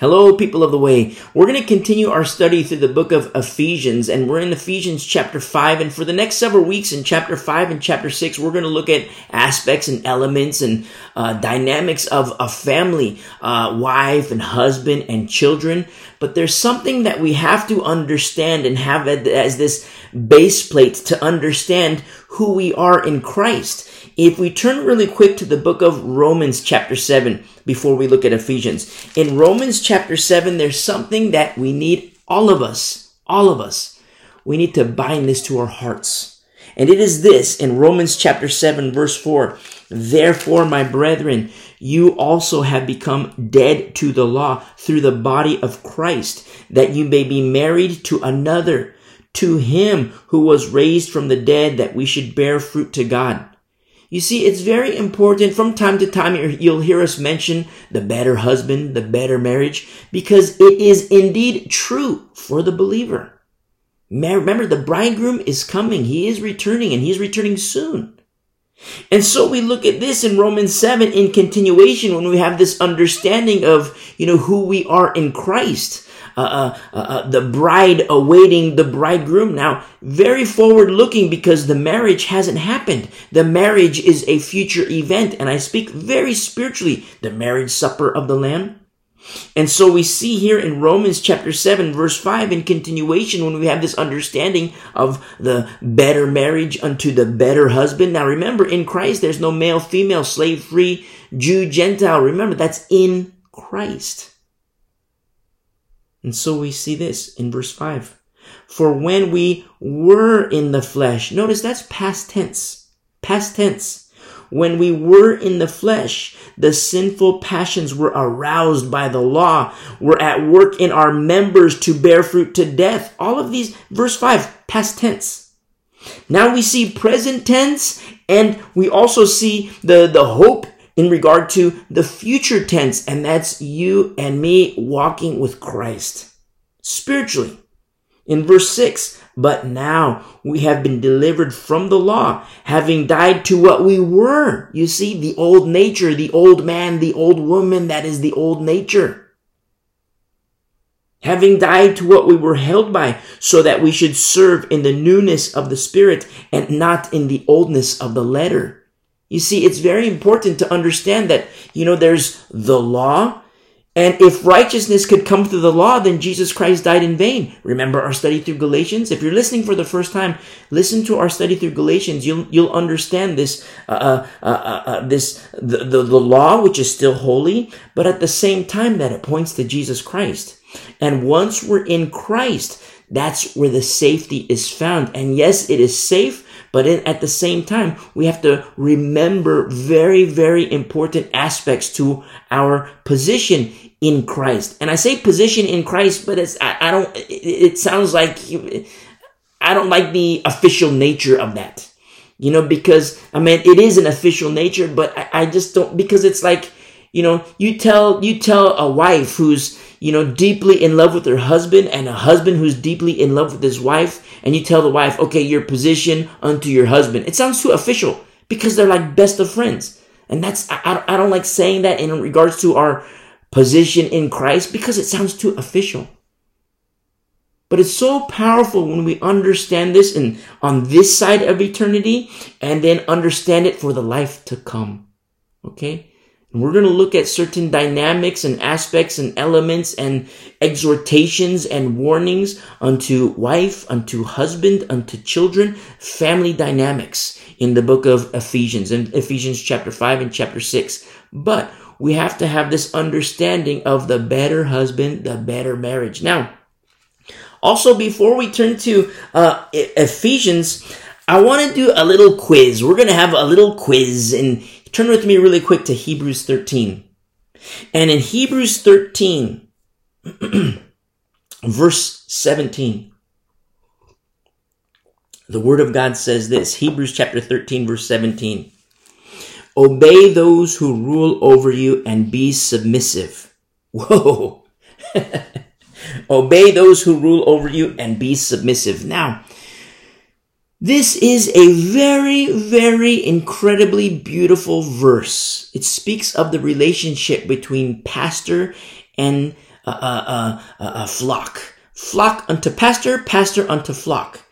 Hello, people of the way. We're going to continue our study through the book of Ephesians, and we're in Ephesians chapter 5. And for the next several weeks in chapter 5 and chapter 6, we're going to look at aspects and elements and uh, dynamics of a family, uh, wife and husband and children. But there's something that we have to understand and have as this base plate to understand who we are in Christ. If we turn really quick to the book of Romans chapter 7 before we look at Ephesians. In Romans chapter 7, there's something that we need, all of us, all of us, we need to bind this to our hearts. And it is this in Romans chapter 7 verse 4. Therefore, my brethren, you also have become dead to the law through the body of Christ, that you may be married to another, to him who was raised from the dead, that we should bear fruit to God. You see, it's very important from time to time you'll hear us mention the better husband, the better marriage, because it is indeed true for the believer. Remember, the bridegroom is coming. He is returning and he's returning soon. And so we look at this in Romans 7 in continuation when we have this understanding of, you know, who we are in Christ. Uh, uh, uh, the bride awaiting the bridegroom. Now, very forward looking because the marriage hasn't happened. The marriage is a future event. And I speak very spiritually, the marriage supper of the Lamb. And so we see here in Romans chapter 7 verse 5 in continuation when we have this understanding of the better marriage unto the better husband. Now remember in Christ there's no male, female, slave, free, Jew, Gentile. Remember that's in Christ. And so we see this in verse 5. For when we were in the flesh, notice that's past tense. Past tense. When we were in the flesh, the sinful passions were aroused by the law, were at work in our members to bear fruit to death. All of these, verse 5, past tense. Now we see present tense and we also see the, the hope in regard to the future tense, and that's you and me walking with Christ spiritually. In verse 6, but now we have been delivered from the law, having died to what we were. You see, the old nature, the old man, the old woman, that is the old nature. Having died to what we were held by, so that we should serve in the newness of the Spirit and not in the oldness of the letter. You see, it's very important to understand that, you know, there's the law. And if righteousness could come through the law, then Jesus Christ died in vain. Remember our study through Galatians? If you're listening for the first time, listen to our study through Galatians. You'll, you'll understand this, uh, uh, uh, uh, this, the, the, the law, which is still holy, but at the same time that it points to Jesus Christ. And once we're in Christ, that's where the safety is found. And yes, it is safe but in, at the same time, we have to remember very, very important aspects to our position in Christ. And I say position in Christ, but it's, I, I don't, it, it sounds like, I don't like the official nature of that. You know, because, I mean, it is an official nature, but I, I just don't, because it's like, you know, you tell, you tell a wife who's, you know, deeply in love with her husband and a husband who's deeply in love with his wife, and you tell the wife, okay, your position unto your husband. It sounds too official because they're like best of friends. And that's, I, I don't like saying that in regards to our position in Christ because it sounds too official. But it's so powerful when we understand this and on this side of eternity and then understand it for the life to come. Okay? And we're going to look at certain dynamics and aspects and elements and exhortations and warnings unto wife, unto husband, unto children, family dynamics in the book of Ephesians, in Ephesians chapter 5 and chapter 6. But we have to have this understanding of the better husband, the better marriage. Now, also before we turn to uh, Ephesians, I want to do a little quiz. We're going to have a little quiz and Turn with me really quick to Hebrews 13. And in Hebrews 13, verse 17, the Word of God says this Hebrews chapter 13, verse 17. Obey those who rule over you and be submissive. Whoa. Obey those who rule over you and be submissive. Now, this is a very, very incredibly beautiful verse. It speaks of the relationship between pastor and a, a, a, a flock. Flock unto pastor, pastor unto flock.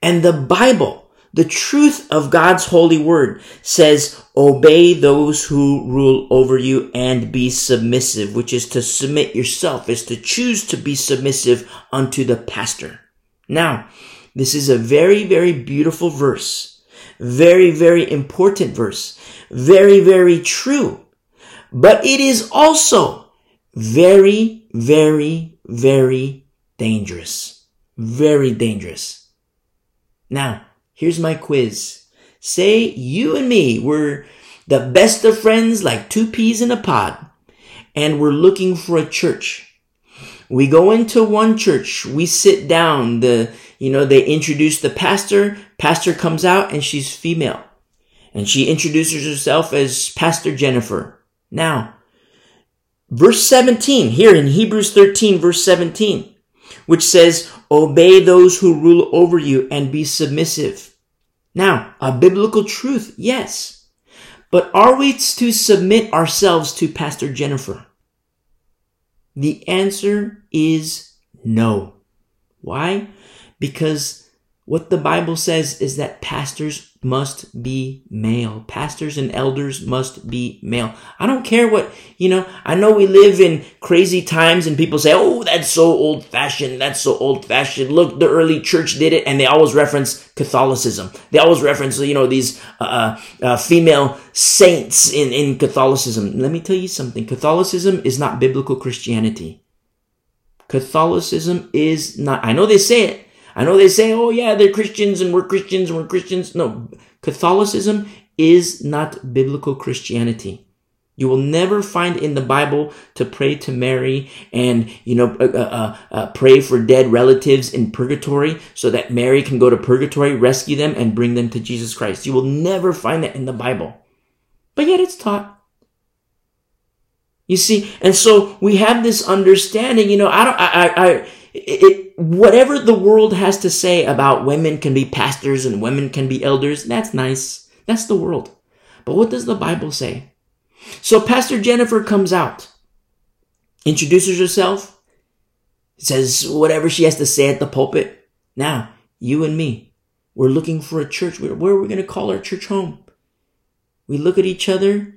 And the Bible, the truth of God's holy word says, obey those who rule over you and be submissive, which is to submit yourself, is to choose to be submissive unto the pastor. Now, this is a very, very beautiful verse. Very, very important verse. Very, very true. But it is also very, very, very dangerous. Very dangerous. Now, here's my quiz. Say you and me were the best of friends like two peas in a pod and we're looking for a church. We go into one church, we sit down, the, you know, they introduce the pastor, pastor comes out and she's female. And she introduces herself as Pastor Jennifer. Now, verse 17, here in Hebrews 13, verse 17, which says, Obey those who rule over you and be submissive. Now, a biblical truth, yes. But are we to submit ourselves to Pastor Jennifer? The answer is no. Why? Because what the Bible says is that pastors must be male. Pastors and elders must be male. I don't care what, you know, I know we live in crazy times and people say, oh, that's so old fashioned. That's so old fashioned. Look, the early church did it. And they always reference Catholicism. They always reference, you know, these uh, uh, uh female saints in, in Catholicism. Let me tell you something. Catholicism is not biblical Christianity. Catholicism is not, I know they say it, I know they say, oh yeah, they're Christians and we're Christians and we're Christians. No, Catholicism is not biblical Christianity. You will never find in the Bible to pray to Mary and, you know, uh, uh, uh, uh, pray for dead relatives in purgatory so that Mary can go to purgatory, rescue them, and bring them to Jesus Christ. You will never find that in the Bible. But yet it's taught. You see, and so we have this understanding, you know, I don't, I, I, I it, whatever the world has to say about women can be pastors and women can be elders, that's nice. That's the world. But what does the Bible say? So Pastor Jennifer comes out, introduces herself, says whatever she has to say at the pulpit. Now, you and me, we're looking for a church. Where, where are we going to call our church home? We look at each other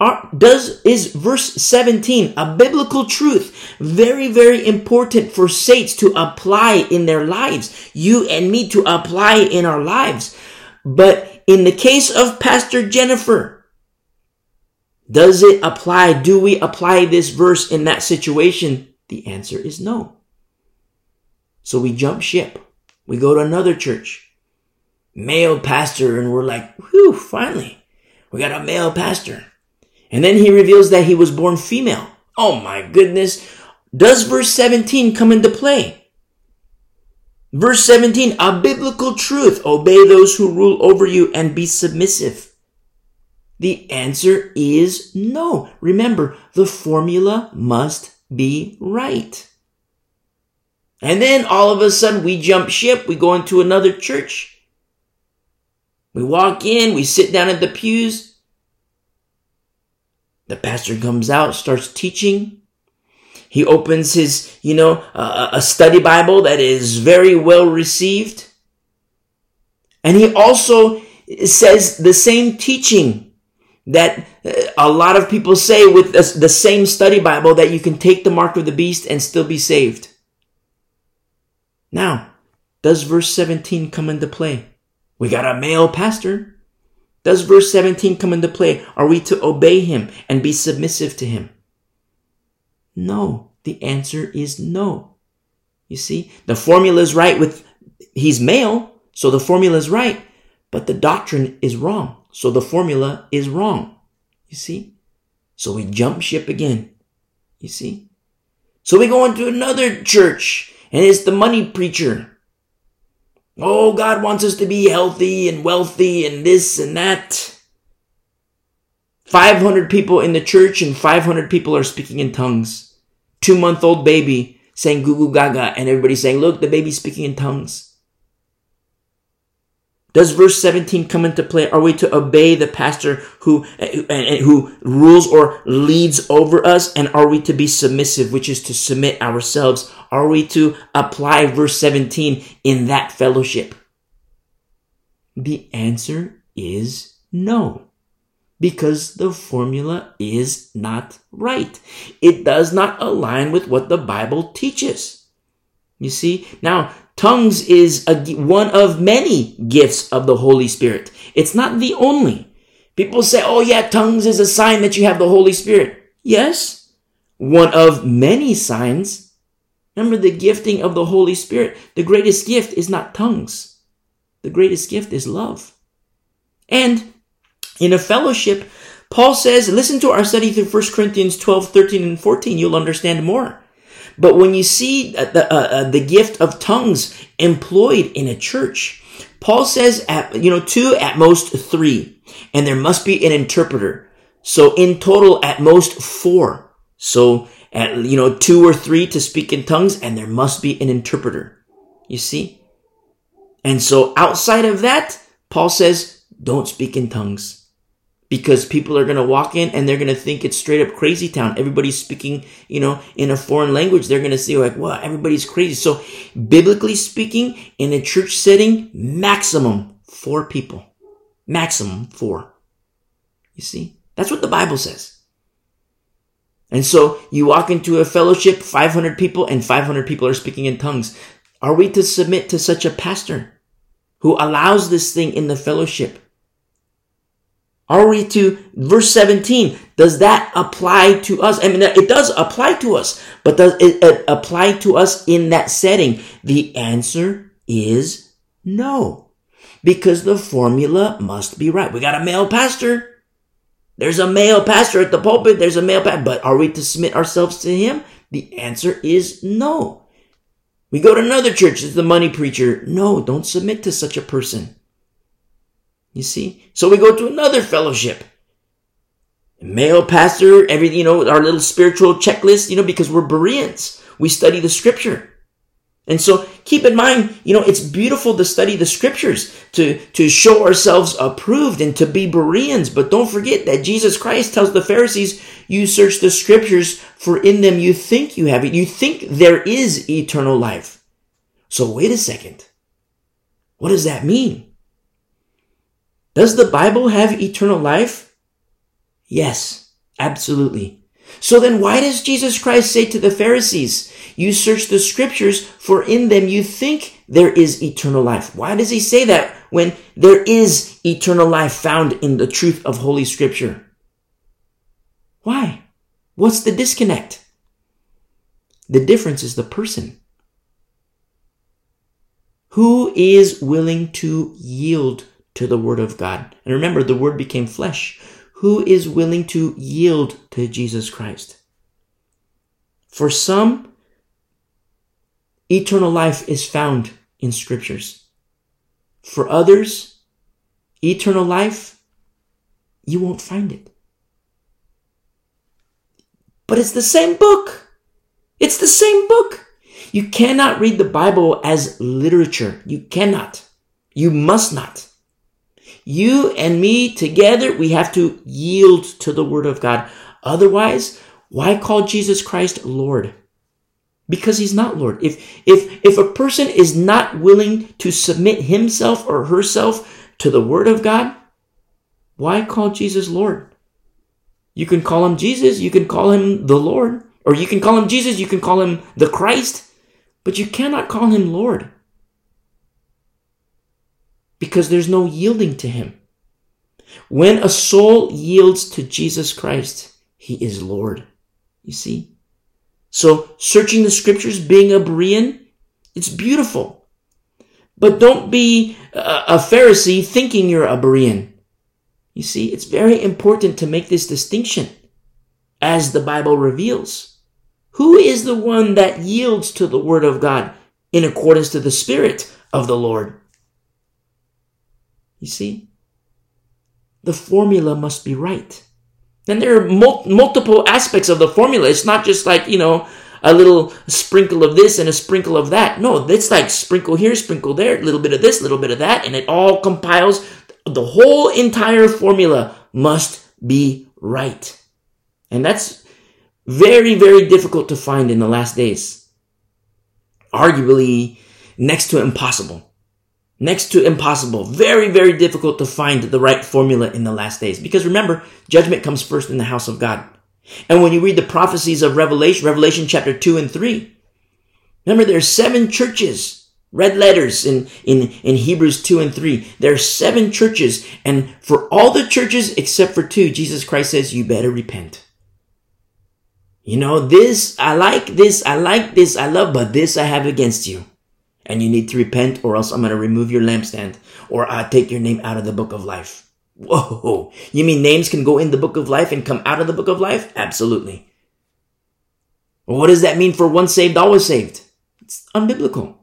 are, does is verse 17 a biblical truth? Very very important for saints to apply in their lives. You and me to apply in our lives. But in the case of pastor jennifer does it apply? Do we apply this verse in that situation? The answer is no. So we jump ship. We go to another church. Male pastor and we're like whew finally. We got a male pastor and then he reveals that he was born female. Oh my goodness. Does verse 17 come into play? Verse 17, a biblical truth. Obey those who rule over you and be submissive. The answer is no. Remember, the formula must be right. And then all of a sudden we jump ship. We go into another church. We walk in, we sit down at the pews, the pastor comes out, starts teaching. He opens his, you know, uh, a study Bible that is very well received. And he also says the same teaching that uh, a lot of people say with the same study Bible that you can take the mark of the beast and still be saved. Now, does verse 17 come into play? We got a male pastor. Does verse 17 come into play? Are we to obey him and be submissive to him? No. The answer is no. You see, the formula is right with, he's male, so the formula is right, but the doctrine is wrong. So the formula is wrong. You see? So we jump ship again. You see? So we go into another church and it's the money preacher. Oh, God wants us to be healthy and wealthy and this and that. 500 people in the church and 500 people are speaking in tongues. Two month old baby saying goo goo gaga and everybody saying, look, the baby's speaking in tongues. Does verse 17 come into play? Are we to obey the pastor who, who rules or leads over us? And are we to be submissive, which is to submit ourselves? Are we to apply verse 17 in that fellowship? The answer is no. Because the formula is not right. It does not align with what the Bible teaches. You see? Now, Tongues is a, one of many gifts of the Holy Spirit. It's not the only. People say, oh yeah, tongues is a sign that you have the Holy Spirit. Yes, one of many signs. Remember the gifting of the Holy Spirit. The greatest gift is not tongues. The greatest gift is love. And in a fellowship, Paul says, listen to our study through 1 Corinthians 12, 13, and 14. You'll understand more. But when you see the, uh, uh, the gift of tongues employed in a church, Paul says at, you know, two, at most three, and there must be an interpreter. So in total, at most four. So at, you know, two or three to speak in tongues, and there must be an interpreter. You see? And so outside of that, Paul says, don't speak in tongues because people are going to walk in and they're going to think it's straight up crazy town. Everybody's speaking, you know, in a foreign language. They're going to see like, wow, everybody's crazy. So biblically speaking, in a church setting, maximum four people, maximum four. You see, that's what the Bible says. And so you walk into a fellowship, 500 people and 500 people are speaking in tongues. Are we to submit to such a pastor who allows this thing in the fellowship? Are we to verse 17? Does that apply to us? I mean, it does apply to us, but does it apply to us in that setting? The answer is no, because the formula must be right. We got a male pastor. There's a male pastor at the pulpit. There's a male pastor, but are we to submit ourselves to him? The answer is no. We go to another church. It's the money preacher. No, don't submit to such a person. You see? So we go to another fellowship. Male pastor, every, you know, our little spiritual checklist, you know, because we're Bereans. We study the scripture. And so keep in mind, you know, it's beautiful to study the scriptures, to, to show ourselves approved and to be Bereans. But don't forget that Jesus Christ tells the Pharisees, you search the scriptures for in them you think you have it. You think there is eternal life. So wait a second. What does that mean? Does the Bible have eternal life? Yes, absolutely. So then why does Jesus Christ say to the Pharisees, you search the scriptures for in them you think there is eternal life? Why does he say that when there is eternal life found in the truth of Holy Scripture? Why? What's the disconnect? The difference is the person. Who is willing to yield to the Word of God. And remember, the Word became flesh. Who is willing to yield to Jesus Christ? For some, eternal life is found in scriptures. For others, eternal life, you won't find it. But it's the same book. It's the same book. You cannot read the Bible as literature. You cannot. You must not. You and me together, we have to yield to the word of God. Otherwise, why call Jesus Christ Lord? Because he's not Lord. If, if, if a person is not willing to submit himself or herself to the word of God, why call Jesus Lord? You can call him Jesus, you can call him the Lord, or you can call him Jesus, you can call him the Christ, but you cannot call him Lord because there's no yielding to him. When a soul yields to Jesus Christ, he is Lord. You see? So searching the scriptures, being a Berean, it's beautiful. But don't be a Pharisee thinking you're a Berean. You see, it's very important to make this distinction as the Bible reveals. Who is the one that yields to the word of God in accordance to the spirit of the Lord? You see? The formula must be right. And there are mul- multiple aspects of the formula. It's not just like, you know, a little sprinkle of this and a sprinkle of that. No, it's like sprinkle here, sprinkle there, a little bit of this, a little bit of that, and it all compiles. The whole entire formula must be right. And that's very, very difficult to find in the last days. Arguably next to impossible. Next to impossible. Very, very difficult to find the right formula in the last days. Because remember, judgment comes first in the house of God. And when you read the prophecies of Revelation, Revelation chapter 2 and 3, remember there are seven churches, red letters in, in, in Hebrews 2 and 3. There are seven churches, and for all the churches except for two, Jesus Christ says, you better repent. You know, this, I like this, I like this, I love, but this I have against you. And you need to repent, or else I'm going to remove your lampstand, or I'll take your name out of the book of life. Whoa. You mean names can go in the book of life and come out of the book of life? Absolutely. What does that mean for once saved, always saved? It's unbiblical.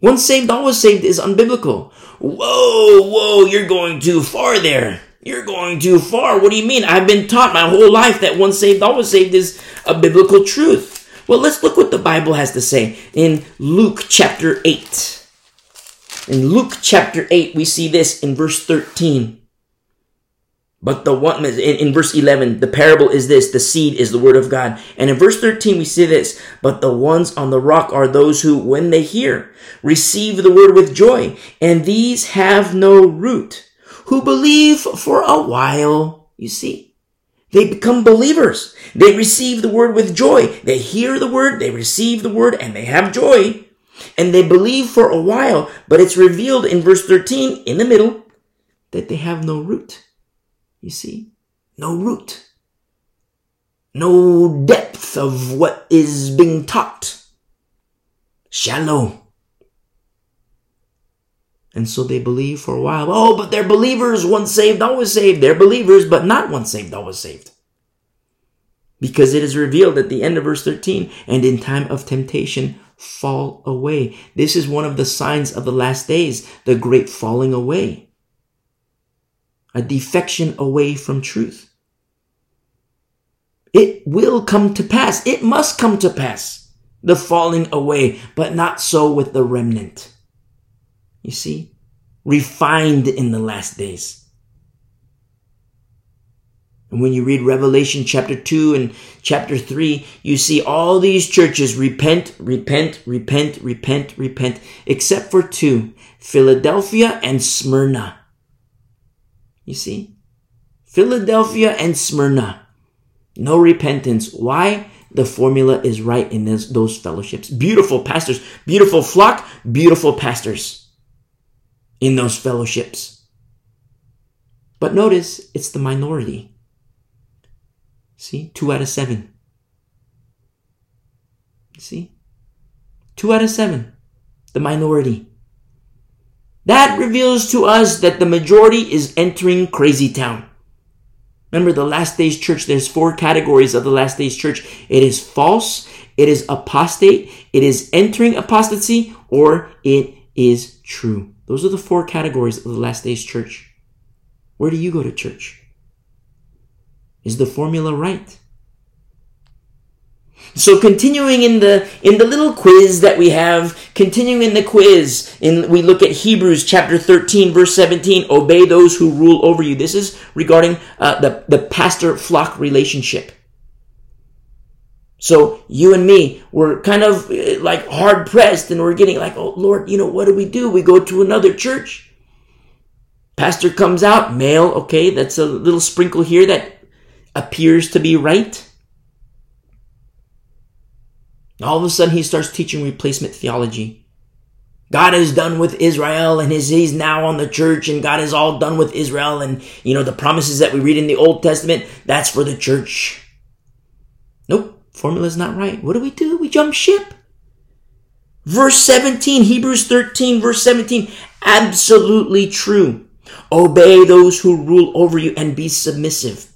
Once saved, always saved is unbiblical. Whoa, whoa, you're going too far there. You're going too far. What do you mean? I've been taught my whole life that once saved, always saved is a biblical truth. Well, let's look what the Bible has to say in Luke chapter 8. In Luke chapter 8, we see this in verse 13. But the one in, in verse 11, the parable is this, the seed is the word of God. And in verse 13, we see this, but the ones on the rock are those who, when they hear, receive the word with joy. And these have no root, who believe for a while. You see, they become believers. They receive the word with joy. They hear the word, they receive the word, and they have joy. And they believe for a while, but it's revealed in verse 13 in the middle that they have no root. You see? No root. No depth of what is being taught. Shallow. And so they believe for a while. Oh, but they're believers. Once saved, always saved. They're believers, but not once saved, always saved. Because it is revealed at the end of verse 13, and in time of temptation, fall away. This is one of the signs of the last days, the great falling away a defection away from truth. It will come to pass. It must come to pass. The falling away, but not so with the remnant. You see? Refined in the last days. And when you read Revelation chapter 2 and chapter 3, you see all these churches repent, repent, repent, repent, repent, except for two Philadelphia and Smyrna. You see? Philadelphia and Smyrna. No repentance. Why? The formula is right in this, those fellowships. Beautiful pastors, beautiful flock, beautiful pastors in those fellowships. But notice it's the minority. See? Two out of seven. See? Two out of seven. The minority. That reveals to us that the majority is entering crazy town. Remember the last days church, there's four categories of the last days church. It is false, it is apostate, it is entering apostasy, or it is true. Those are the four categories of the last days church. Where do you go to church? Is the formula right? So continuing in the in the little quiz that we have, continuing in the quiz, in we look at Hebrews chapter 13 verse 17, obey those who rule over you. This is regarding uh, the the pastor flock relationship. So you and me, we're kind of uh, like hard pressed and we're getting like, "Oh Lord, you know what do we do? We go to another church." Pastor comes out, male, okay, that's a little sprinkle here that appears to be right. All of a sudden, he starts teaching replacement theology. God is done with Israel and his, he's now on the church and God is all done with Israel. And, you know, the promises that we read in the Old Testament, that's for the church. Nope. Formula's not right. What do we do? We jump ship. Verse 17, Hebrews 13, verse 17, absolutely true. Obey those who rule over you and be submissive.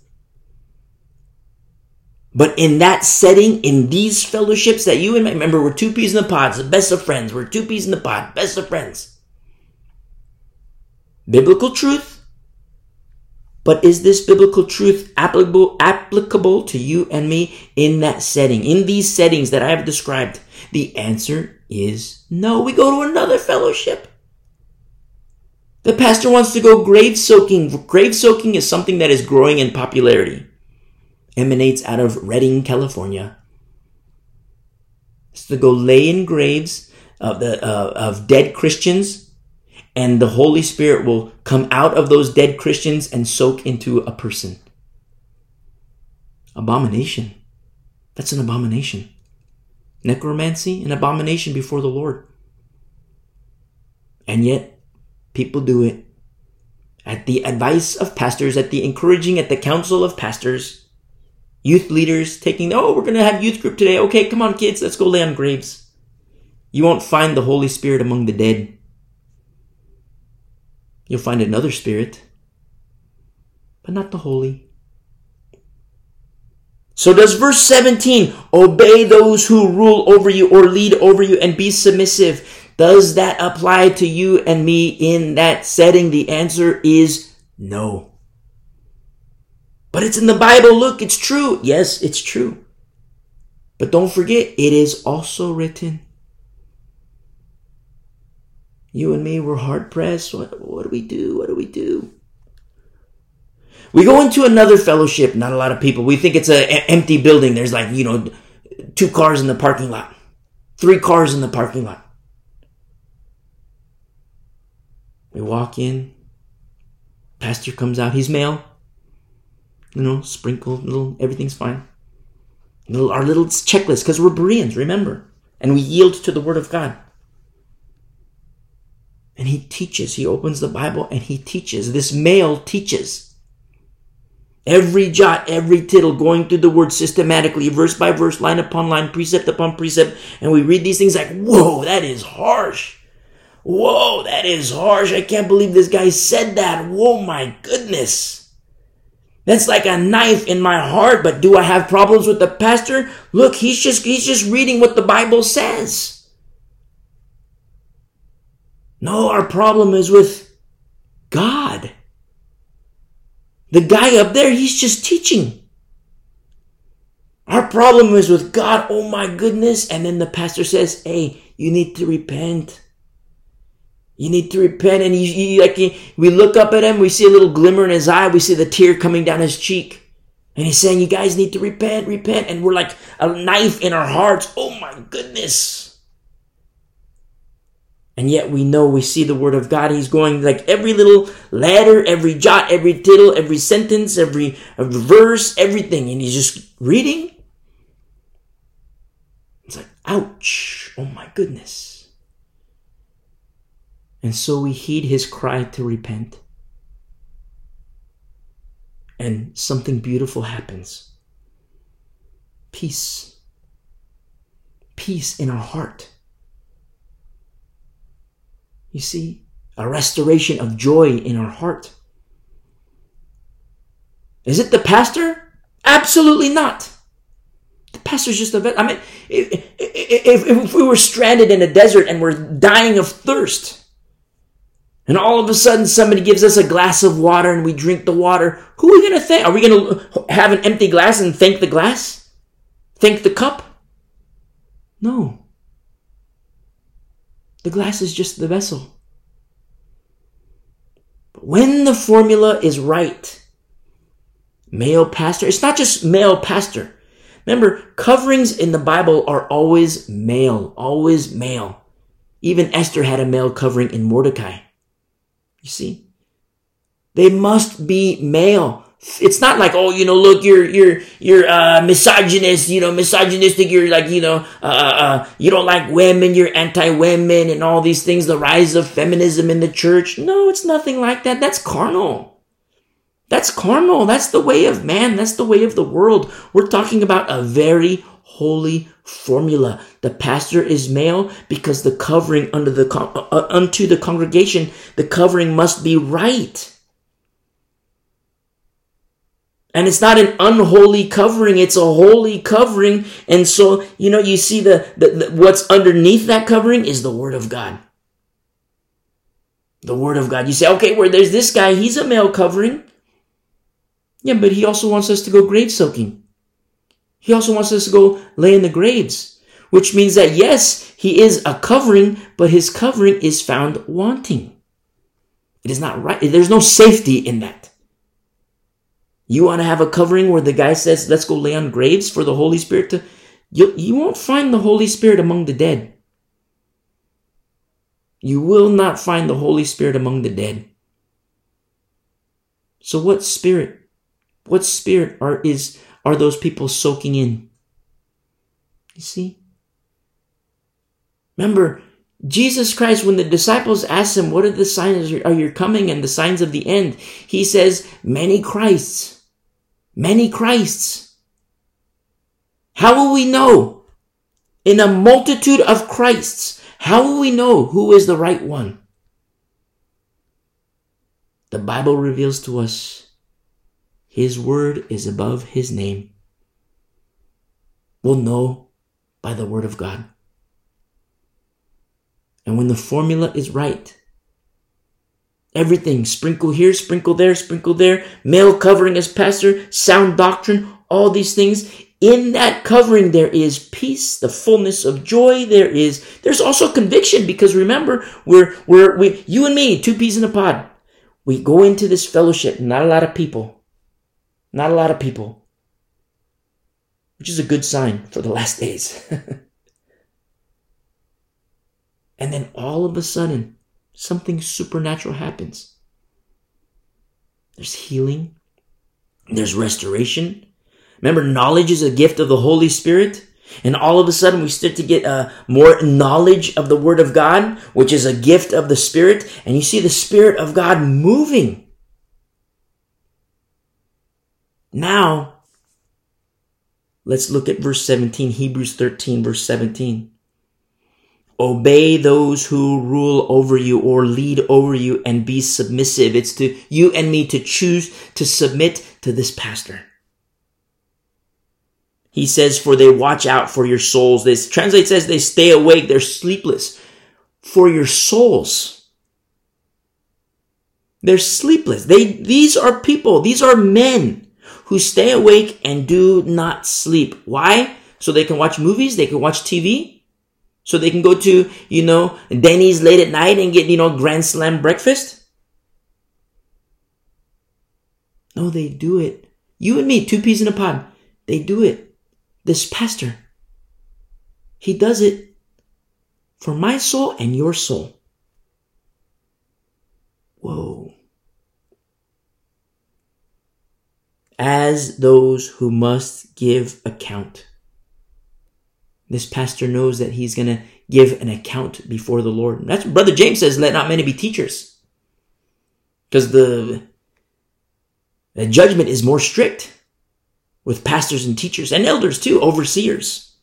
But in that setting, in these fellowships that you and I remember, we're two peas in the pod, the best of friends. We're two peas in the pod, best of friends. Biblical truth, But is this biblical truth applicable, applicable to you and me in that setting, in these settings that I have described? The answer is no. We go to another fellowship. The pastor wants to go grave soaking. Grave soaking is something that is growing in popularity. Emanates out of Redding, California. It's to go lay in graves of the uh, of dead Christians and the Holy Spirit will come out of those dead Christians and soak into a person. Abomination. That's an abomination. Necromancy, an abomination before the Lord. And yet, people do it. At the advice of pastors, at the encouraging, at the counsel of pastors, youth leaders taking, oh, we're going to have youth group today. Okay, come on, kids, let's go lay on graves. You won't find the Holy Spirit among the dead. You'll find another spirit, but not the holy. So does verse 17, obey those who rule over you or lead over you and be submissive. Does that apply to you and me in that setting? The answer is no. But it's in the Bible. Look, it's true. Yes, it's true. But don't forget, it is also written. You and me were hard pressed. What, what do we do? What do we do? We go into another fellowship. Not a lot of people. We think it's an empty building. There's like, you know, two cars in the parking lot, three cars in the parking lot. We walk in. Pastor comes out. He's male. You know, sprinkled, little, everything's fine. Little, our little checklist, because we're Bereans, remember. And we yield to the Word of God. And he teaches. He opens the Bible and he teaches. This male teaches. Every jot, every tittle, going through the word systematically, verse by verse, line upon line, precept upon precept. And we read these things like, whoa, that is harsh. Whoa, that is harsh. I can't believe this guy said that. Whoa, my goodness. That's like a knife in my heart, but do I have problems with the pastor? Look, he's just, he's just reading what the Bible says. No, our problem is with God. The guy up there, he's just teaching. Our problem is with God. Oh my goodness. And then the pastor says, Hey, you need to repent. You need to repent. And he, he like he, we look up at him, we see a little glimmer in his eye, we see the tear coming down his cheek. And he's saying, You guys need to repent, repent. And we're like a knife in our hearts. Oh my goodness. And yet we know, we see the word of God. He's going like every little letter, every jot, every tittle, every sentence, every, every verse, everything. And he's just reading. It's like, ouch. Oh my goodness. And so we heed his cry to repent. And something beautiful happens. Peace. Peace in our heart you see, a restoration of joy in our heart. Is it the pastor? Absolutely not. The pastor's just a vet. I mean, if, if, if we were stranded in a desert and we're dying of thirst, and all of a sudden somebody gives us a glass of water and we drink the water, who are we going to thank? Are we going to have an empty glass and thank the glass? Thank the cup? No. The glass is just the vessel. But when the formula is right, male pastor, it's not just male pastor. Remember, coverings in the Bible are always male, always male. Even Esther had a male covering in Mordecai. You see? They must be male it's not like oh you know look you're you're you're uh, misogynist you know misogynistic you're like you know uh, uh, uh, you don't like women you're anti-women and all these things the rise of feminism in the church. No it's nothing like that. That's carnal. That's carnal. That's the way of man. That's the way of the world. We're talking about a very holy formula. The pastor is male because the covering under the uh, uh, unto the congregation the covering must be right and it's not an unholy covering, it's a holy covering. And so, you know, you see the, the, the, what's underneath that covering is the word of God. The word of God. You say, okay, where there's this guy, he's a male covering. Yeah, but he also wants us to go grave soaking. He also wants us to go lay in the graves, which means that yes, he is a covering, but his covering is found wanting. It is not right. There's no safety in that. You want to have a covering where the guy says, let's go lay on graves for the Holy Spirit to, you, you won't find the Holy Spirit among the dead. You will not find the Holy Spirit among the dead. So what spirit, what spirit are, is, are those people soaking in? You see? Remember, Jesus Christ, when the disciples asked him, What are the signs are your coming and the signs of the end? He says, Many Christs. Many Christs. How will we know? In a multitude of Christs, how will we know who is the right one? The Bible reveals to us His word is above His name. We'll know by the word of God. And when the formula is right, everything. Sprinkle here, sprinkle there, sprinkle there, male covering as pastor, sound doctrine, all these things. In that covering there is peace the fullness of joy there is. There's also conviction because remember we're we're we you and me two peas in a pod. We go into this fellowship not a lot of people. Not a lot of people. Which is a good sign for the last days. And then all of a sudden something supernatural happens there's healing there's restoration Remember, knowledge is a gift of the Holy Spirit. And all of a sudden, we start to get uh, more knowledge of the Word of God, which is a gift of the Spirit. And you see the Spirit of God moving. Now, let's look at verse 17, Hebrews 13, verse 17. Obey those who rule over you or lead over you and be submissive. It's to you and me to choose to submit to this pastor. He says, for they watch out for your souls. This translates as they stay awake. They're sleepless for your souls. They're sleepless. They, these are people. These are men who stay awake and do not sleep. Why? So they can watch movies. They can watch TV. So they can go to, you know, Denny's late at night and get, you know, Grand Slam breakfast. No, they do it. You and me, two peas in a pod. They do it this pastor. He does it for my soul and your soul. Whoa. As those who must give account. This pastor knows that he's going to give an account before the Lord. That's what Brother James says, let not many be teachers. Because the, the judgment is more strict with pastors and teachers and elders too, overseers.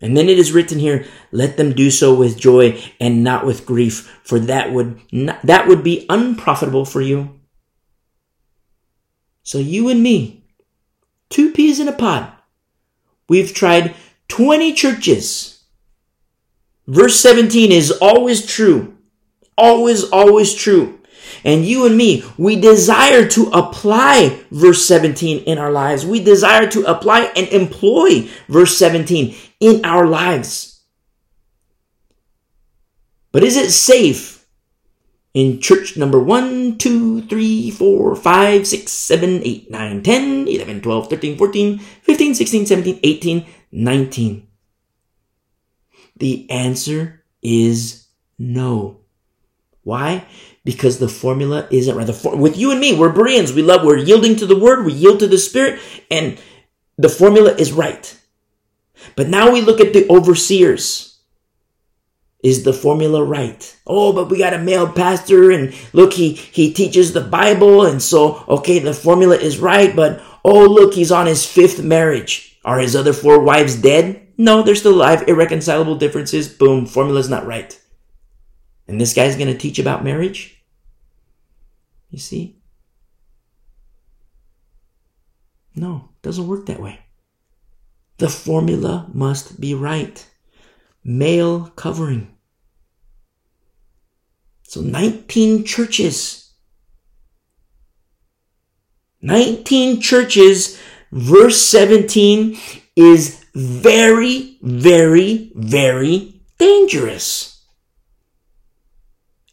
And then it is written here, let them do so with joy and not with grief, for that would not, that would be unprofitable for you. So you and me, two peas in a pod, we've tried 20 churches. Verse 17 is always true. Always, always true. And you and me, we desire to apply verse 17 in our lives. We desire to apply and employ verse 17 in our lives. But is it safe in church number 1, 2, 3, 4, 5, 6, 7, 8, 9, 10, 11, 12, 13, 14, 15, 16, 17, 18, 19? The answer is no. Why? because the formula isn't right. For- with you and me, we're Bereans. We love, we're yielding to the word, we yield to the spirit, and the formula is right. But now we look at the overseers. Is the formula right? Oh, but we got a male pastor and look, he, he teaches the Bible. And so, okay, the formula is right. But oh, look, he's on his fifth marriage. Are his other four wives dead? No, they're still alive. Irreconcilable differences. Boom. Formula's not right. And this guy's going to teach about marriage? You see? No, doesn't work that way. The formula must be right. Male covering. So 19 churches. 19 churches, verse 17 is very, very, very dangerous.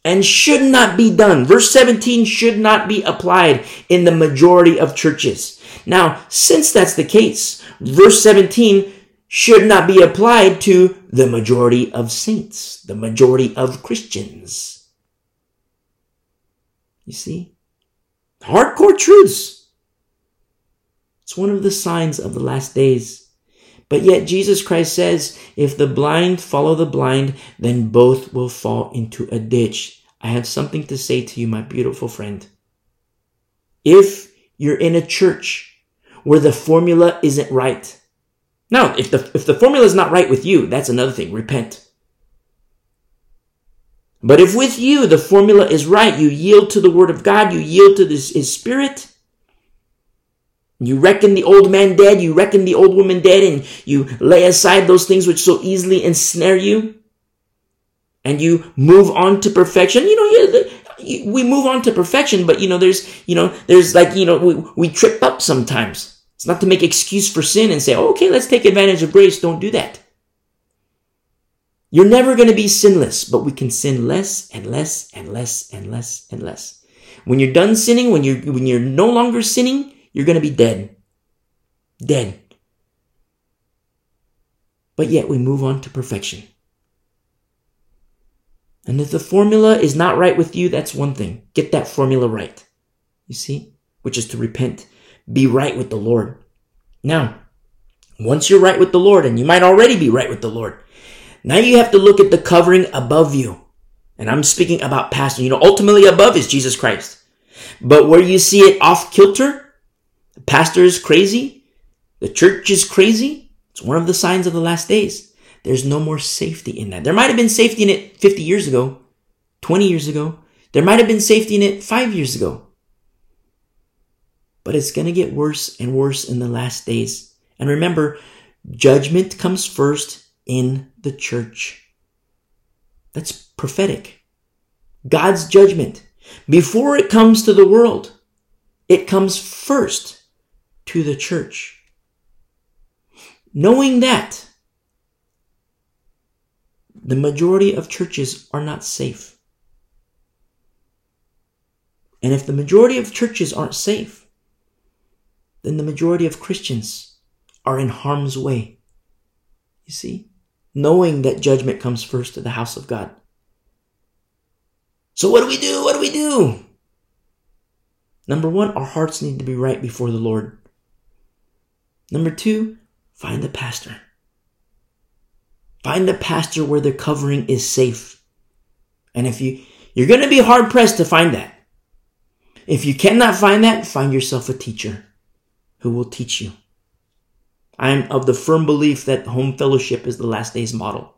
And should not be done. Verse 17 should not be applied in the majority of churches. Now, since that's the case, verse 17 should not be applied to the majority of saints, the majority of Christians. You see? Hardcore truths. It's one of the signs of the last days. But yet Jesus Christ says, if the blind follow the blind, then both will fall into a ditch. I have something to say to you, my beautiful friend. If you're in a church where the formula isn't right, now, if the, if the formula is not right with you, that's another thing. Repent. But if with you the formula is right, you yield to the word of God, you yield to this, his spirit, you reckon the old man dead, you reckon the old woman dead, and you lay aside those things which so easily ensnare you. And you move on to perfection. You know, we move on to perfection, but you know, there's, you know, there's like, you know, we, we trip up sometimes. It's not to make excuse for sin and say, oh, okay, let's take advantage of grace. Don't do that. You're never going to be sinless, but we can sin less and less and less and less and less. When you're done sinning, when you're, when you're no longer sinning, you're going to be dead. Dead. But yet we move on to perfection. And if the formula is not right with you, that's one thing. Get that formula right. You see? Which is to repent. Be right with the Lord. Now, once you're right with the Lord, and you might already be right with the Lord, now you have to look at the covering above you. And I'm speaking about pastor. You know, ultimately above is Jesus Christ. But where you see it off kilter, the pastor is crazy. The church is crazy. It's one of the signs of the last days. There's no more safety in that. There might have been safety in it 50 years ago, 20 years ago. There might have been safety in it five years ago. But it's going to get worse and worse in the last days. And remember, judgment comes first in the church. That's prophetic. God's judgment. Before it comes to the world, it comes first to the church. Knowing that the majority of churches are not safe. And if the majority of churches aren't safe, then the majority of Christians are in harm's way. You see? Knowing that judgment comes first to the house of God. So what do we do? What do we do? Number one, our hearts need to be right before the Lord. Number two, find the pastor. Find the pastor where the covering is safe. And if you, you're going to be hard pressed to find that. If you cannot find that, find yourself a teacher who will teach you. I am of the firm belief that home fellowship is the last days model.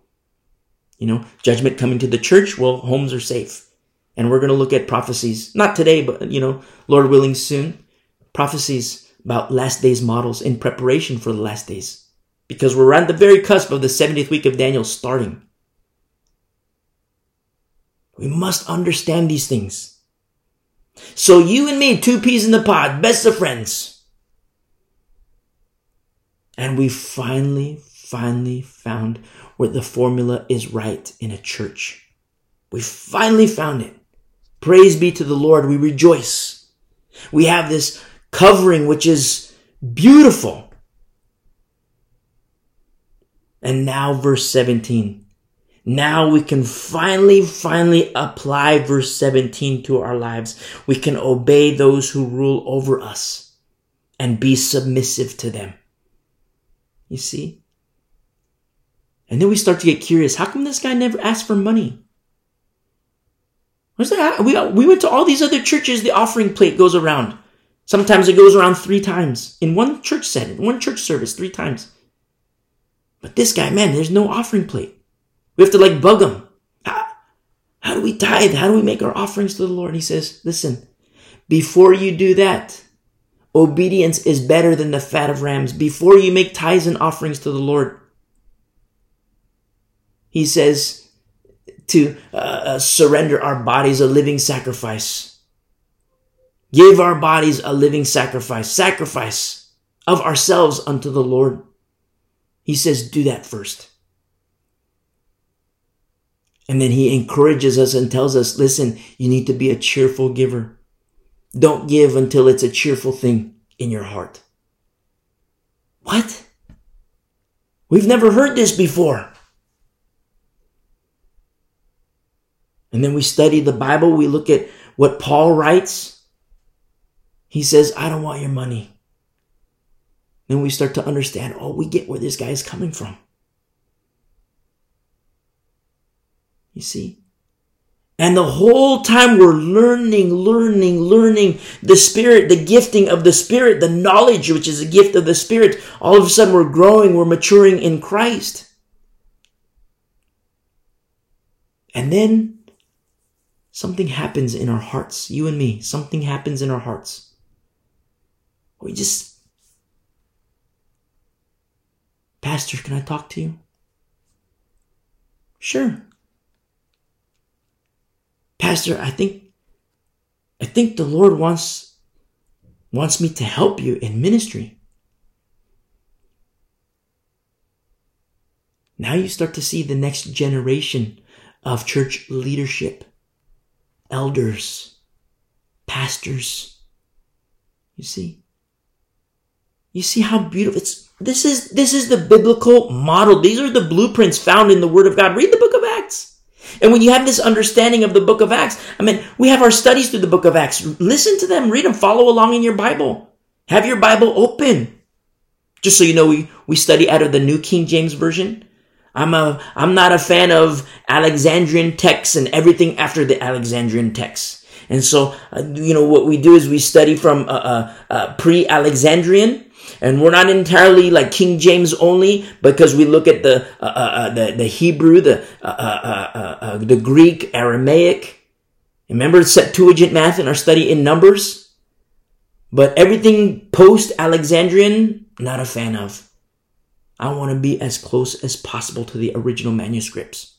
You know, judgment coming to the church, well, homes are safe. And we're going to look at prophecies, not today, but, you know, Lord willing soon, prophecies about last days models in preparation for the last days. Because we're at the very cusp of the 70th week of Daniel starting. We must understand these things. So you and me, two peas in the pod, best of friends. And we finally, finally found where the formula is right in a church. We finally found it. Praise be to the Lord. We rejoice. We have this covering, which is beautiful. And now verse 17. Now we can finally, finally apply verse 17 to our lives. We can obey those who rule over us and be submissive to them. You see? And then we start to get curious. How come this guy never asked for money? What's that? We, we went to all these other churches, the offering plate goes around. Sometimes it goes around three times in one church setting, one church service, three times. But this guy, man, there's no offering plate. We have to like bug him. How, how do we tithe? How do we make our offerings to the Lord? he says, listen, before you do that, obedience is better than the fat of rams. Before you make tithes and offerings to the Lord, he says to uh, uh surrender our bodies a living sacrifice Give our bodies a living sacrifice, sacrifice of ourselves unto the Lord. He says, do that first. And then he encourages us and tells us, listen, you need to be a cheerful giver. Don't give until it's a cheerful thing in your heart. What? We've never heard this before. And then we study the Bible. We look at what Paul writes. He says, I don't want your money. Then we start to understand, oh, we get where this guy is coming from. You see? And the whole time we're learning, learning, learning the Spirit, the gifting of the Spirit, the knowledge, which is a gift of the Spirit. All of a sudden we're growing, we're maturing in Christ. And then something happens in our hearts, you and me, something happens in our hearts. We just, Pastor, can I talk to you? Sure. Pastor, I think, I think the Lord wants, wants me to help you in ministry. Now you start to see the next generation of church leadership elders, pastors. You see? You see how beautiful it's this is this is the biblical model. These are the blueprints found in the Word of God. Read the book of Acts. And when you have this understanding of the book of Acts, I mean, we have our studies through the book of Acts. Listen to them, read them, follow along in your Bible. Have your Bible open. Just so you know, we, we study out of the New King James Version. I'm a I'm not a fan of Alexandrian texts and everything after the Alexandrian texts. And so, uh, you know, what we do is we study from uh, uh, uh pre-Alexandrian, and we're not entirely like King James only because we look at the uh, uh, uh the, the Hebrew, the uh, uh, the Greek, Aramaic. Remember Septuagint math in our study in Numbers. But everything post Alexandrian, not a fan of. I want to be as close as possible to the original manuscripts.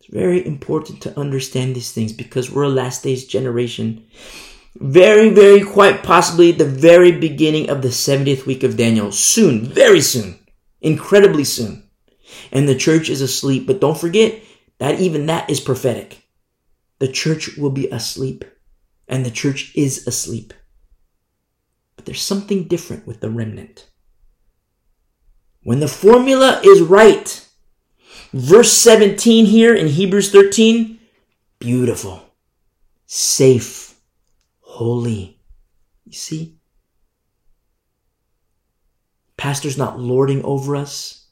It's very important to understand these things because we're a last days generation. Very, very quite possibly the very beginning of the 70th week of Daniel. Soon, very soon, incredibly soon. And the church is asleep. But don't forget that even that is prophetic. The church will be asleep, and the church is asleep But there's something different with the remnant. When the formula is right, verse 17 here in Hebrews 13, beautiful, safe, holy. You see? Pastor's not lording over us.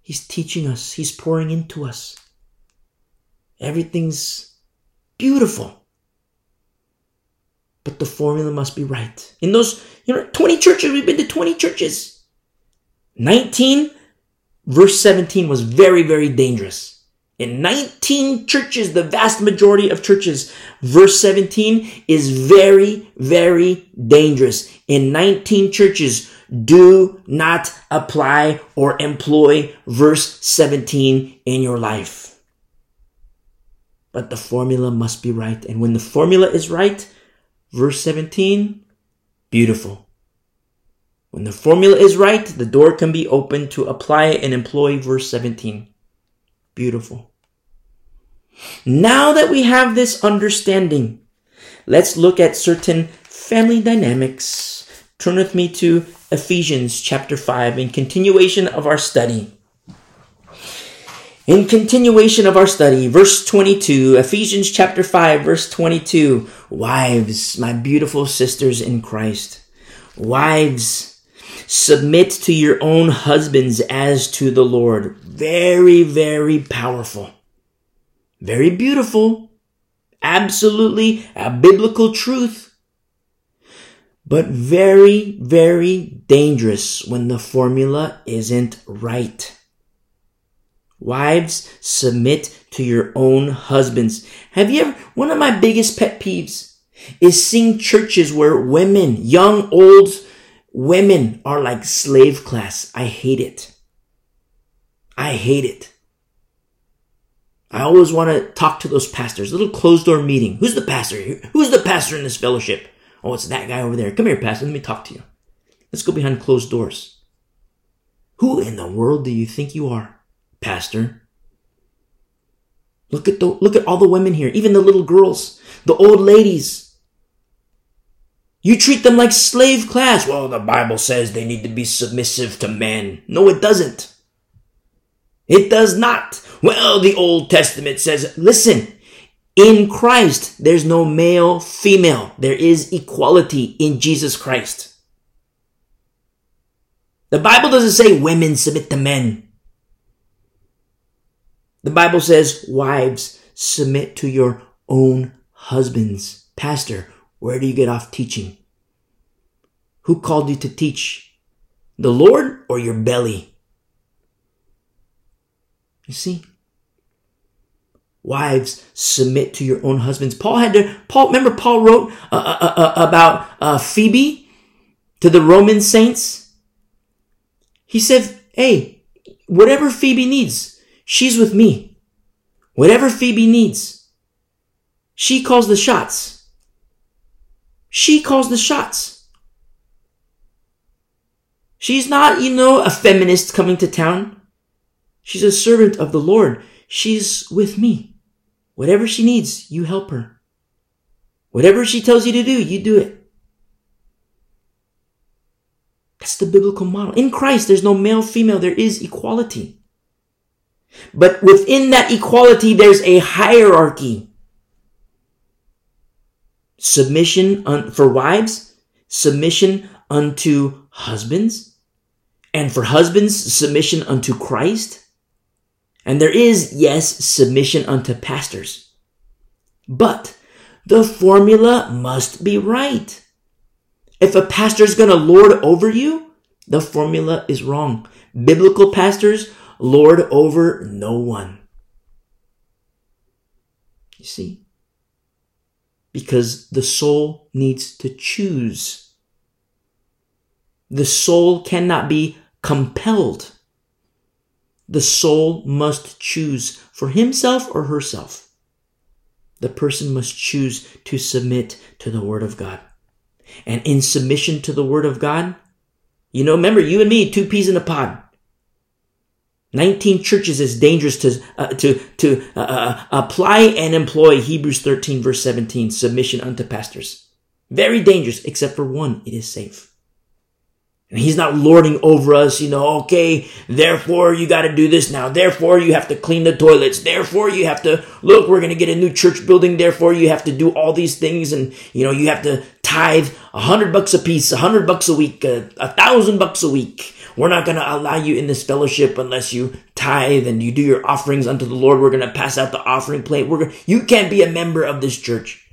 He's teaching us. He's pouring into us. Everything's beautiful but the formula must be right. In those, you know, 20 churches, we've been to 20 churches. 19, verse 17 was very, very dangerous. In 19 churches, the vast majority of churches, verse 17 is very, very dangerous. In 19 churches, do not apply or employ verse 17 in your life. But the formula must be right. And when the formula is right, Verse 17, beautiful. When the formula is right, the door can be opened to apply and employ verse 17. Beautiful. Now that we have this understanding, let's look at certain family dynamics. Turn with me to Ephesians chapter 5 in continuation of our study. In continuation of our study, verse 22, Ephesians chapter 5, verse 22. Wives, my beautiful sisters in Christ, wives, submit to your own husbands as to the Lord. Very, very powerful. Very beautiful. Absolutely a biblical truth. But very, very dangerous when the formula isn't right. Wives, submit to your own husbands. Have you ever, one of my biggest pet peeves is seeing churches where women, young, old women are like slave class. I hate it. I hate it. I always want to talk to those pastors. Little closed door meeting. Who's the pastor? Here? Who's the pastor in this fellowship? Oh, it's that guy over there. Come here, pastor. Let me talk to you. Let's go behind closed doors. Who in the world do you think you are, pastor? Look at the, look at all the women here, even the little girls, the old ladies. You treat them like slave class. Well, the Bible says they need to be submissive to men. No, it doesn't. It does not. Well, the Old Testament says, listen, in Christ, there's no male, female. There is equality in Jesus Christ. The Bible doesn't say women submit to men. The Bible says, wives, submit to your own husbands. Pastor, where do you get off teaching? Who called you to teach? The Lord or your belly? You see? Wives, submit to your own husbands. Paul had to, Paul, remember Paul wrote uh, uh, uh, uh about uh, Phoebe to the Roman saints? He said, hey, whatever Phoebe needs, she's with me. Whatever Phoebe needs, she calls the shots. She calls the shots. She's not, you know, a feminist coming to town. She's a servant of the Lord. She's with me. Whatever she needs, you help her. Whatever she tells you to do, you do it. That's the biblical model. In Christ, there's no male, female. There is equality. But within that equality, there's a hierarchy. Submission un- for wives, submission unto husbands, and for husbands, submission unto Christ and there is, yes, submission unto pastors. But the formula must be right. If a pastor is going to lord over you, the formula is wrong. Biblical pastors lord over no one. You see? Because the soul needs to choose. The soul cannot be compelled the soul must choose for himself or herself. The person must choose to submit to the Word of God. And in submission to the Word of God, you know, remember, you and me, two peas in a pod. 19 churches is dangerous to, uh, to, to uh, uh, apply and employ Hebrews 13 verse 17, submission unto pastors. Very dangerous, except for one, it is safe. And he's not lording over us, you know, okay, therefore you got to do this now. Therefore you have to clean the toilets. Therefore you have to, look, we're going to get a new church building. Therefore you have to do all these things. And, you know, you have to tithe a hundred bucks a piece, a hundred bucks a week, a, thousand bucks a week. We're not going to allow you in this fellowship unless you tithe and you do your offerings unto the Lord. We're going to pass out the offering plate. We're, you can't be a member of this church.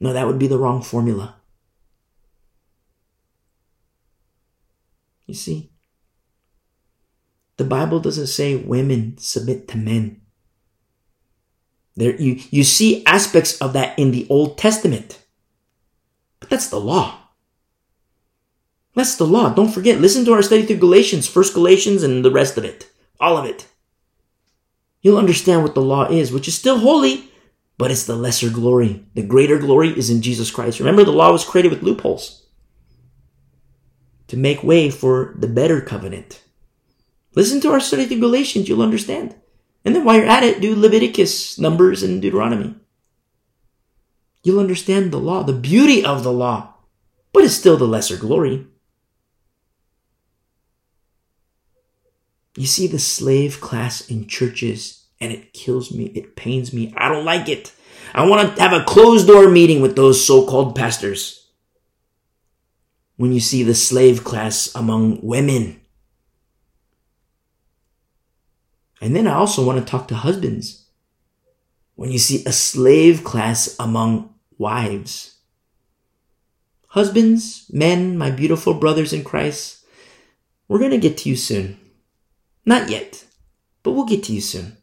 No, that would be the wrong formula. You see? The Bible doesn't say women submit to men. There, you, you see aspects of that in the Old Testament. But that's the law. That's the law. Don't forget, listen to our study through Galatians, first Galatians and the rest of it. All of it. You'll understand what the law is, which is still holy, but it's the lesser glory. The greater glory is in Jesus Christ. Remember, the law was created with loopholes to make way for the better covenant. Listen to our study through Galatians, you'll understand. And then while you're at it, do Leviticus, Numbers, and Deuteronomy. You'll understand the law, the beauty of the law, but it's still the lesser glory. You see the slave class in churches, and it kills me. It pains me. I don't like it. I want to have a closed door meeting with those so called pastors when you see the slave class among women. And then I also want to talk to husbands. When you see a slave class among wives. Husbands, men, my beautiful brothers in Christ, we're going to get to you soon. Not yet, but we'll get to you soon.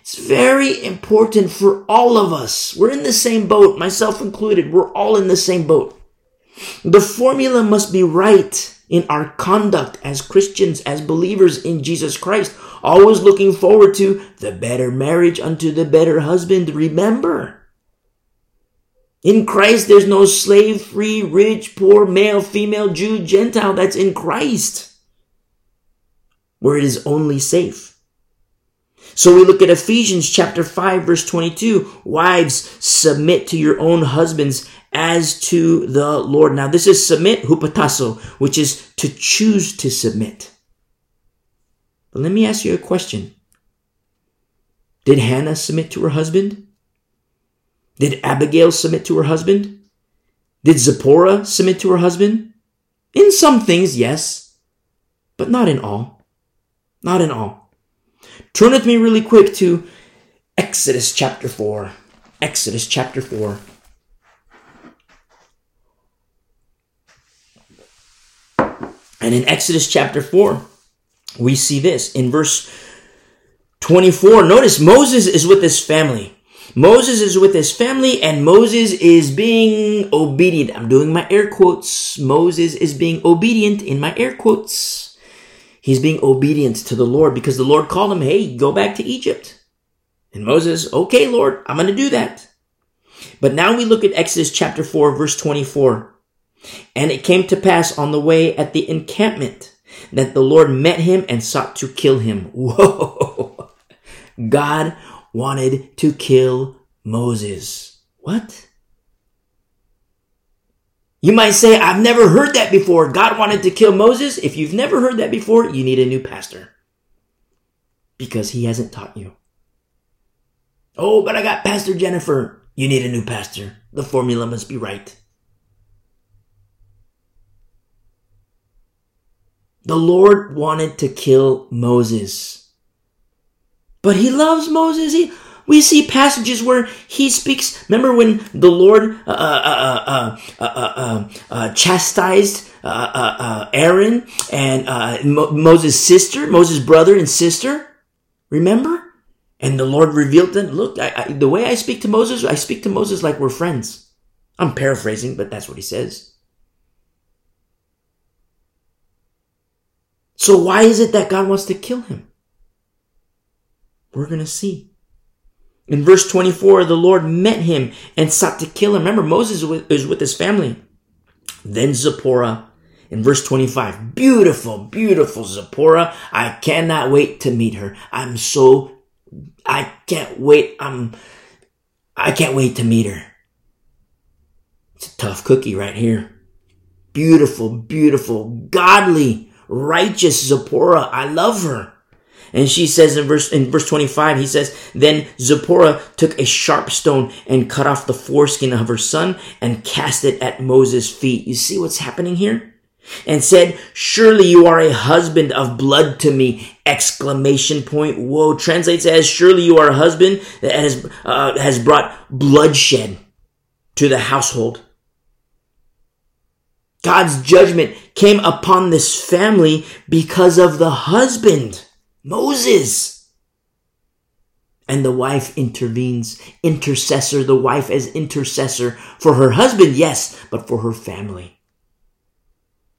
It's very important for all of us. We're in the same boat, myself included. We're all in the same boat. The formula must be right. in our conduct as Christians, as believers in Jesus Christ, always looking forward to the better marriage unto the better husband. Remember, in Christ, there's no slave, free, rich, poor, male, female, Jew, Gentile. That's in Christ, where it is only safe. So we look at Ephesians chapter 5 verse 22. Wives, submit to your own husbands as to the Lord. Now this is submit hupotasso, which is to choose to submit. But let me ask you a question. Did Hannah submit to her husband? Did Abigail submit to her husband? Did Zipporah submit to her husband? In some things, yes, but not in all. Not in all. Turn with me really quick to Exodus chapter 4. Exodus chapter 4. And in Exodus chapter 4, we see this in verse 24. Notice Moses is with his family. Moses is with his family and Moses is being obedient. I'm doing my air quotes. Moses is being obedient in my air quotes. He's being obedient to the Lord because the Lord called him, Hey, go back to Egypt. And Moses, okay, Lord, I'm going to do that. But now we look at Exodus chapter 4, verse 24. And it came to pass on the way at the encampment that the Lord met him and sought to kill him. Whoa! God wanted to kill Moses. What? You might say, I've never heard that before. God wanted to kill Moses. If you've never heard that before, you need a new pastor. Because he hasn't taught you. Oh, but I got Pastor Jennifer. You need a new pastor. The formula must be right. The Lord wanted to kill Moses. But he loves Moses. He, we see passages where he speaks. Remember when the Lord uh, uh, uh, chastised Aaron and Mo- Moses' sister, Moses' brother and sister? Remember? And the Lord revealed them, look, I, I, the way I speak to Moses, I speak to Moses like we're friends. I'm paraphrasing, but that's what he says. So why is it that God wants to kill him? We're going to see. In verse 24, the Lord met him and sought to kill him. Remember, Moses is with his family. Then Zipporah, in verse 25, beautiful, beautiful Zipporah. I cannot wait to meet her. I'm so, I can't wait. I'm, I can't wait to meet her. It's a tough cookie right here. Beautiful, beautiful, godly, righteous Zipporah. I love her. And she says in verse, in verse 25, he says, Then Zipporah took a sharp stone and cut off the foreskin of her son and cast it at Moses' feet. You see what's happening here? And said, Surely you are a husband of blood to me! Exclamation point. Whoa. Translates as, Surely you are a husband that has, uh, has brought bloodshed to the household. God's judgment came upon this family because of the husband, Moses. And the wife intervenes, intercessor, the wife as intercessor for her husband, yes, but for her family.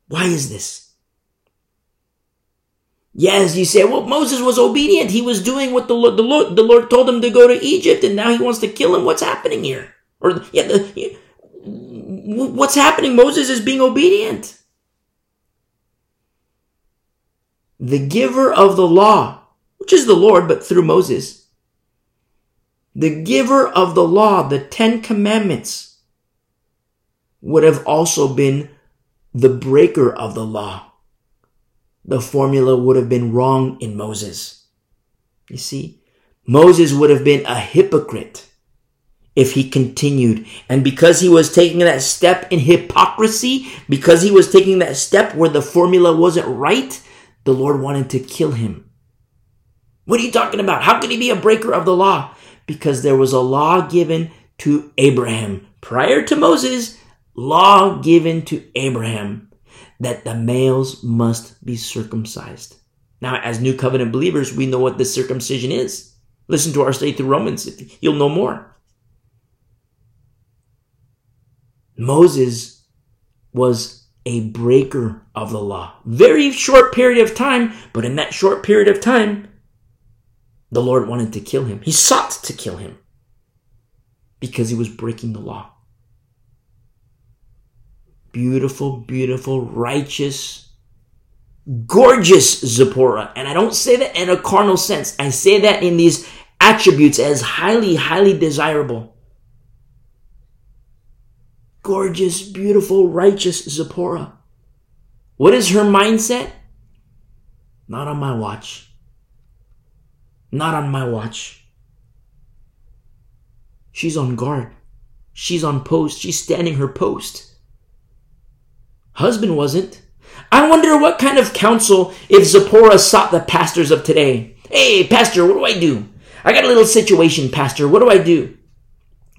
Why is this? Yes, you say, well, Moses was obedient. He was doing what the Lord, the Lord, the Lord told him to go to Egypt, and now he wants to kill him. What's happening here? Or yeah, the, what's happening? Moses is being obedient. The giver of the law, which is the Lord, but through Moses, the giver of the law, the Ten Commandments, would have also been the breaker of the law. The formula would have been wrong in Moses. You see, Moses would have been a hypocrite if he continued. And because he was taking that step in hypocrisy, because he was taking that step where the formula wasn't right, the Lord wanted to kill him. What are you talking about? How could he be a breaker of the law? Because there was a law given to Abraham prior to Moses, law given to Abraham that the males must be circumcised. Now, as new covenant believers, we know what the circumcision is. Listen to our study through Romans, you'll know more. Moses was a breaker of the law. Very short period of time, but in that short period of time, the Lord wanted to kill him. He sought to kill him because he was breaking the law. Beautiful, beautiful, righteous, gorgeous Zipporah. And I don't say that in a carnal sense. I say that in these attributes as highly, highly desirable. Gorgeous, beautiful, righteous Zipporah. What is her mindset? Not on my watch. Not on my watch. She's on guard. She's on post. She's standing her post. Husband wasn't. I wonder what kind of counsel if Zipporah sought the pastors of today. Hey, pastor, what do I do? I got a little situation, pastor. What do I do?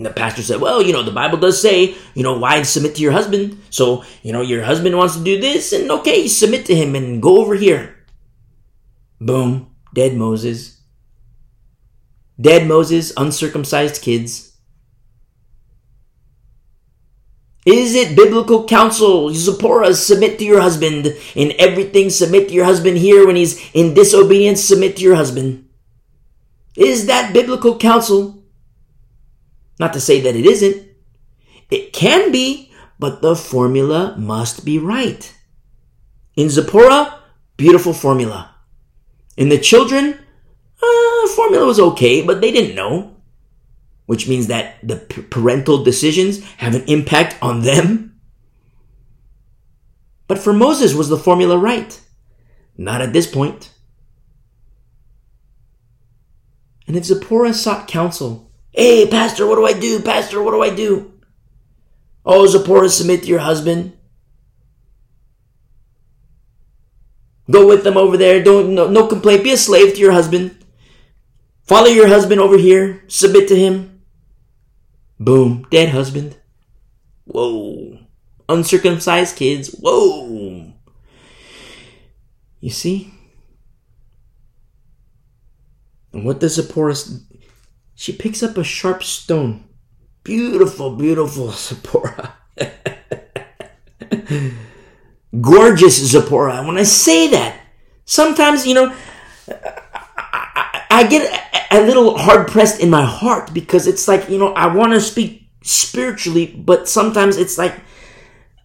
And the pastor said, Well, you know, the Bible does say, you know, wives submit to your husband. So, you know, your husband wants to do this, and okay, submit to him and go over here. Boom, dead Moses. Dead Moses, uncircumcised kids. Is it biblical counsel? Zipporah, submit to your husband. In everything, submit to your husband here. When he's in disobedience, submit to your husband. Is that biblical counsel? Not to say that it isn't. It can be, but the formula must be right. In Zipporah, beautiful formula. In the children, uh, formula was okay, but they didn't know which means that the parental decisions have an impact on them. But for Moses, was the formula right? Not at this point. And if Zipporah sought counsel, hey, Pastor, what do I do? Pastor, what do I do? Oh, Zipporah, submit to your husband. Go with them over there. Don't no, no complaint. Be a slave to your husband. Follow your husband over here. Submit to him. Boom. Dead husband. Whoa. Uncircumcised kids. Whoa. You see? And what does Zipporah? She picks up a sharp stone. Beautiful, beautiful Zipporah. Gorgeous Zipporah. When I say that, sometimes, you know, I, I get a little hard pressed in my heart because it's like, you know, I want to speak spiritually, but sometimes it's like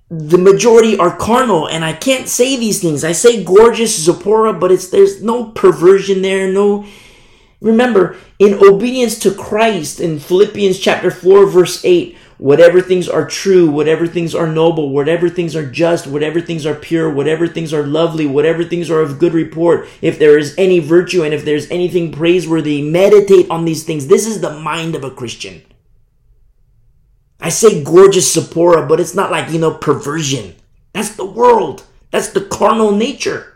the majority are carnal and I can't say these things. I say gorgeous Zipporah, but it's, there's no perversion there, no, remember, in obedience to Christ in Philippians chapter 4 verse 8, whatever things are true, whatever things are noble, whatever things are just, whatever things are pure, whatever things are lovely, whatever things are of good report, if there is any virtue and if there's anything praiseworthy, meditate on these things. This is the mind of a Christian. I say gorgeous Zipporah, but it's not like, you know, perversion. That's the world. That's the carnal nature.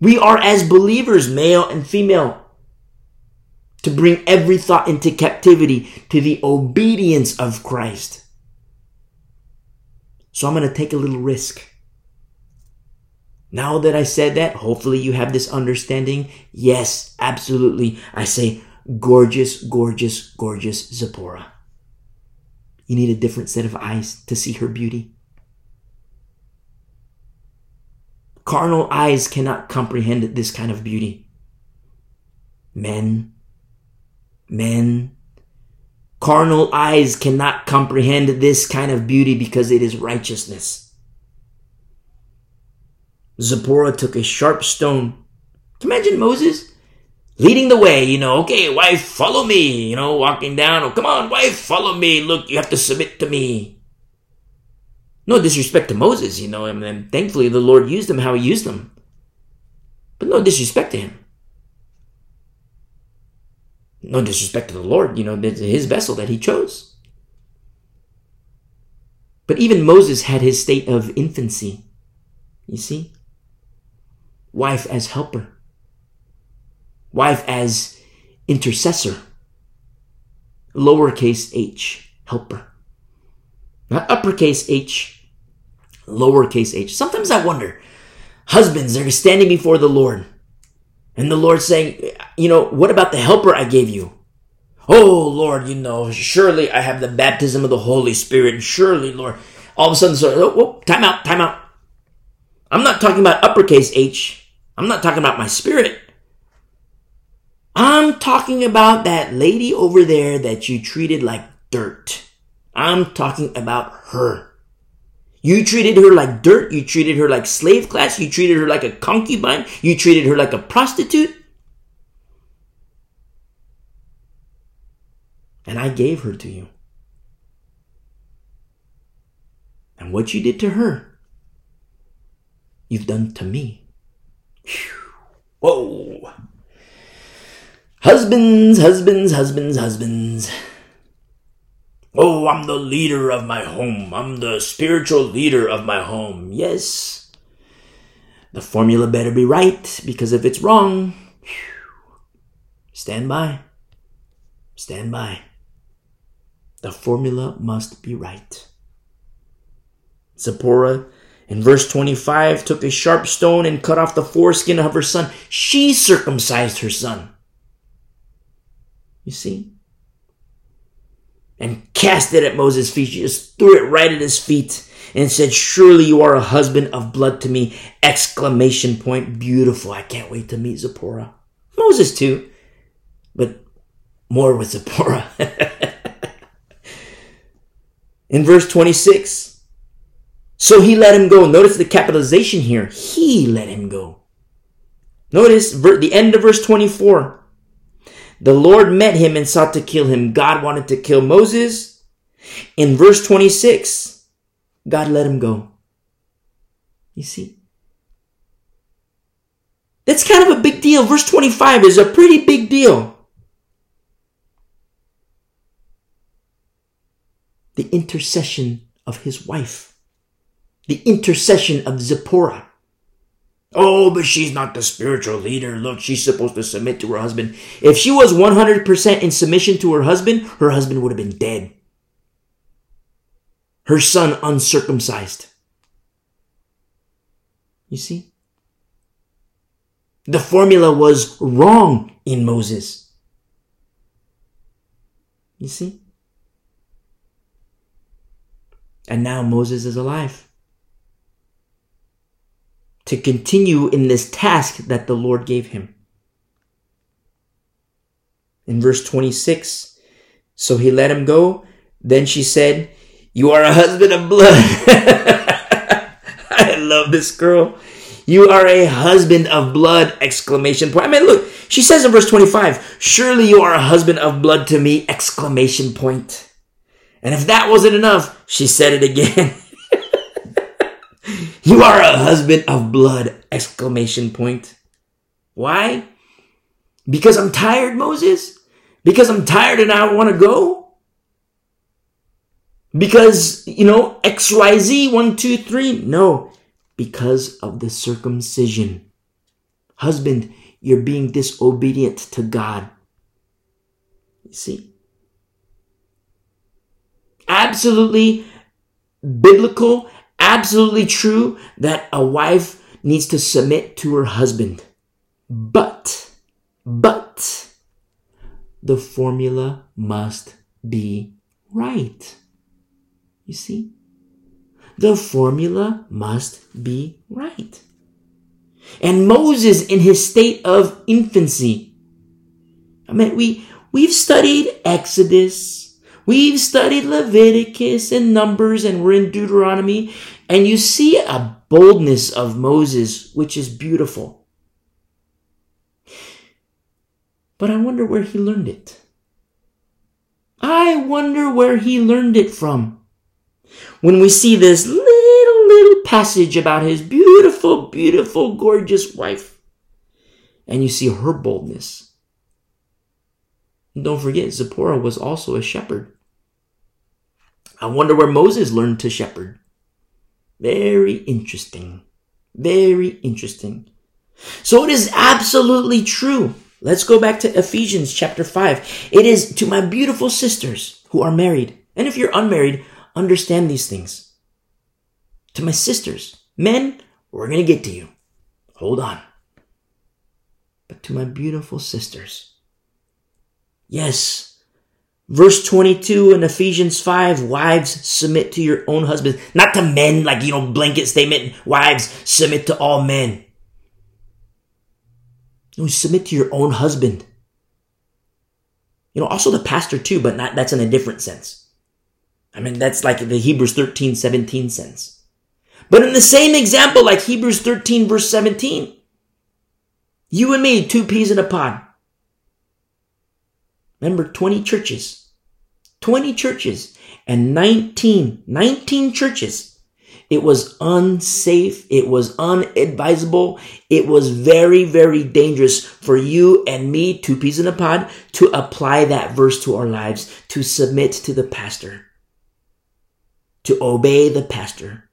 We are as believers, male and female, to bring every thought into captivity to the obedience of Christ. So I'm going to take a little risk. Now that I said that, hopefully you have this understanding. Yes, absolutely. I say gorgeous, gorgeous, gorgeous Zipporah. You need a different set of eyes to see her beauty. Carnal eyes cannot comprehend this kind of beauty. Men Men, carnal eyes cannot comprehend this kind of beauty because it is righteousness. Zipporah took a sharp stone. Imagine Moses leading the way, you know, okay, wife, follow me, you know, walking down. Oh, come on, wife, follow me. Look, you have to submit to me. No disrespect to Moses, you know, and thankfully the Lord used him how he used him. But no disrespect to him no disrespect to the Lord, you know, his vessel that he chose. But even Moses had his state of infancy. You see? Wife as helper. Wife as intercessor. Lowercase h, helper. Not uppercase h, lowercase h. Sometimes I wonder, husbands, they're standing before the Lord. And the Lord saying, you know, what about the helper I gave you? Oh Lord, you know, surely I have the baptism of the Holy Spirit. Surely, Lord, all of a sudden, so, oh, oh, time out, time out. I'm not talking about uppercase H. I'm not talking about my spirit. I'm talking about that lady over there that you treated like dirt. I'm talking about her. You treated her like dirt. You treated her like slave class. You treated her like a concubine. You treated her like a prostitute. And I gave her to you. And what you did to her, you've done to me. Whoa. Husbands, husbands, husbands, husbands. Oh, I'm the leader of my home. I'm the spiritual leader of my home. Yes. The formula better be right because if it's wrong, stand by. Stand by. The formula must be right. Zipporah in verse 25 took a sharp stone and cut off the foreskin of her son. She circumcised her son. You see? And cast it at Moses' feet. She just threw it right at his feet and said, Surely you are a husband of blood to me! Exclamation point. Beautiful. I can't wait to meet Zipporah. Moses too, but more with Zipporah. In verse 26, so he let him go. Notice the capitalization here. He let him go. Notice the end of verse 24. The Lord met him and sought to kill him. God wanted to kill Moses. In verse 26, God let him go. You see? That's kind of a big deal. Verse 25 is a pretty big deal. The intercession of his wife. The intercession of Zipporah. Oh, but she's not the spiritual leader. Look, she's supposed to submit to her husband. If she was 100% in submission to her husband, her husband would have been dead. Her son uncircumcised. You see? The formula was wrong in Moses. You see? And now Moses is alive to continue in this task that the Lord gave him. In verse 26, so he let him go. Then she said, You are a husband of blood. I love this girl. You are a husband of blood! Exclamation point. I mean, look, she says in verse 25, Surely you are a husband of blood to me! Exclamation point. And if that wasn't enough, she said it again. You are a husband of blood! Exclamation point. Why? Because I'm tired, Moses? Because I'm tired and I want to go? Because, you know, XYZ, one, two, three? No. Because of the circumcision. Husband, you're being disobedient to God. You see? Absolutely biblical absolutely true that a wife needs to submit to her husband. But, but, the formula must be right. You see? The formula must be right. And Moses in his state of infancy. I mean, we, we've studied Exodus, We've studied Leviticus and Numbers and we're in Deuteronomy, and you see a boldness of Moses, which is beautiful. But I wonder where he learned it. I wonder where he learned it from. When we see this little, little passage about his beautiful, beautiful, gorgeous wife, and you see her boldness. Don't forget, Zipporah was also a shepherd. I wonder where Moses learned to shepherd. Very interesting. Very interesting. So it is absolutely true. Let's go back to Ephesians chapter 5. It is to my beautiful sisters who are married. And if you're unmarried, understand these things. To my sisters, men, we're going to get to you. Hold on. But to my beautiful sisters, yes, Verse 22 in Ephesians 5, wives submit to your own husbands. Not to men, like, you know, blanket statement. Wives submit to all men. You submit to your own husband. You know, also the pastor too, but not, that's in a different sense. I mean, that's like the Hebrews 13, 17 sense. But in the same example, like Hebrews 13 verse 17, you and me, two peas in a pod. Remember, 20 churches. 20 churches and 19, 19 churches. It was unsafe. It was unadvisable. It was very, very dangerous for you and me, two peas in a pod, to apply that verse to our lives, to submit to the pastor, to obey the pastor.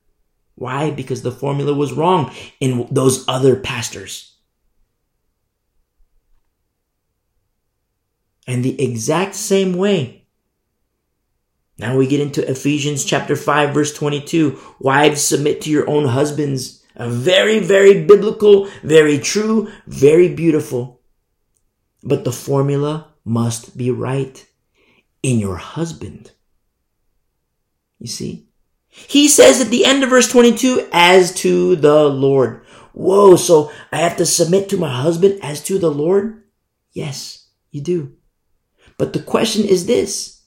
Why? Because the formula was wrong in those other pastors. And the exact same way. Now we get into Ephesians chapter 5 verse 22. Wives submit to your own husbands. A very, very biblical, very true, very beautiful. But the formula must be right in your husband. You see? He says at the end of verse 22, as to the Lord. Whoa, so I have to submit to my husband as to the Lord? Yes, you do. But the question is this.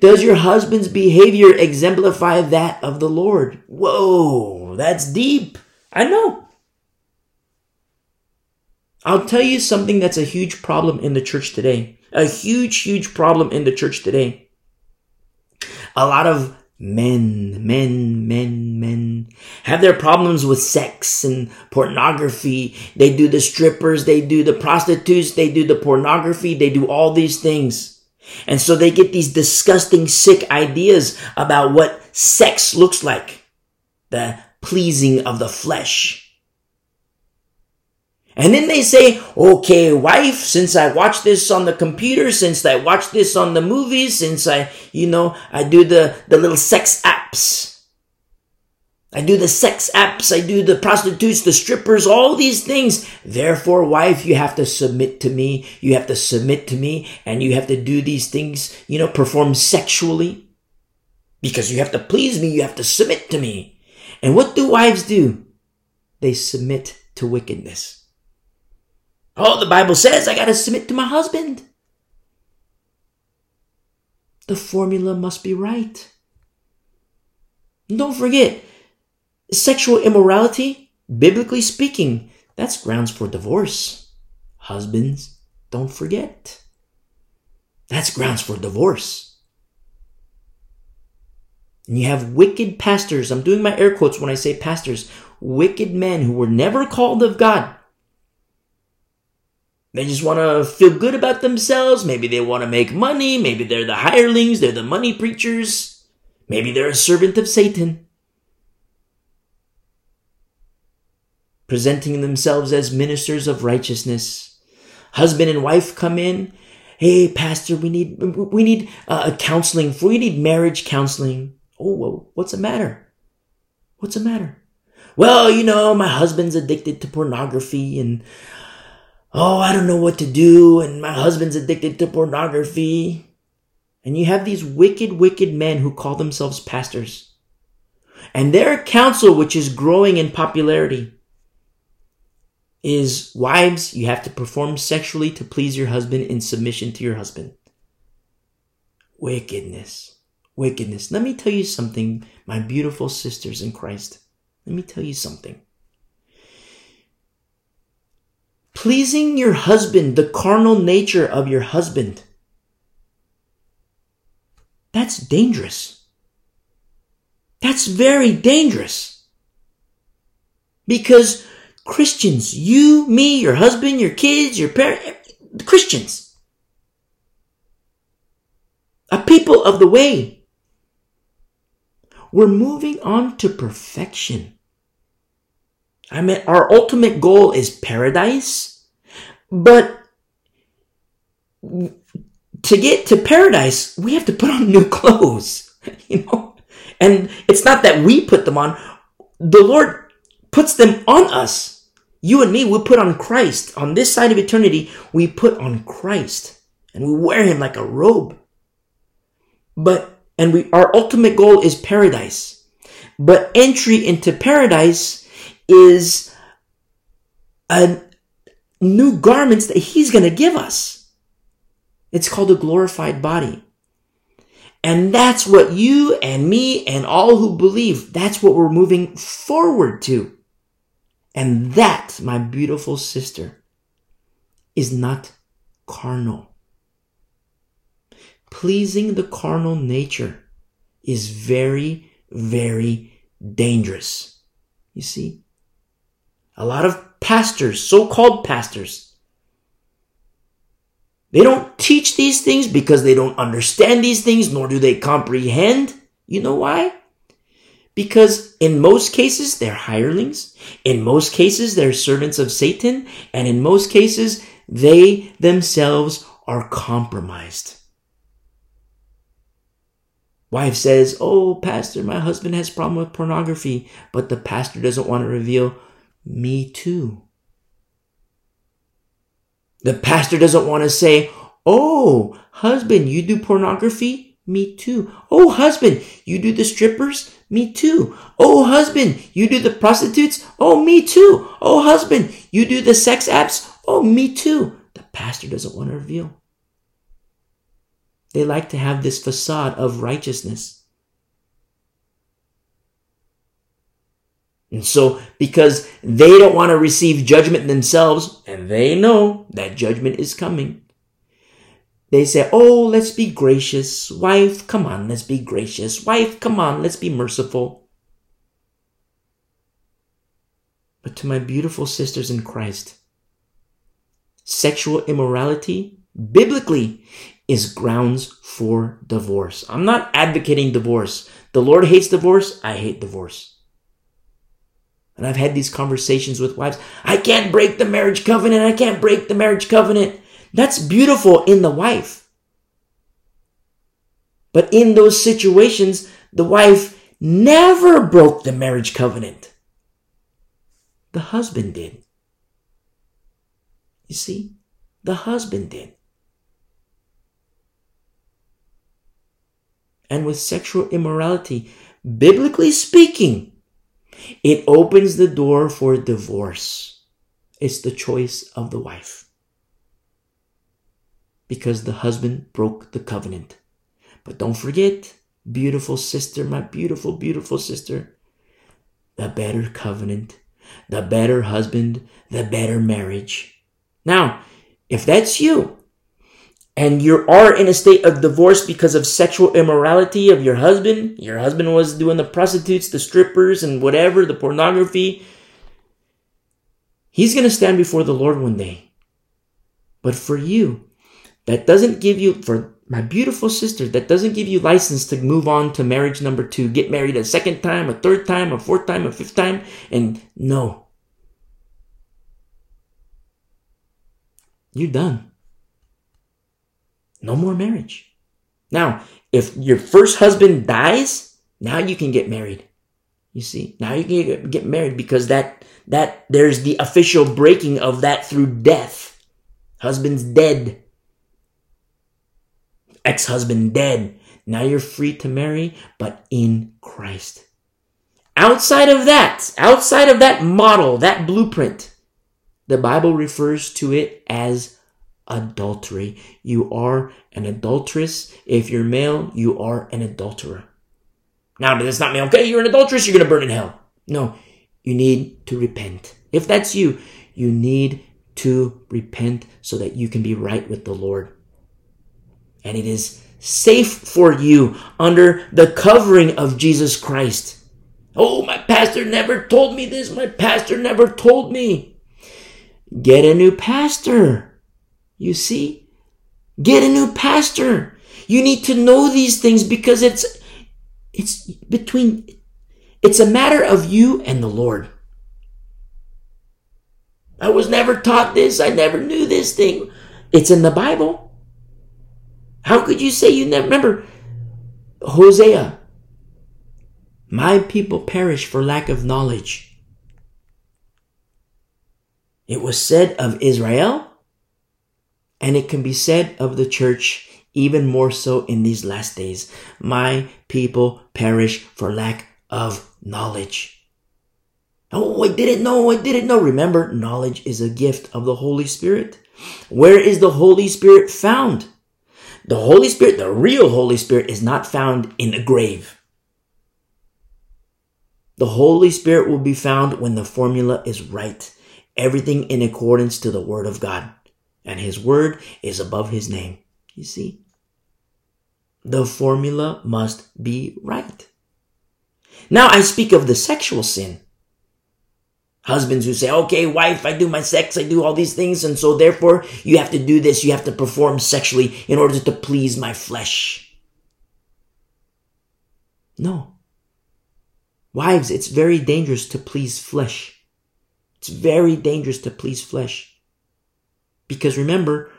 Does your husband's behavior exemplify that of the Lord? Whoa, that's deep. I know. I'll tell you something that's a huge problem in the church today. A huge, huge problem in the church today. A lot of men, men, men, men have their problems with sex and pornography. They do the strippers, they do the prostitutes, they do the pornography, they do all these things. And so they get these disgusting, sick ideas about what sex looks like. The pleasing of the flesh. And then they say, okay, wife, since I watch this on the computer, since I watch this on the movies, since I, you know, I do the, the little sex apps. I do the sex apps, I do the prostitutes, the strippers, all these things. Therefore, wife, you have to submit to me. You have to submit to me and you have to do these things, you know, perform sexually. Because you have to please me, you have to submit to me. And what do wives do? They submit to wickedness. Oh, the Bible says I gotta submit to my husband. The formula must be right. And don't forget, sexual immorality, biblically speaking, that's grounds for divorce. Husbands, don't forget. That's grounds for divorce. And you have wicked pastors. I'm doing my air quotes when I say pastors. Wicked men who were never called of God they just want to feel good about themselves. Maybe they want to make money. Maybe they're the hirelings. They're the money preachers. Maybe they're a servant of Satan. Presenting themselves as ministers of righteousness. Husband and wife come in. Hey, pastor, we need, we need uh, counseling. We need marriage counseling. Oh, what's the matter? What's the matter? Well, you know, my husband's addicted to pornography and oh, I don't know what to do, and my husband's addicted to pornography. And you have these wicked, wicked men who call themselves pastors. And their counsel, which is growing in popularity, is wives, you have to perform sexually to please your husband in submission to your husband. Wickedness. Wickedness. Let me tell you something, my beautiful sisters in Christ. Let me tell you something. Pleasing your husband, the carnal nature of your husband. That's dangerous. That's very dangerous. Because Christians, you, me, your husband, your kids, your parents, Christians, a people of the way, we're moving on to perfection. I mean, our ultimate goal is paradise but to get to paradise, we have to put on new clothes, you know? And it's not that we put them on. The Lord puts them on us. You and me, we put on Christ. On this side of eternity, we put on Christ. and we wear him like a robe. But, and we, our ultimate goal is paradise. But entry into paradise is a new garments that he's going to give us. It's called a glorified body. And that's what you and me and all who believe, that's what we're moving forward to. And that, my beautiful sister, is not carnal. Pleasing the carnal nature is very, very dangerous. You see? A lot of pastors, so-called pastors, they don't teach these things because they don't understand these things, nor do they comprehend. You know why? Because in most cases, they're hirelings. In most cases, they're servants of Satan. And in most cases, they themselves are compromised. Wife says, Oh, pastor, my husband has problem with pornography, but the pastor doesn't want to reveal me too. The pastor doesn't want to say, Oh, husband, you do pornography? Me too. Oh, husband, you do the strippers? Me too. Oh, husband, you do the prostitutes? Oh, me too. Oh, husband, you do the sex apps? Oh, me too. The pastor doesn't want to reveal. They like to have this facade of righteousness. And so, because they don't want to receive judgment themselves, and they know that judgment is coming, they say, Oh, let's be gracious. Wife, come on, let's be gracious. Wife, come on, let's be merciful. But to my beautiful sisters in Christ, sexual immorality, biblically, is grounds for divorce. I'm not advocating divorce. The Lord hates divorce. I hate divorce. And I've had these conversations with wives. I can't break the marriage covenant. I can't break the marriage covenant. That's beautiful in the wife. But in those situations, the wife never broke the marriage covenant. The husband did. You see, the husband did. And with sexual immorality, biblically speaking, it opens the door for divorce. It's the choice of the wife. Because the husband broke the covenant. But don't forget, beautiful sister, my beautiful, beautiful sister, the better covenant, the better husband, the better marriage. Now, if that's you, and you are in a state of divorce because of sexual immorality of your husband, your husband was doing the prostitutes, the strippers, and whatever, the pornography, he's going to stand before the Lord one day. But for you, that doesn't give you, for my beautiful sister, that doesn't give you license to move on to marriage number two, get married a second time, a third time, a fourth time, a fifth time, and no. You're done. No more marriage. Now, if your first husband dies, now you can get married. You see, now you can get married because that that there's the official breaking of that through death. Husband's dead. Ex-husband dead. Now you're free to marry, but in Christ. Outside of that, outside of that model, that blueprint, the Bible refers to it as adultery. You are an adulteress. If you're male, you are an adulterer. Now, does not mean, okay, you're an adulteress, you're going to burn in hell. No, you need to repent. If that's you, you need to repent so that you can be right with the Lord. And it is safe for you under the covering of Jesus Christ. Oh, my pastor never told me this. My pastor never told me. Get a new pastor. You see? Get a new pastor. You need to know these things because it's it's between it's a matter of you and the Lord. I was never taught this. I never knew this thing. It's in the Bible. How could you say you never remember Hosea? My people perish for lack of knowledge. It was said of Israel And it can be said of the church even more so in these last days. My people perish for lack of knowledge. Oh, I didn't know, I didn't know. Remember, knowledge is a gift of the Holy Spirit. Where is the Holy Spirit found? The Holy Spirit, the real Holy Spirit, is not found in the grave. The Holy Spirit will be found when the formula is right. Everything in accordance to the Word of God. And His Word is above His name. You see? The formula must be right. Now I speak of the sexual sin. Husbands who say, okay, wife, I do my sex, I do all these things, and so therefore you have to do this, you have to perform sexually in order to please my flesh. No. Wives, it's very dangerous to please flesh. It's very dangerous to please flesh. Because remember,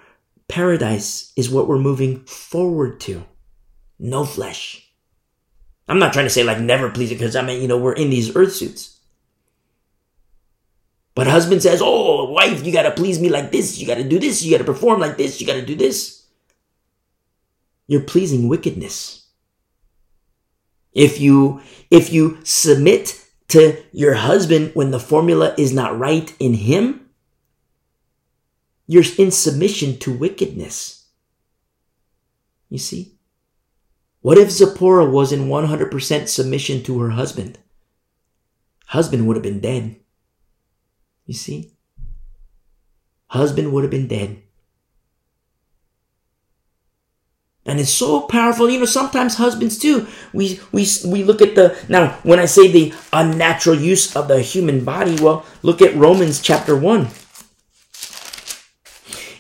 paradise is what we're moving forward to. No flesh. I'm not trying to say like never please it because I mean, you know, we're in these earth suits. But husband says, Oh, wife, you gotta please me like this. You gotta do this. You gotta perform like this. You gotta do this. You're pleasing wickedness. If you, if you submit to your husband when the formula is not right in him, you're in submission to wickedness. You see? What if Zipporah was in 100% submission to her husband? Husband would have been dead. You see? Husband would have been dead. And it's so powerful. You know, sometimes husbands too, we, we, we look at the, now when I say the unnatural use of the human body, well, look at Romans chapter 1.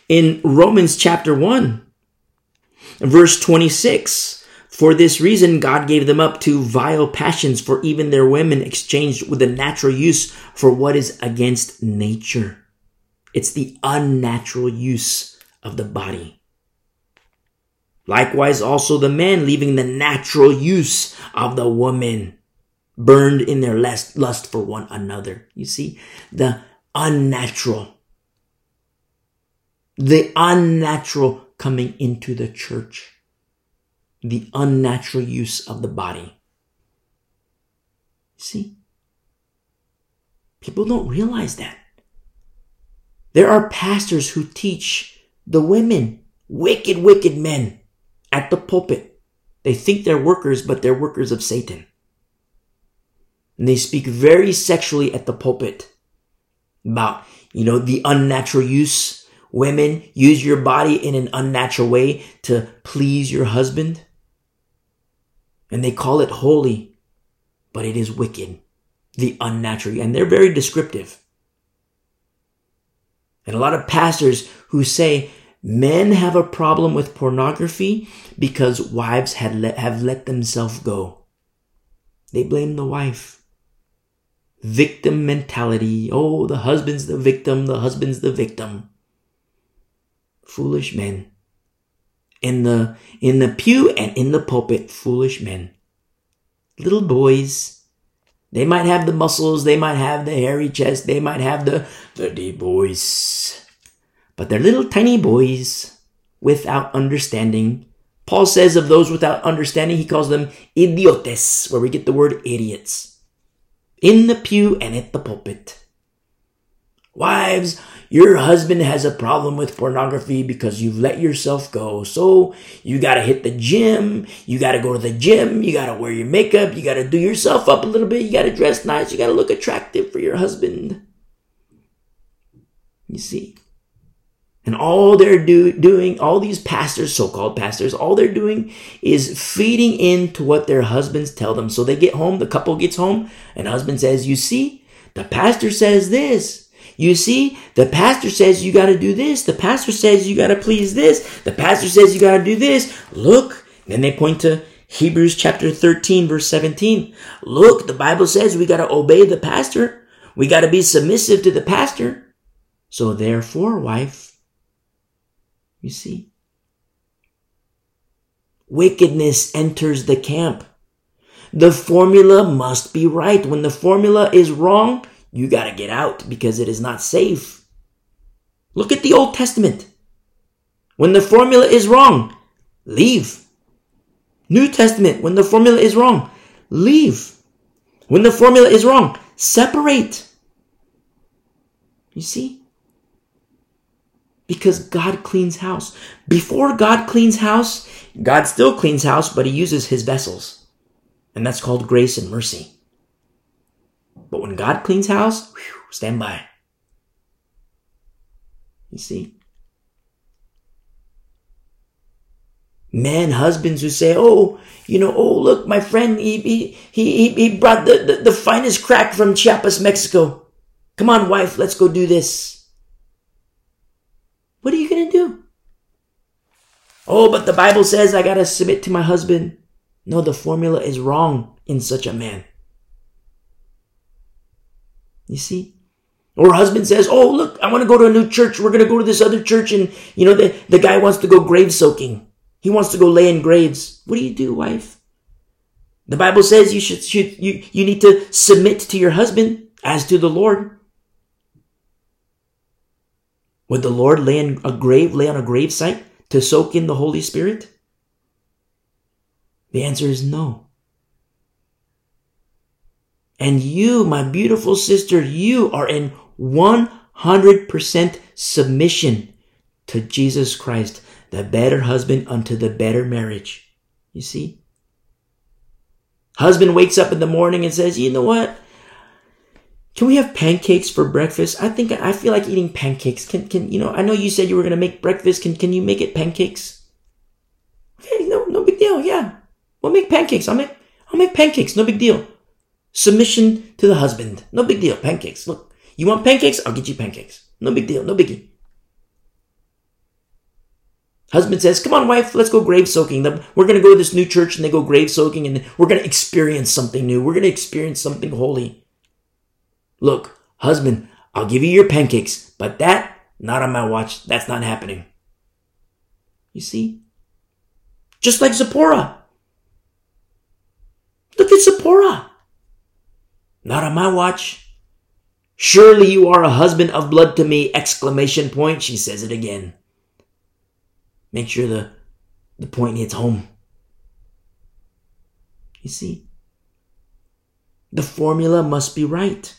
In Romans chapter 1, verse 26, for this reason, God gave them up to vile passions, for even their women exchanged with the natural use for what is against nature. It's the unnatural use of the body. Likewise, also the men leaving the natural use of the woman burned in their lust for one another. You see, the unnatural, the unnatural coming into the church the unnatural use of the body. See? People don't realize that. There are pastors who teach the women, wicked, wicked men, at the pulpit. They think they're workers, but they're workers of Satan. And they speak very sexually at the pulpit about, you know, the unnatural use. Women, use your body in an unnatural way to please your husband. And they call it holy, but it is wicked, the unnatural. And they're very descriptive. And a lot of pastors who say men have a problem with pornography because wives had have let themselves go. They blame the wife. Victim mentality. Oh, the husband's the victim, the husband's the victim. Foolish men. In the in the pew and in the pulpit foolish men. Little boys they might have the muscles they might have the hairy chest they might have the the deep voice but they're little tiny boys without understanding. Paul says of those without understanding he calls them idiotes where we get the word idiots. In the pew and at the pulpit. Wives your husband has a problem with pornography because you've let yourself go. So you got to hit the gym. You got to go to the gym. You got to wear your makeup. You got to do yourself up a little bit. You got to dress nice. You got to look attractive for your husband. You see? And all they're do, doing, all these pastors, so-called pastors, all they're doing is feeding into what their husbands tell them. So they get home, the couple gets home, and husband says, you see, the pastor says this. You see, the pastor says you got to do this. The pastor says you got to please this. The pastor says you got to do this. Look. Then they point to Hebrews chapter 13, verse 17. Look, the Bible says we got to obey the pastor. We got to be submissive to the pastor. So therefore, wife, you see, wickedness enters the camp. The formula must be right. When the formula is wrong, you got to get out because it is not safe. Look at the Old Testament. when the formula is wrong, leave. New Testament, when the formula is wrong, leave. When the formula is wrong, separate. You see? Because God cleans house. Before God cleans house, God still cleans house, but he uses his vessels. And that's called grace and mercy. But when God cleans house, whew, stand by. You see? Men, husbands who say, oh, you know, oh, look, my friend, he, he, he, he brought the, the, the finest crack from Chiapas, Mexico. Come on, wife, let's go do this. What are you going to do? Oh, but the Bible says I got to submit to my husband. No, the formula is wrong in such a man. You see? Or husband says, Oh, look, I want to go to a new church. We're going to go to this other church. And, you know, the, the guy wants to go grave soaking. He wants to go lay in graves. What do you do, wife? The Bible says you should, should you, you need to submit to your husband as to the Lord. Would the Lord lay in a grave, lay on a grave site to soak in the Holy Spirit? The answer is no. And you, my beautiful sister, you are in 100% submission to Jesus Christ, the better husband unto the better marriage. You see? Husband wakes up in the morning and says, you know what? Can we have pancakes for breakfast? I think I feel like eating pancakes. Can can you know? I know you said you were gonna make breakfast. Can can you make it pancakes? Okay, no no big deal. Yeah, we'll make pancakes. I'll make I'll make pancakes. No big deal. Submission to the husband. No big deal. Pancakes. Look, you want pancakes? I'll get you pancakes. No big deal. No biggie. Husband says, Come on, wife, let's go grave soaking. We're going to go to this new church and they go grave soaking and we're going to experience something new. We're going to experience something holy. Look, husband, I'll give you your pancakes, but that, not on my watch. That's not happening. You see? Just like Zipporah. Look at Zipporah. Not on my watch. Surely you are a husband of blood to me! Exclamation point. She says it again. Make sure the, the point hits home. You see? The formula must be right.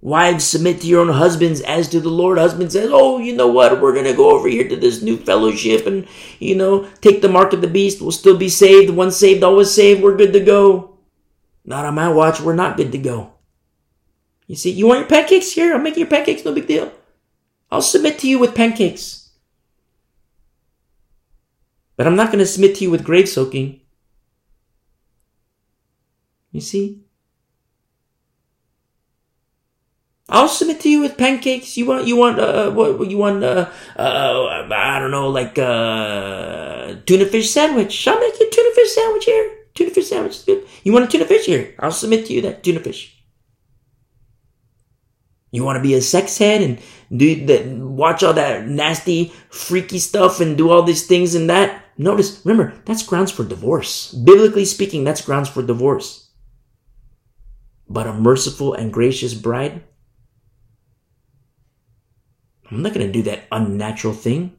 Wives, submit to your own husbands as to the Lord. Husband says, Oh, you know what? We're going to go over here to this new fellowship and, you know, take the mark of the beast. We'll still be saved. Once saved, always saved. We're good to go. Not on my watch. We're not good to go. You see, you want your pancakes? Here, I'm making your pancakes. No big deal. I'll submit to you with pancakes. But I'm not going to submit to you with grave soaking. You see? I'll submit to you with pancakes. You want, you want, uh, what, you want, uh, uh, I don't know, like, uh, tuna fish sandwich. I'll make you a tuna fish sandwich here. Tuna fish sandwich. is good. You want a tuna fish here? I'll submit to you that tuna fish. You want to be a sex head and do that, watch all that nasty, freaky stuff and do all these things and that? Notice, remember, that's grounds for divorce. Biblically speaking, that's grounds for divorce. But a merciful and gracious bride, I'm not going to do that unnatural thing.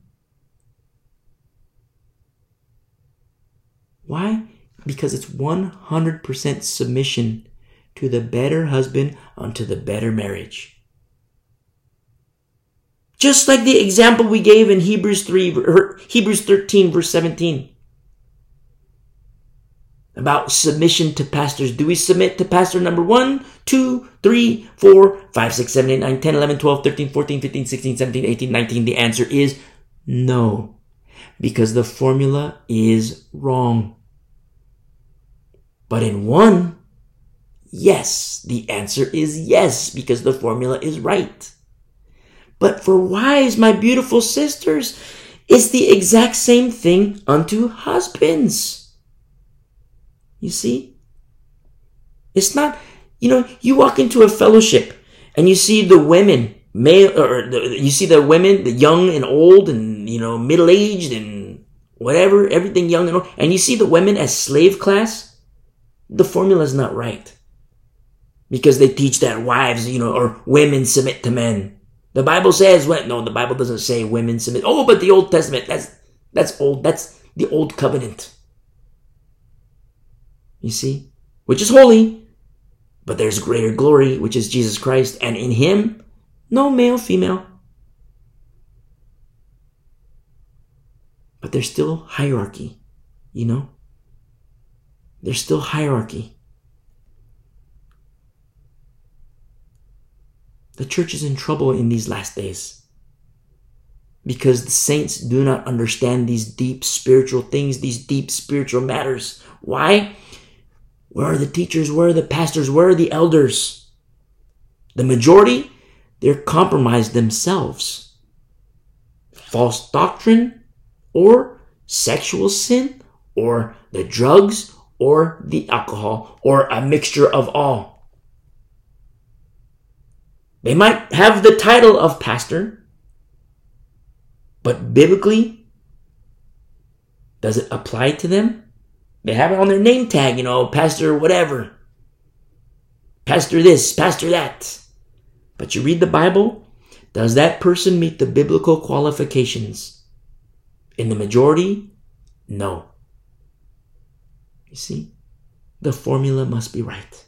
Why? Because it's 100% submission to the better husband unto the better marriage. Just like the example we gave in Hebrews 3, Hebrews 13 verse 17 about submission to pastors. Do we submit to pastor number 1, 2, 3, 4, 5, 6, 7, 8, 9, 10, 11, 12, 13, 14, 15, 16, 17, 18, 19? The answer is no. Because the formula is wrong. But in one, yes, the answer is yes, because the formula is right. But for wives, my beautiful sisters, it's the exact same thing unto husbands. You see? It's not, you know, you walk into a fellowship and you see the women, male, or the, you see the women, the young and old and, you know, middle aged and whatever, everything young and old, and you see the women as slave class, the formula is not right. Because they teach that wives, you know, or women submit to men. The Bible says what? No, the Bible doesn't say women submit. Oh, but the Old Testament, that's, that's old. That's the old covenant. You see? Which is holy, but there's greater glory, which is Jesus Christ, and in him, no male, female. But there's still hierarchy, you know? There's still hierarchy. The church is in trouble in these last days because the saints do not understand these deep spiritual things, these deep spiritual matters. Why? Where are the teachers? Where are the pastors? Where are the elders? The majority, they're compromised themselves. False doctrine, or sexual sin, or the drugs, or the alcohol, or a mixture of all. They might have the title of pastor, but biblically, does it apply to them? They have it on their name tag, you know, pastor whatever. Pastor this, pastor that. But you read the Bible, does that person meet the biblical qualifications? In the majority, no. You see, the formula must be right.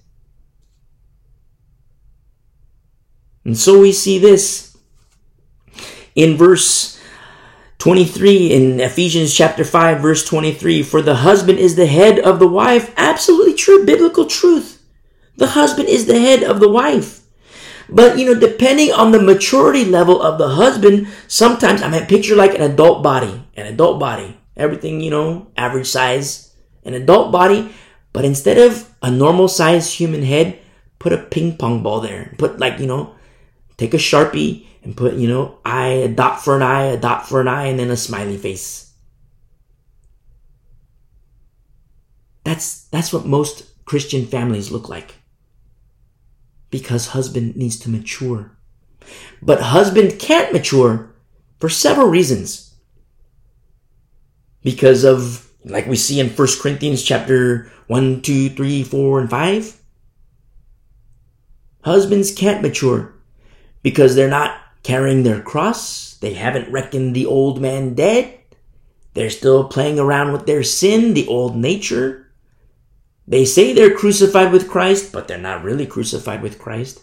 And so we see this in verse 23 in Ephesians chapter 5 verse 23 for the husband is the head of the wife. Absolutely true biblical truth. The husband is the head of the wife. But you know depending on the maturity level of the husband sometimes I mean picture like an adult body an adult body. Everything you know average size an adult body but instead of a normal size human head put a ping pong ball there put like you know take a sharpie and put, you know, eye, a dot for an eye, a dot for an eye, and then a smiley face. That's, that's what most Christian families look like. Because husband needs to mature. But husband can't mature for several reasons. Because of, like we see in 1 Corinthians chapter 1, 2, 3, 4, and 5. Husbands can't mature because they're not carrying their cross. They haven't reckoned the old man dead. They're still playing around with their sin, the old nature. They say they're crucified with Christ, but they're not really crucified with Christ.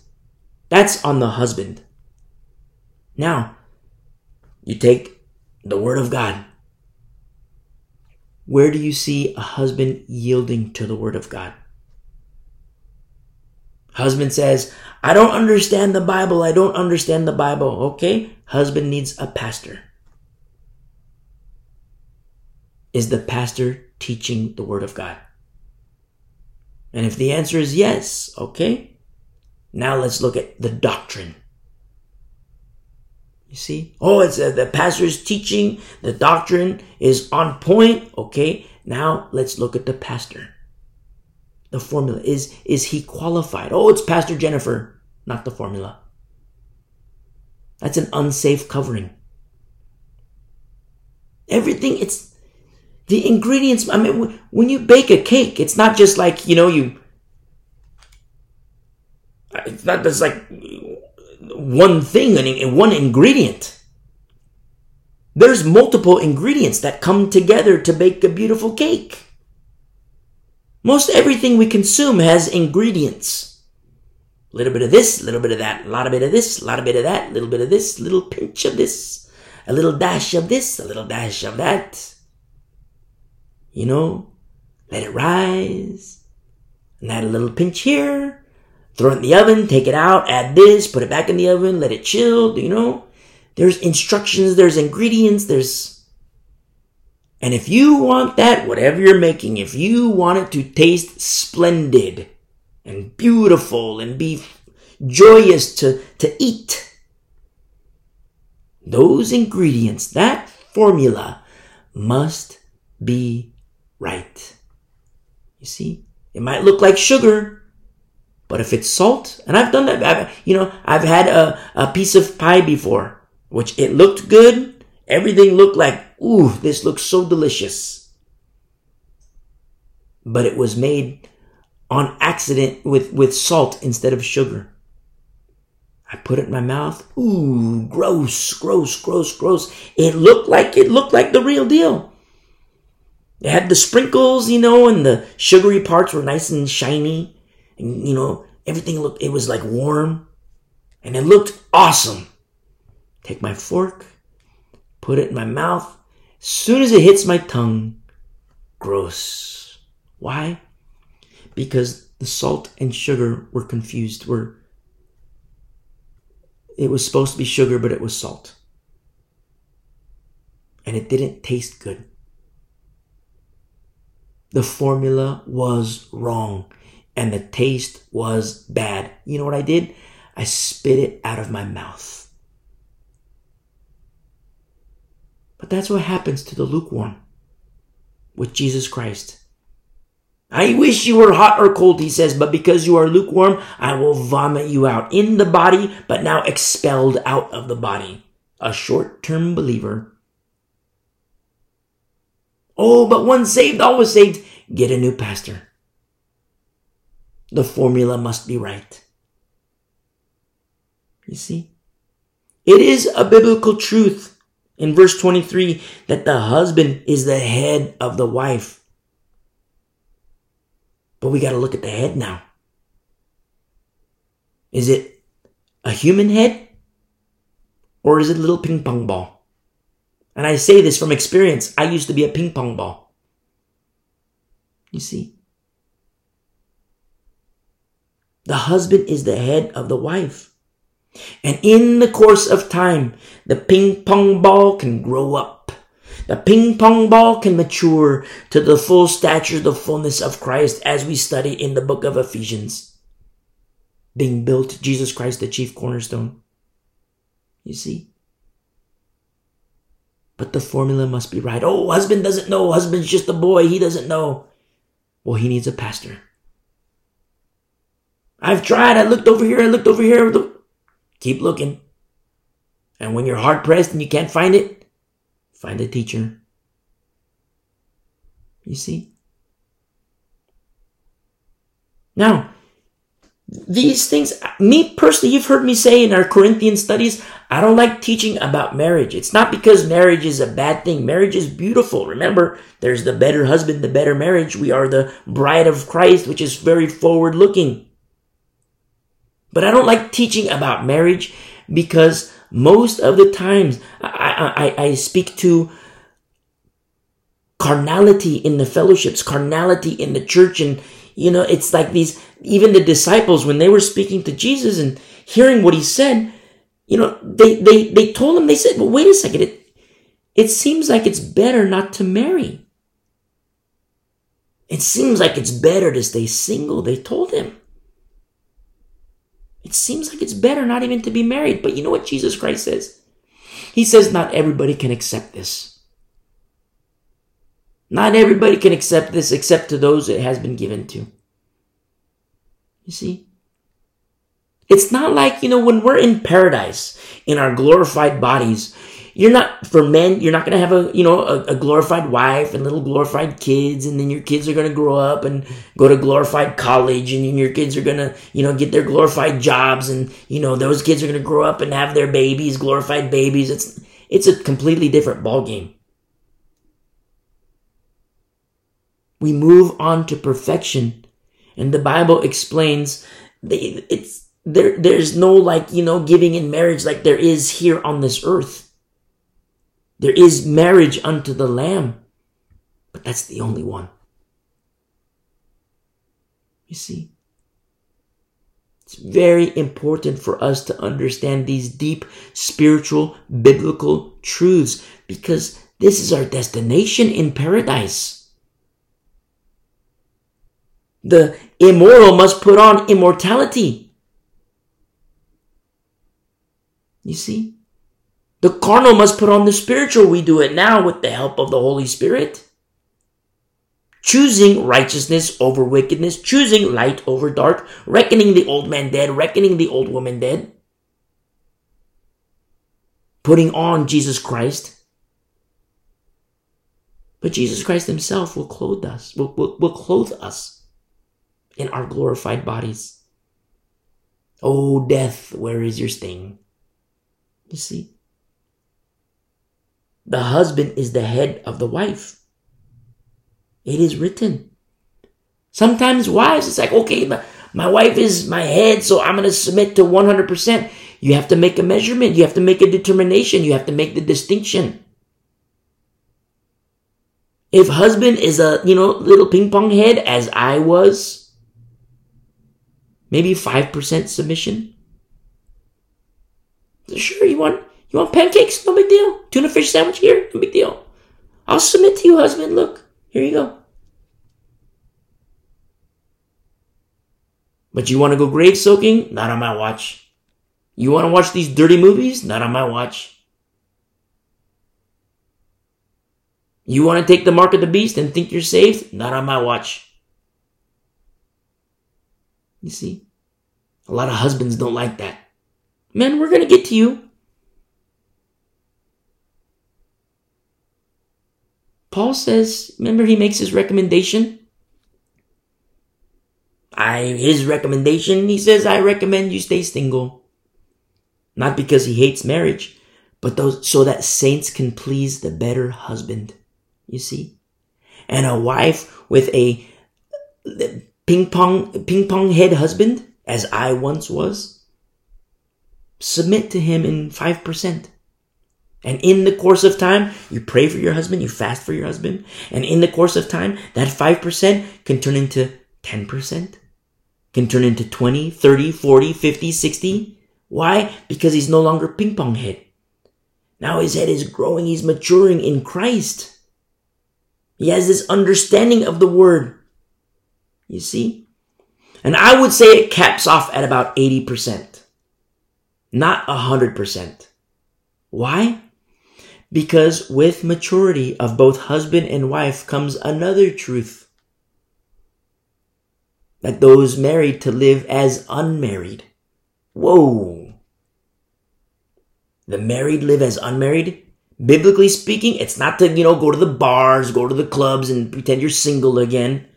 That's on the husband. Now, you take the Word of God. Where do you see a husband yielding to the Word of God? Husband says, I don't understand the Bible. I don't understand the Bible. Okay. Husband needs a pastor. Is the pastor teaching the Word of God? And if the answer is yes, okay. Now let's look at the doctrine. You see? Oh, it's uh, the pastor's teaching. The doctrine is on point. Okay. Now let's look at the pastor the formula. Is, is he qualified? Oh, it's Pastor Jennifer, not the formula. That's an unsafe covering. Everything, it's the ingredients. I mean, when you bake a cake, it's not just like, you know, you, it's not just like one thing and one ingredient. There's multiple ingredients that come together to bake a beautiful cake. Most everything we consume has ingredients. A little bit of this, a little bit of that, a lot of bit of this, a lot of bit of that, a little bit of this, little pinch of this, a little dash of this, a little dash of that. You know, let it rise, and add a little pinch here, throw it in the oven, take it out, add this, put it back in the oven, let it chill, you know. There's instructions, there's ingredients, there's and if you want that, whatever you're making, if you want it to taste splendid and beautiful and be joyous to, to eat, those ingredients, that formula must be right. You see, it might look like sugar, but if it's salt, and I've done that, I've, you know, I've had a, a piece of pie before, which it looked good, everything looked like ooh, this looks so delicious. But it was made on accident with, with salt instead of sugar. I put it in my mouth. Ooh, gross, gross, gross, gross. It looked like it looked like the real deal. It had the sprinkles, you know, and the sugary parts were nice and shiny. And, you know, everything looked, it was like warm. And it looked awesome. Take my fork, put it in my mouth. As soon as it hits my tongue, gross. Why? Because the salt and sugar were confused, were it was supposed to be sugar, but it was salt. And it didn't taste good. The formula was wrong and the taste was bad. You know what I did? I spit it out of my mouth. But that's what happens to the lukewarm with Jesus Christ. I wish you were hot or cold, he says, but because you are lukewarm, I will vomit you out in the body, but now expelled out of the body. A short term believer. Oh, but once saved, always saved. Get a new pastor. The formula must be right. You see? It is a biblical truth in verse 23 that the husband is the head of the wife. But we got to look at the head now. Is it a human head? Or is it a little ping pong ball? And I say this from experience. I used to be a ping pong ball. You see? The husband is the head of the wife. And in the course of time, the ping pong ball can grow up the ping pong ball can mature to the full stature, the fullness of Christ as we study in the book of Ephesians. Being built, Jesus Christ, the chief cornerstone. You see? But the formula must be right. Oh, husband doesn't know. Husband's just a boy. He doesn't know. Well, he needs a pastor. I've tried. I looked over here. I looked over here. Keep looking. And when you're hard pressed and you can't find it, Find a teacher. You see? Now, these things, me personally, you've heard me say in our Corinthian studies, I don't like teaching about marriage. It's not because marriage is a bad thing. Marriage is beautiful. Remember, there's the better husband, the better marriage. We are the bride of Christ, which is very forward looking. But I don't like teaching about marriage because most of the times I, I, I speak to carnality in the fellowships, carnality in the church. And, you know, it's like these, even the disciples, when they were speaking to Jesus and hearing what he said, you know, they, they, they told him, they said, well, wait a second. It, it seems like it's better not to marry. It seems like it's better to stay single, they told him. It seems like it's better not even to be married. But you know what Jesus Christ says? He says not everybody can accept this. Not everybody can accept this except to those it has been given to. You see? It's not like, you know, when we're in paradise in our glorified bodies, you're not for men you're not going to have a you know a, a, glorified wife and little glorified kids and then your kids are going to grow up and go to glorified college and your kids are going to you know get their glorified jobs and you know those kids are going to grow up and have their babies glorified babies. It's it's a completely different ball game we move on to perfection and the bible explains it's there there's no like you know giving in marriage like there is here on this earth there is marriage unto the Lamb, but that's the only one. You see, it's very important for us to understand these deep spiritual biblical truths because this is our destination in paradise. The immoral must put on immortality. You see? The carnal must put on the spiritual. We do it now with the help of the Holy Spirit. Choosing righteousness over wickedness, choosing light over dark, reckoning the old man dead, reckoning the old woman dead. Putting on Jesus Christ. But Jesus Christ himself will clothe us, will, will, will clothe us in our glorified bodies. Oh, death, where is your sting? You see? The husband is the head of the wife. It is written. Sometimes wives, it's like, okay, my, my wife is my head, so I'm going to submit to 100%. You have to make a measurement. You have to make a determination. You have to make the distinction. If husband is a, you know, little ping pong head as I was, maybe 5% submission. Sure, you want you want pancakes? No big deal. Tuna fish sandwich here? No big deal. I'll submit to you, husband. Look, here you go. But you want to go grave soaking? Not on my watch. You want to watch these dirty movies? Not on my watch. You want to take the mark of the beast and think you're saved? Not on my watch. You see? A lot of husbands don't like that. Men, we're going to get to you. Paul says, remember he makes his recommendation? I, his recommendation, he says, I recommend you stay single. Not because he hates marriage, but those, so that saints can please the better husband. You see? And a wife with a ping pong, ping pong head husband, as I once was, submit to him in 5%. And in the course of time, you pray for your husband, you fast for your husband. And in the course of time, that 5% can turn into 10%, can turn into 20, 30, 40, 50, 60. Why? Because he's no longer ping pong head. Now his head is growing, he's maturing in Christ. He has this understanding of the word. You see? And I would say it caps off at about 80%, not 100%. Why? Because with maturity of both husband and wife comes another truth. That those married to live as unmarried. Whoa. The married live as unmarried? Biblically speaking, it's not to, you know, go to the bars, go to the clubs and pretend you're single again.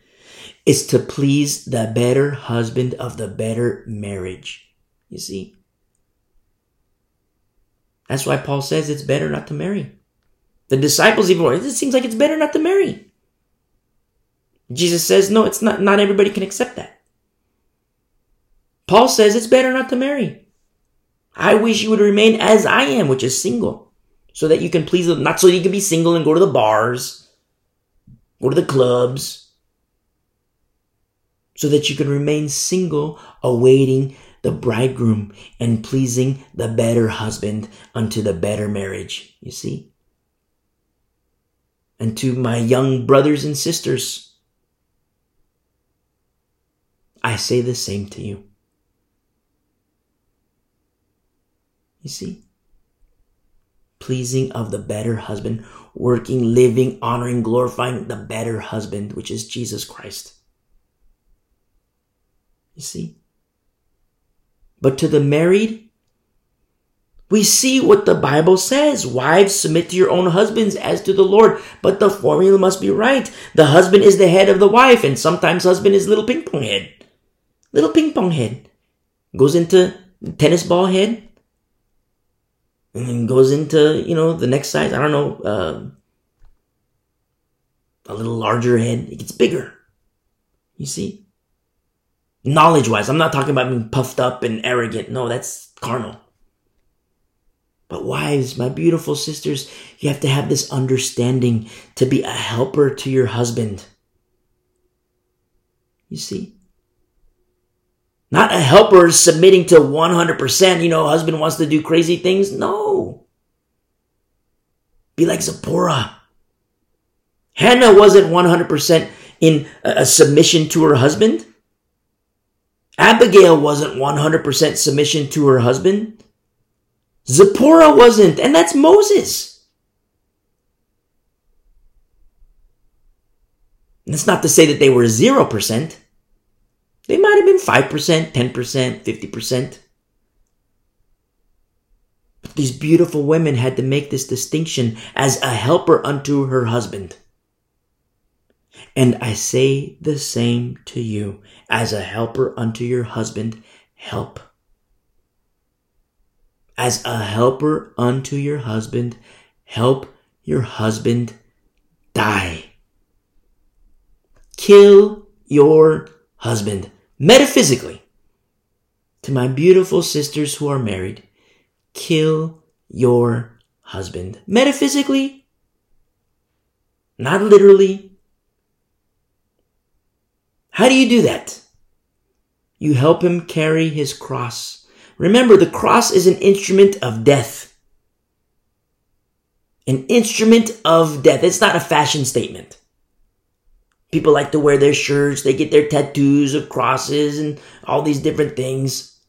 It's to please the better husband of the better marriage. You see? That's why Paul says it's better not to marry. The disciples even it seems like it's better not to marry. Jesus says, no, it's not, not everybody can accept that. Paul says it's better not to marry. I wish you would remain as I am, which is single, so that you can please, not so you can be single and go to the bars, go to the clubs, so that you can remain single, awaiting the bridegroom and pleasing the better husband unto the better marriage. You see? And to my young brothers and sisters, I say the same to you. You see? Pleasing of the better husband, working, living, honoring, glorifying the better husband, which is Jesus Christ. You see? But to the married, we see what the Bible says. Wives, submit to your own husbands as to the Lord. But the formula must be right. The husband is the head of the wife, and sometimes husband is little ping pong head. Little ping pong head. Goes into tennis ball head. And then goes into, you know, the next size. I don't know, uh, a little larger head. It gets bigger. You see? Knowledge wise. I'm not talking about being puffed up and arrogant. No, that's carnal. But wives, my beautiful sisters, you have to have this understanding to be a helper to your husband. You see? Not a helper submitting to 100%, you know, husband wants to do crazy things. No. Be like Zipporah. Hannah wasn't 100% in a submission to her husband. Abigail wasn't 100% submission to her husband. Zipporah wasn't, and that's Moses. That's not to say that they were 0%. They might have been 5%, 10%, 50%. But these beautiful women had to make this distinction as a helper unto her husband. And I say the same to you as a helper unto your husband, help as a helper unto your husband. Help your husband die. Kill your husband. Metaphysically, to my beautiful sisters who are married, kill your husband. Metaphysically, not literally. How do you do that? You help him carry his cross. Remember, the cross is an instrument of death. An instrument of death. It's not a fashion statement. People like to wear their shirts, they get their tattoos of crosses and all these different things.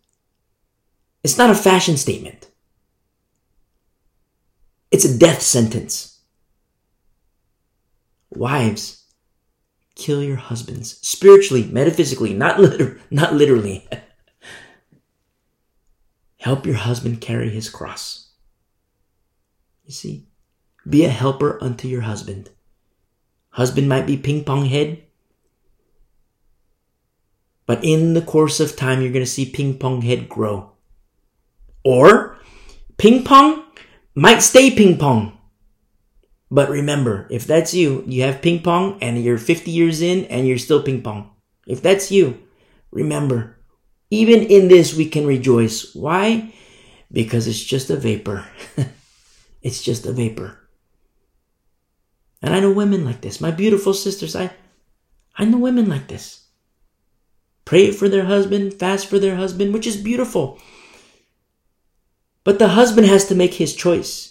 It's not a fashion statement. It's a death sentence. Wives, kill your husbands spiritually, metaphysically, not liter- not literally. Help your husband carry his cross. You see, be a helper unto your husband. Husband might be ping pong head, but in the course of time, you're going to see ping pong head grow. Or ping pong might stay ping pong. But remember, if that's you, you have ping pong and you're 50 years in and you're still ping pong. If that's you, remember, even in this we can rejoice. Why? Because it's just a vapor. it's just a vapor. And I know women like this. My beautiful sisters, I I know women like this. Pray for their husband, fast for their husband, which is beautiful. But the husband has to make his choice.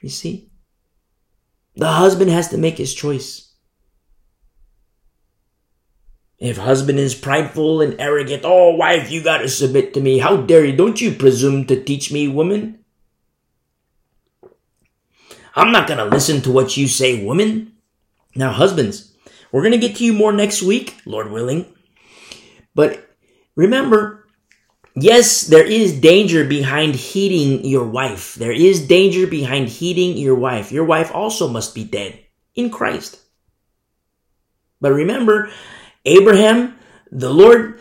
You see? The husband has to make his choice. If husband is prideful and arrogant, oh wife, you gotta submit to me. How dare you? Don't you presume to teach me, woman? I'm not gonna listen to what you say, woman. Now, husbands, we're gonna get to you more next week, Lord willing. But remember, Yes, there is danger behind heeding your wife. There is danger behind heeding your wife. Your wife also must be dead in Christ. But remember, Abraham, the Lord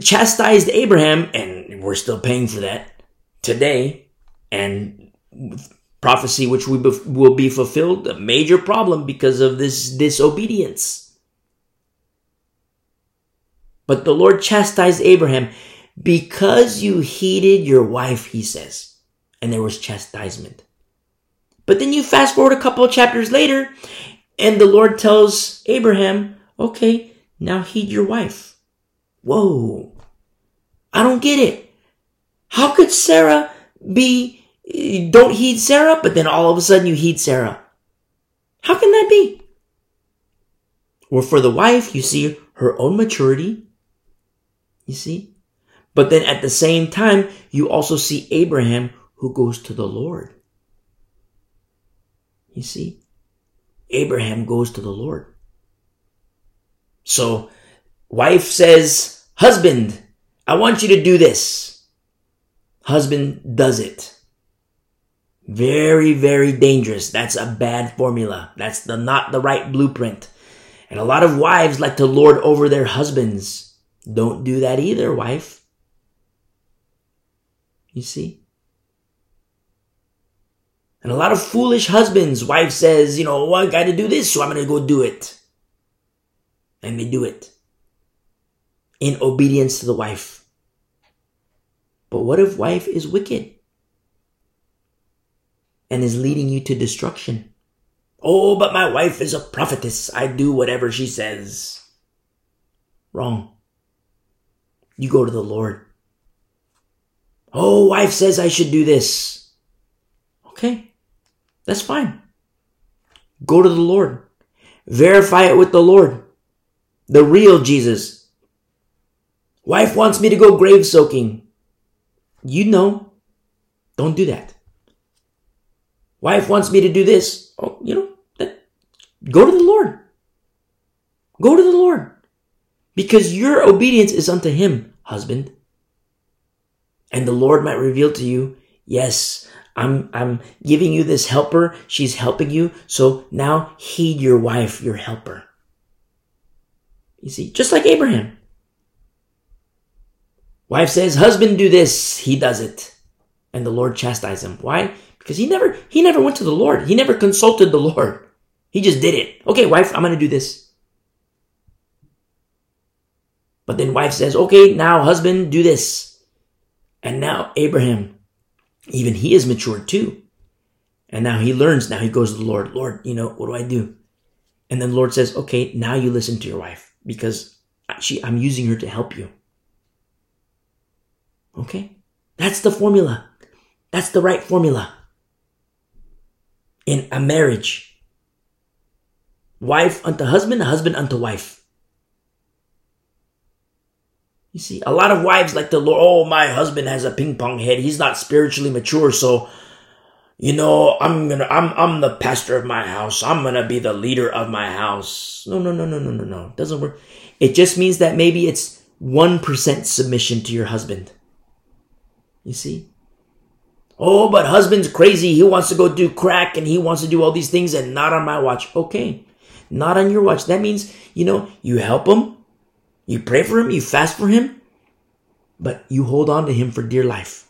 chastised Abraham, and we're still paying for that today. And prophecy, which we will be fulfilled, a major problem because of this disobedience. But the Lord chastised Abraham because you heeded your wife, he says. And there was chastisement. But then you fast forward a couple of chapters later, and the Lord tells Abraham, okay, now heed your wife. Whoa. I don't get it. How could Sarah be, don't heed Sarah, but then all of a sudden you heed Sarah? How can that be? Or for the wife, you see her own maturity. You see? But then at the same time, you also see Abraham who goes to the Lord. You see? Abraham goes to the Lord. So, wife says, husband, I want you to do this. Husband does it. Very, very dangerous. That's a bad formula. That's the not the right blueprint. And a lot of wives like to lord over their husbands. Don't do that either, wife. You see? And a lot of foolish husbands, wife says, you know, well, I gotta do this, so I'm gonna go do it. And they do it. In obedience to the wife. But what if wife is wicked? And is leading you to destruction? Oh, but my wife is a prophetess. I do whatever she says. Wrong. You go to the Lord. Oh, wife says I should do this. Okay, that's fine. Go to the Lord. Verify it with the Lord. The real Jesus. Wife wants me to go grave soaking. You know, don't do that. Wife wants me to do this. Oh, you know, that, go to the Lord. Go to the Lord. Because your obedience is unto Him, husband and the Lord might reveal to you, yes, I'm, I'm giving you this helper. She's helping you. So now heed your wife, your helper. You see, just like Abraham. Wife says, husband, do this. He does it. And the Lord chastises him. Why? Because he never, he never went to the Lord. He never consulted the Lord. He just did it. Okay, wife, I'm going to do this. But then wife says, okay, now husband, do this. And now Abraham, even he is matured too. And now he learns. Now he goes to the Lord. Lord, you know, what do I do? And then the Lord says, okay, now you listen to your wife because she, I'm using her to help you. Okay? That's the formula. That's the right formula. In a marriage. Wife unto husband, husband unto wife. You see, a lot of wives like the Lord, oh, my husband has a ping pong head. He's not spiritually mature, so you know, I'm gonna, I'm, I'm the pastor of my house. I'm gonna be the leader of my house. No, no, no, no, no, no, no. It doesn't work. It just means that maybe it's 1% submission to your husband. You see? Oh, but husband's crazy. He wants to go do crack and he wants to do all these things and not on my watch. Okay. Not on your watch. That means, you know, you help him, you pray for him, you fast for him, but you hold on to him for dear life.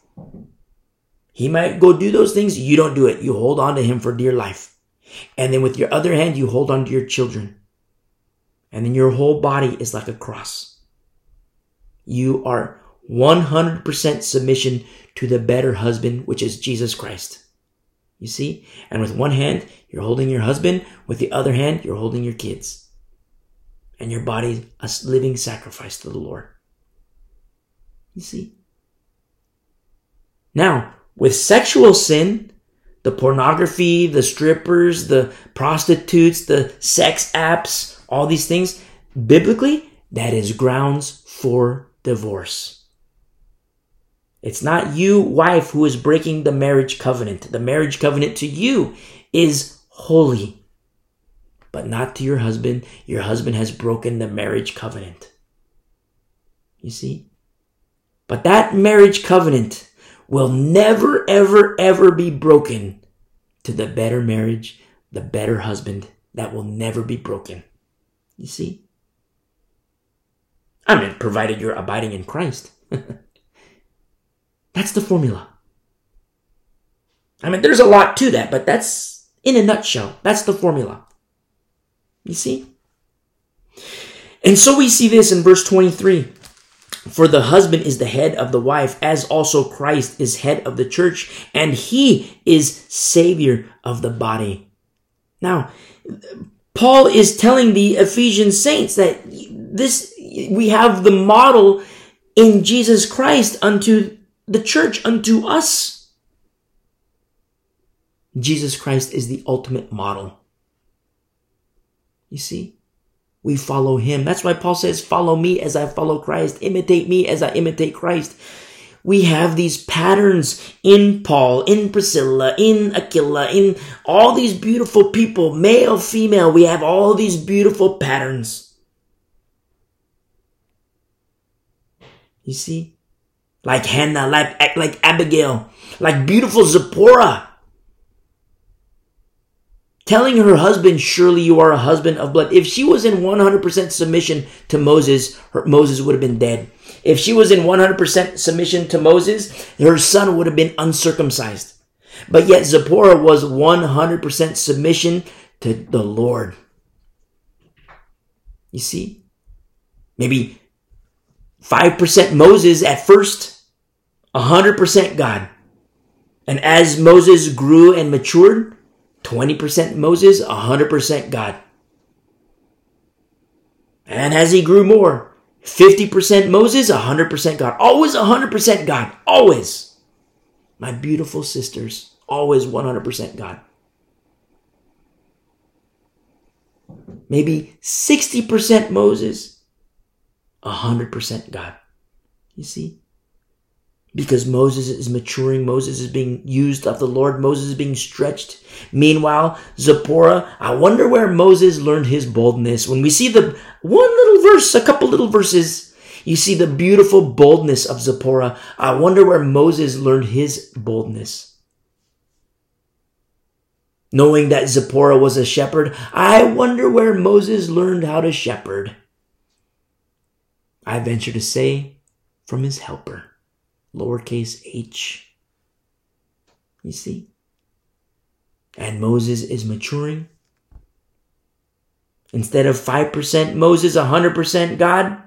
He might go do those things. You don't do it. You hold on to him for dear life. And then with your other hand, you hold on to your children. And then your whole body is like a cross. You are 100% submission to the better husband, which is Jesus Christ. You see? And with one hand, you're holding your husband. With the other hand, you're holding your kids. And your body a living sacrifice to the Lord. You see? Now, with sexual sin, the pornography, the strippers, the prostitutes, the sex apps, all these things, biblically, that is grounds for divorce. It's not you, wife, who is breaking the marriage covenant. The marriage covenant to you is holy, but not to your husband. Your husband has broken the marriage covenant. You see? But that marriage covenant will never, ever, ever be broken to the better marriage, the better husband that will never be broken. You see? I mean, provided you're abiding in Christ. that's the formula. I mean, there's a lot to that, but that's in a nutshell. That's the formula. You see? And so we see this in verse 23. For the husband is the head of the wife, as also Christ is head of the church, and he is savior of the body. Now, Paul is telling the Ephesian saints that this, we have the model in Jesus Christ unto the church, unto us. Jesus Christ is the ultimate model. You see? we follow him. That's why Paul says, follow me as I follow Christ. Imitate me as I imitate Christ. We have these patterns in Paul, in Priscilla, in Aquila, in all these beautiful people, male, female. We have all these beautiful patterns. You see? Like Hannah, like, like Abigail, like beautiful Zipporah telling her husband, surely you are a husband of blood. If she was in 100% submission to Moses, her, Moses would have been dead. If she was in 100% submission to Moses, her son would have been uncircumcised. But yet Zipporah was 100% submission to the Lord. You see? Maybe 5% Moses at first, 100% God. And as Moses grew and matured, 20% Moses, 100% God. And as he grew more, 50% Moses, 100% God. Always 100% God. Always. My beautiful sisters, always 100% God. Maybe 60% Moses, 100% God. You see? Because Moses is maturing. Moses is being used of the Lord. Moses is being stretched. Meanwhile, Zipporah, I wonder where Moses learned his boldness. When we see the one little verse, a couple little verses, you see the beautiful boldness of Zipporah. I wonder where Moses learned his boldness. Knowing that Zipporah was a shepherd, I wonder where Moses learned how to shepherd. I venture to say from his helper, lowercase h. You see? And Moses is maturing. Instead of 5% Moses, 100% God,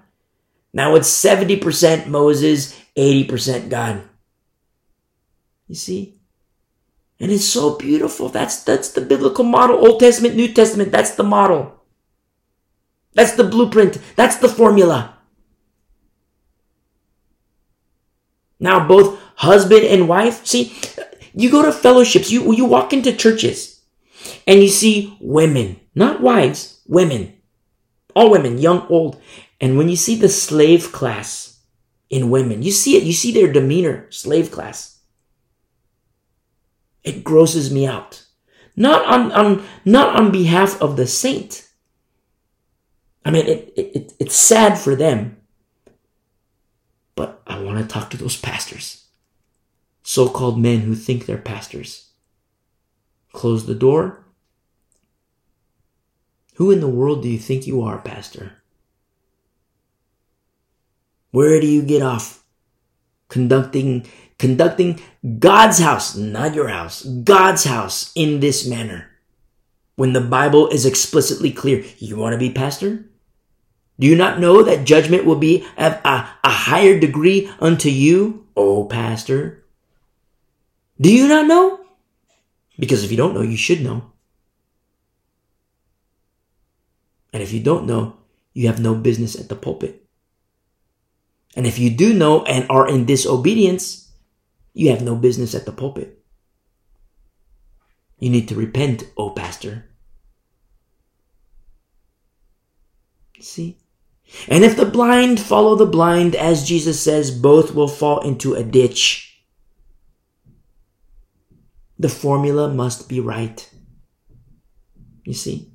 now it's 70% Moses, 80% God. You see? And it's so beautiful. That's that's the biblical model. Old Testament, New Testament, that's the model. That's the blueprint. That's the formula. Now both husband and wife, see, you go to fellowships, you you walk into churches and you see women, not wives, women. All women, young, old. And when you see the slave class in women, you see it, you see their demeanor, slave class. It grosses me out. Not on, on not on behalf of the saint. I mean, it, it, it's sad for them. But I want to talk to those pastors. So called men who think they're pastors. Close the door. Who in the world do you think you are, Pastor? Where do you get off conducting conducting God's house, not your house, God's house in this manner? When the Bible is explicitly clear, you want to be pastor? Do you not know that judgment will be of a, a higher degree unto you, O pastor? Do you not know? Because if you don't know, you should know. And if you don't know, you have no business at the pulpit. And if you do know and are in disobedience, you have no business at the pulpit. You need to repent, O pastor. See? And if the blind follow the blind, as Jesus says, both will fall into a ditch. The formula must be right. You see?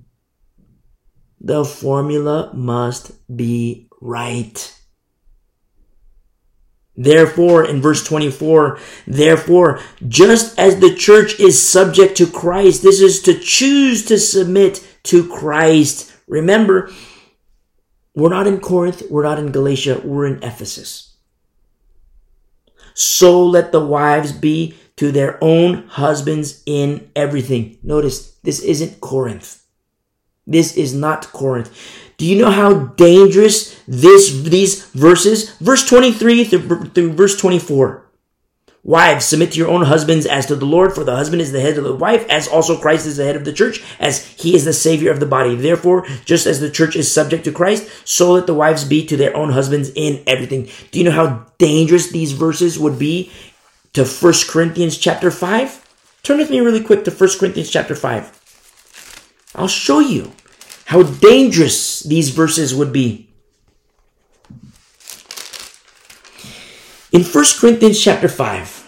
The formula must be right. Therefore, in verse 24, therefore, just as the church is subject to Christ, this is to choose to submit to Christ. Remember, we're not in Corinth, we're not in Galatia, we're in Ephesus. So let the wives be to their own husbands in everything. Notice, this isn't Corinth. This is not Corinth. Do you know how dangerous this these verses, verse 23 through, through verse 24, Wives, submit to your own husbands as to the Lord, for the husband is the head of the wife, as also Christ is the head of the church, as he is the savior of the body. Therefore, just as the church is subject to Christ, so let the wives be to their own husbands in everything. Do you know how dangerous these verses would be to 1 Corinthians chapter 5? Turn with me really quick to 1 Corinthians chapter 5. I'll show you how dangerous these verses would be. In 1 Corinthians chapter 5,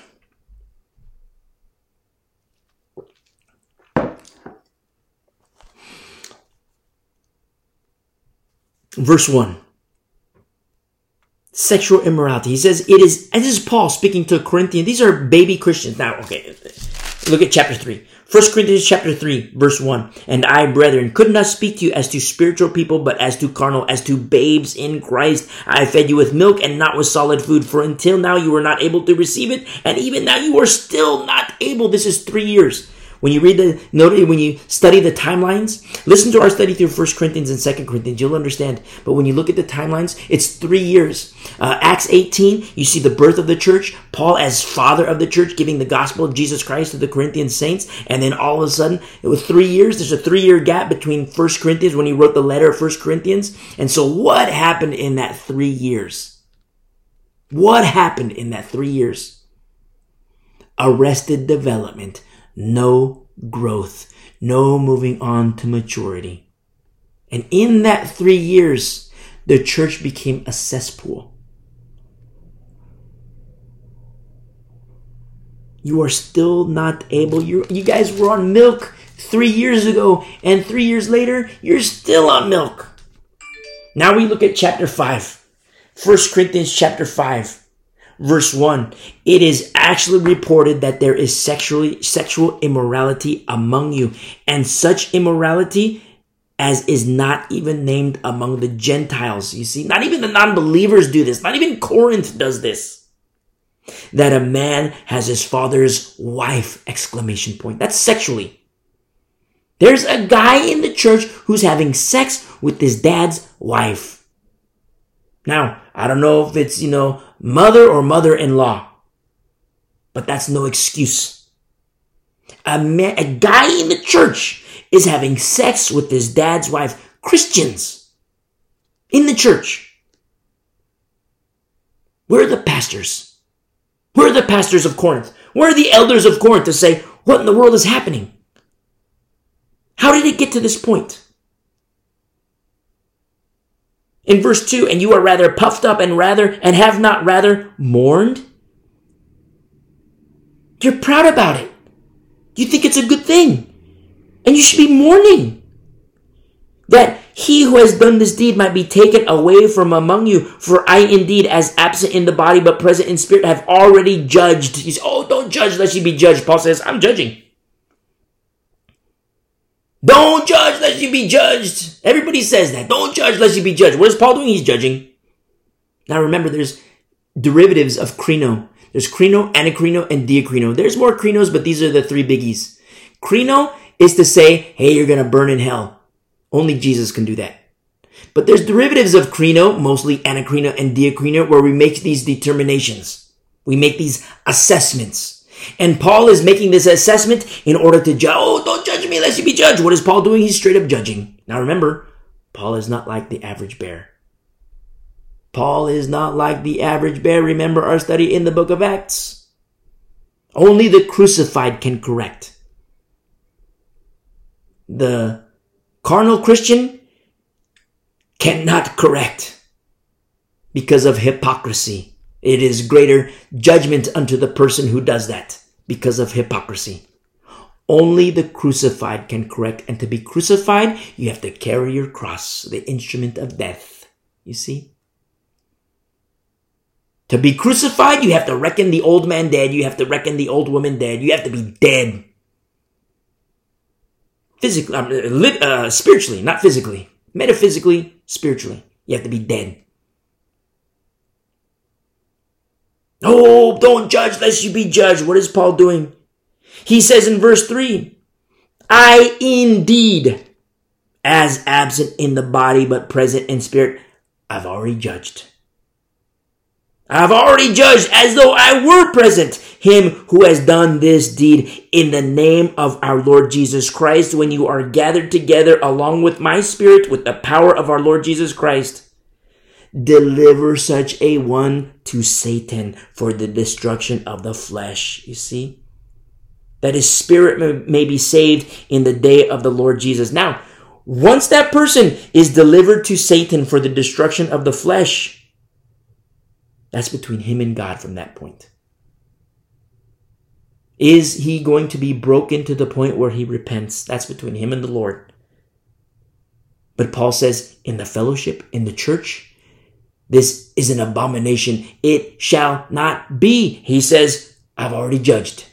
verse 1 sexual immorality. He says it is this is paul speaking to corinthians these are baby christians. Now okay look at chapter 3 1 Corinthians chapter 3, verse 1. And I, brethren, could not speak to you as to spiritual people, but as to carnal, as to babes in Christ. I fed you with milk and not with solid food, for until now you were not able to receive it, and even now you are still not able. This is three years. When you read the note, when you study the timelines, listen to our study through 1 Corinthians and 2 Corinthians, you'll understand. But when you look at the timelines, it's three years. Uh, Acts 18, you see the birth of the church, Paul as father of the church, giving the gospel of Jesus Christ to the Corinthian saints, and then all of a sudden, it was three years. There's a three year gap between 1 Corinthians when he wrote the letter of 1 Corinthians. And so what happened in that three years? What happened in that three years? Arrested development no growth, no moving on to maturity. And in that three years, the church became a cesspool. You are still not able, you, you guys were on milk three years ago, and three years later, you're still on milk. Now we look at chapter 5. 1 Corinthians chapter 5 verse 1 it is actually reported that there is sexually sexual immorality among you and such immorality as is not even named among the Gentiles. You see, not even the non-believers do this. Not even Corinth does this. That a man has his father's wife, exclamation point. That's sexually. There's a guy in the church who's having sex with his dad's wife. Now, I don't know if it's, you know, mother or mother-in-law, but that's no excuse. A man, a guy in the church is having sex with his dad's wife. Christians in the church. Where are the pastors? Where are the pastors of Corinth? Where are the elders of Corinth to say, what in the world is happening? How did it get to this point? In verse 2, and you are rather puffed up and rather, and have not rather mourned? You're proud about it. You think it's a good thing. And you should be mourning that he who has done this deed might be taken away from among you. For I indeed, as absent in the body but present in spirit, have already judged. He's, oh, don't judge lest you be judged. Paul says, I'm judging. Don't judge lest you be judged. Everybody says that. Don't judge lest you be judged. What is Paul doing? He's judging. Now remember, there's derivatives of krino. There's krino, anacrino, and diacrino. There's more krinos, but these are the three biggies. Krino is to say, hey, you're gonna burn in hell. Only Jesus can do that. But there's derivatives of krino, mostly anacrino and diacrino, where we make these determinations. We make these assessments. And Paul is making this assessment in order to judge. Oh, don't judge me unless you be judged. What is Paul doing? He's straight up judging. Now remember, Paul is not like the average bear. Paul is not like the average bear. Remember our study in the book of Acts. Only the crucified can correct. The carnal Christian cannot correct because of hypocrisy. It is greater judgment unto the person who does that because of hypocrisy. Only the crucified can correct. And to be crucified, you have to carry your cross, the instrument of death. You see? To be crucified, you have to reckon the old man dead. You have to reckon the old woman dead. You have to be dead. Physically, uh, uh spiritually, not physically. Metaphysically, spiritually. You have to be dead. Oh, don't judge lest you be judged. What is Paul doing? He says in verse 3 I indeed, as absent in the body but present in spirit, I've already judged. I've already judged as though I were present him who has done this deed in the name of our Lord Jesus Christ when you are gathered together along with my spirit with the power of our Lord Jesus Christ deliver such a one to Satan for the destruction of the flesh. You see? That his spirit may be saved in the day of the Lord Jesus. Now, once that person is delivered to Satan for the destruction of the flesh, that's between him and God from that point. Is he going to be broken to the point where he repents? That's between him and the Lord. But Paul says, in the fellowship, in the church, this is an abomination. It shall not be. He says, I've already judged.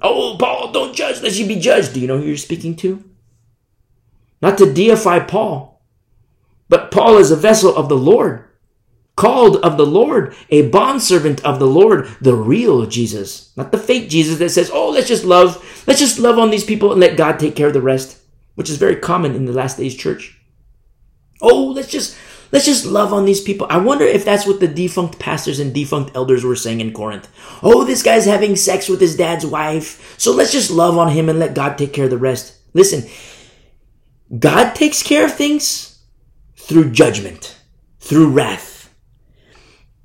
Oh, Paul, don't judge lest you be judged. Do you know who you're speaking to? Not to deify Paul, but Paul is a vessel of the Lord, called of the Lord, a bondservant of the Lord, the real Jesus, not the fake Jesus that says, oh, let's just love, let's just love on these people and let God take care of the rest, which is very common in the last days church. Oh, let's just, Let's just love on these people. I wonder if that's what the defunct pastors and defunct elders were saying in Corinth. Oh, this guy's having sex with his dad's wife. So let's just love on him and let God take care of the rest. Listen, God takes care of things through judgment, through wrath.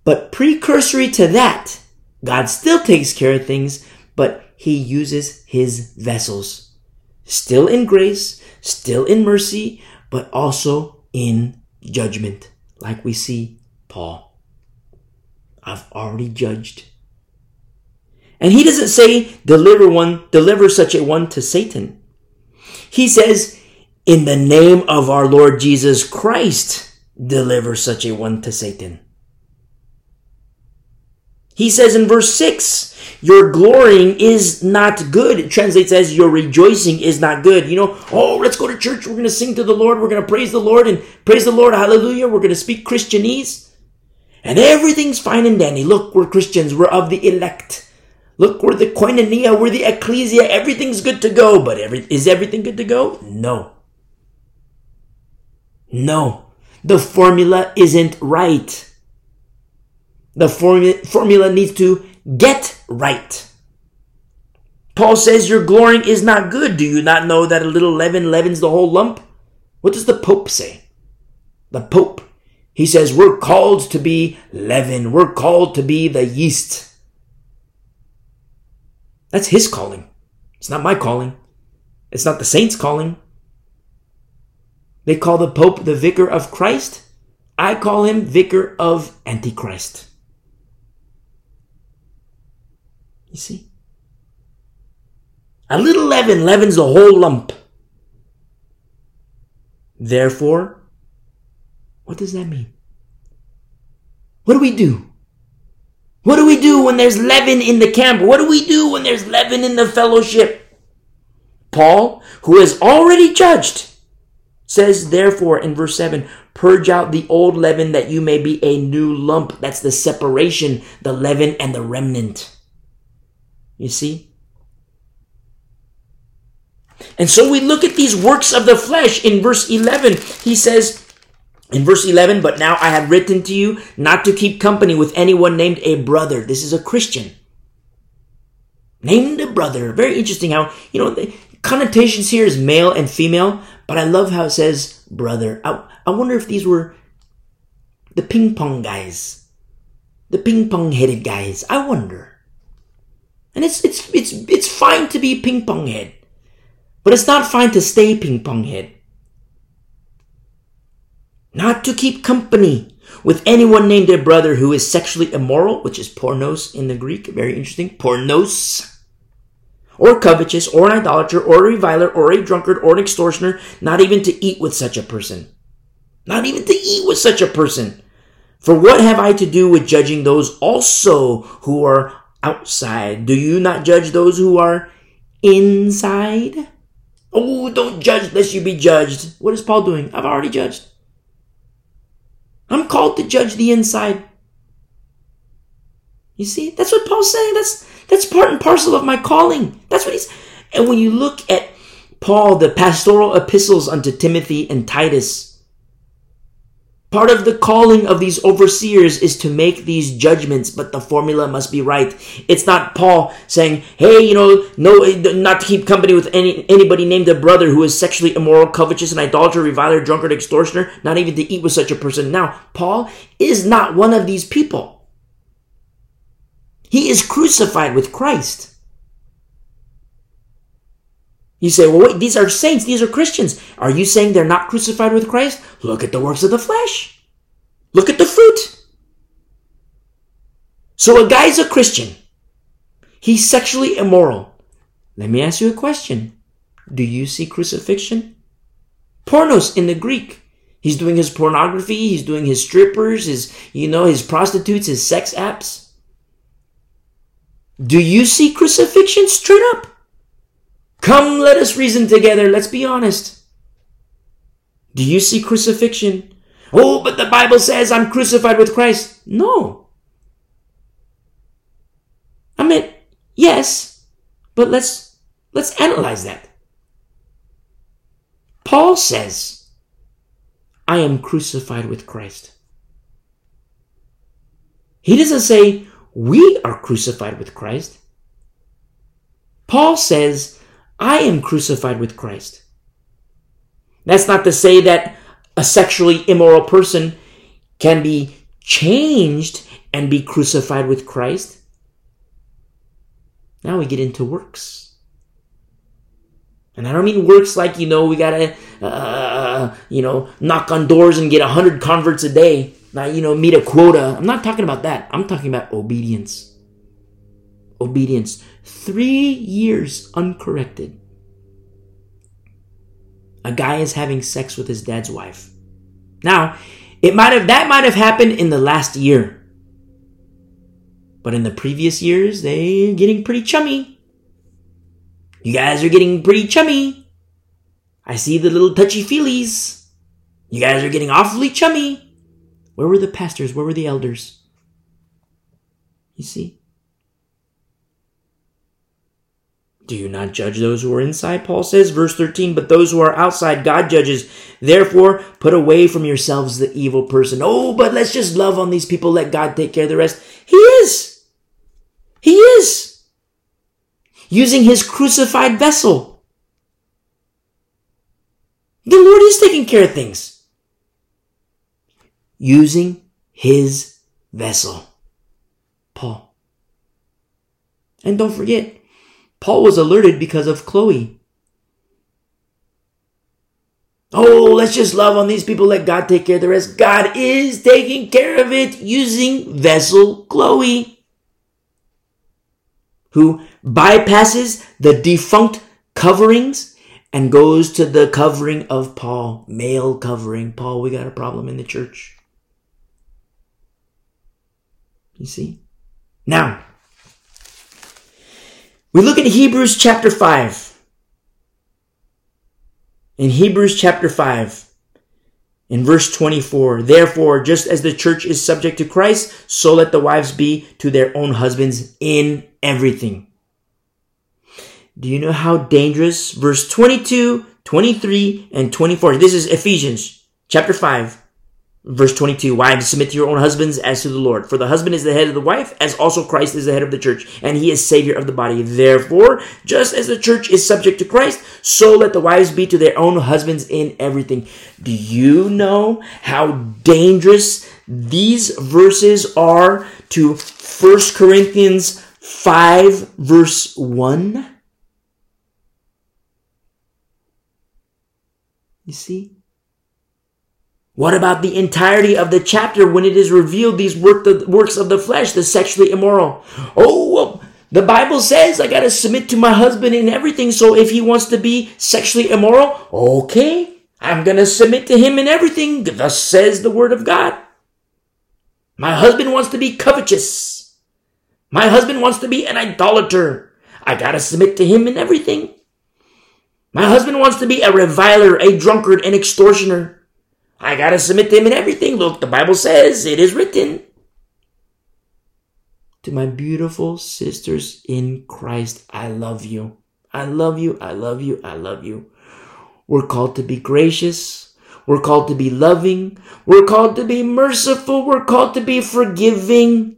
But precursory to that, God still takes care of things, but he uses his vessels. Still in grace, still in mercy, but also in judgment, like we see Paul. I've already judged. And he doesn't say, deliver one, deliver such a one to Satan. He says, in the name of our Lord Jesus Christ, deliver such a one to Satan. He says in verse 6, your glorying is not good. It translates as your rejoicing is not good. You know, oh, let's go to church. We're going to sing to the Lord. We're going to praise the Lord and praise the Lord. Hallelujah. We're going to speak Christianese. And everything's fine and dandy. Look, we're Christians. We're of the elect. Look, we're the koinonia. We're the ecclesia. Everything's good to go. But every, is everything good to go? No. No. The formula isn't right. The formula, needs to get right. Paul says your glorying is not good. Do you not know that a little leaven leavens the whole lump? What does the Pope say? The Pope, he says we're called to be leaven. We're called to be the yeast. That's his calling. It's not my calling. It's not the saints' calling. They call the Pope the vicar of Christ. I call him vicar of Antichrist. You see? A little leaven leavens the whole lump. Therefore, what does that mean? What do we do? What do we do when there's leaven in the camp? What do we do when there's leaven in the fellowship? Paul, who has already judged, says, therefore, in verse 7, purge out the old leaven that you may be a new lump. That's the separation, the leaven and the remnant. You see? And so we look at these works of the flesh in verse 11. He says, in verse 11, but now I have written to you not to keep company with anyone named a brother. This is a Christian. Named a brother. Very interesting how, you know, the connotations here is male and female, but I love how it says brother. I, I wonder if these were the ping pong guys. The ping pong headed guys. I wonder. And it's it's it's it's fine to be ping pong head. But it's not fine to stay ping pong head. Not to keep company with anyone named a brother who is sexually immoral, which is pornos in the Greek, very interesting. Pornos. Or covetous, or an idolater, or a reviler, or a drunkard, or an extortioner, not even to eat with such a person. Not even to eat with such a person. For what have I to do with judging those also who are outside? Do you not judge those who are inside? Oh, don't judge lest you be judged. What is Paul doing? I've already judged. I'm called to judge the inside. You see, that's what Paul's saying. That's that's part and parcel of my calling. That's what he's. And when you look at Paul, the pastoral epistles unto Timothy and Titus, Part of the calling of these overseers is to make these judgments, but the formula must be right. It's not Paul saying, "Hey, you know, no, not to keep company with any anybody named a brother who is sexually immoral, covetous, an idolater, reviler, drunkard, extortioner, not even to eat with such a person." Now, Paul is not one of these people. He is crucified with Christ. You say, well, wait, these are saints, these are Christians. Are you saying they're not crucified with Christ? Look at the works of the flesh. Look at the fruit. So a guy's a Christian. He's sexually immoral. Let me ask you a question. Do you see crucifixion? Pornos in the Greek. He's doing his pornography, he's doing his strippers, his, you know, his prostitutes, his sex apps. Do you see crucifixion straight up? Come, let us reason together. Let's be honest. Do you see crucifixion? Oh, but the Bible says I'm crucified with Christ. No. I mean, yes, but let's let's analyze that. Paul says, I am crucified with Christ. He doesn't say we are crucified with Christ. Paul says I am crucified with Christ. That's not to say that a sexually immoral person can be changed and be crucified with Christ. Now we get into works. And I don't mean works like, you know, we gotta, uh, you know, knock on doors and get a hundred converts a day. Not, you know, meet a quota. I'm not talking about that. I'm talking about obedience. Obedience three years uncorrected. A guy is having sex with his dad's wife. Now, it might have that might have happened in the last year. But in the previous years, they getting pretty chummy. You guys are getting pretty chummy. I see the little touchy feelies. You guys are getting awfully chummy. Where were the pastors? Where were the elders? You see? Do you not judge those who are inside? Paul says, verse 13, but those who are outside, God judges. Therefore, put away from yourselves the evil person. Oh, but let's just love on these people. Let God take care of the rest. He is. He is. Using his crucified vessel. The Lord is taking care of things. Using his vessel. Paul. And don't forget, Paul was alerted because of Chloe. Oh, let's just love on these people. Let God take care of the rest. God is taking care of it using vessel Chloe, who bypasses the defunct coverings and goes to the covering of Paul, male covering. Paul, we got a problem in the church. You see? Now, we look at Hebrews chapter 5. In Hebrews chapter 5, in verse 24, therefore, just as the church is subject to Christ, so let the wives be to their own husbands in everything. Do you know how dangerous verse 22, 23, and 24? This is Ephesians chapter 5, Verse 22, wives, submit to your own husbands as to the Lord. For the husband is the head of the wife, as also Christ is the head of the church, and he is Savior of the body. Therefore, just as the church is subject to Christ, so let the wives be to their own husbands in everything. Do you know how dangerous these verses are to 1 Corinthians 5, verse 1? You see? What about the entirety of the chapter when it is revealed these work the works of the flesh, the sexually immoral? Oh, well, the Bible says I got to submit to my husband in everything. So if he wants to be sexually immoral, okay, I'm going to submit to him in everything. Thus says the word of God. My husband wants to be covetous. My husband wants to be an idolater. I got to submit to him in everything. My husband wants to be a reviler, a drunkard, an extortioner. I gotta submit to him in everything. Look, the Bible says it is written. To my beautiful sisters in Christ, I love you. I love you. I love you. I love you. We're called to be gracious. We're called to be loving. We're called to be merciful. We're called to be forgiving.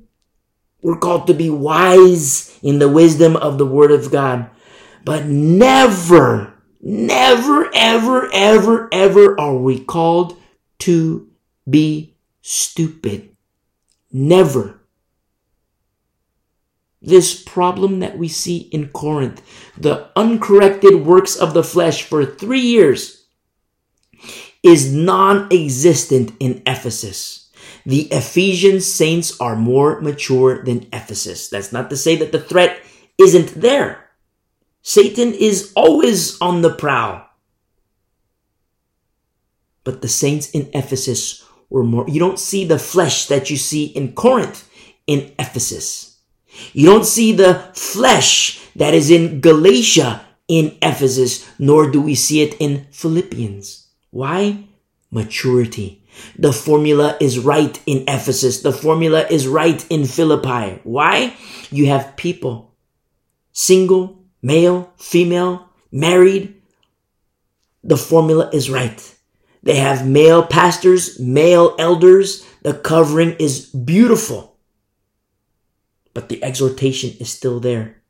We're called to be wise in the wisdom of the Word of God. But never, never, ever, ever, ever are we called to be stupid. Never. This problem that we see in Corinth, the uncorrected works of the flesh for three years, is non existent in Ephesus. The Ephesian saints are more mature than Ephesus. That's not to say that the threat isn't there. Satan is always on the prowl. But the saints in Ephesus were more, you don't see the flesh that you see in Corinth in Ephesus. You don't see the flesh that is in Galatia in Ephesus, nor do we see it in Philippians. Why? Maturity. The formula is right in Ephesus. The formula is right in Philippi. Why? You have people, single, male, female, married. The formula is right. They have male pastors, male elders. The covering is beautiful. But the exhortation is still there.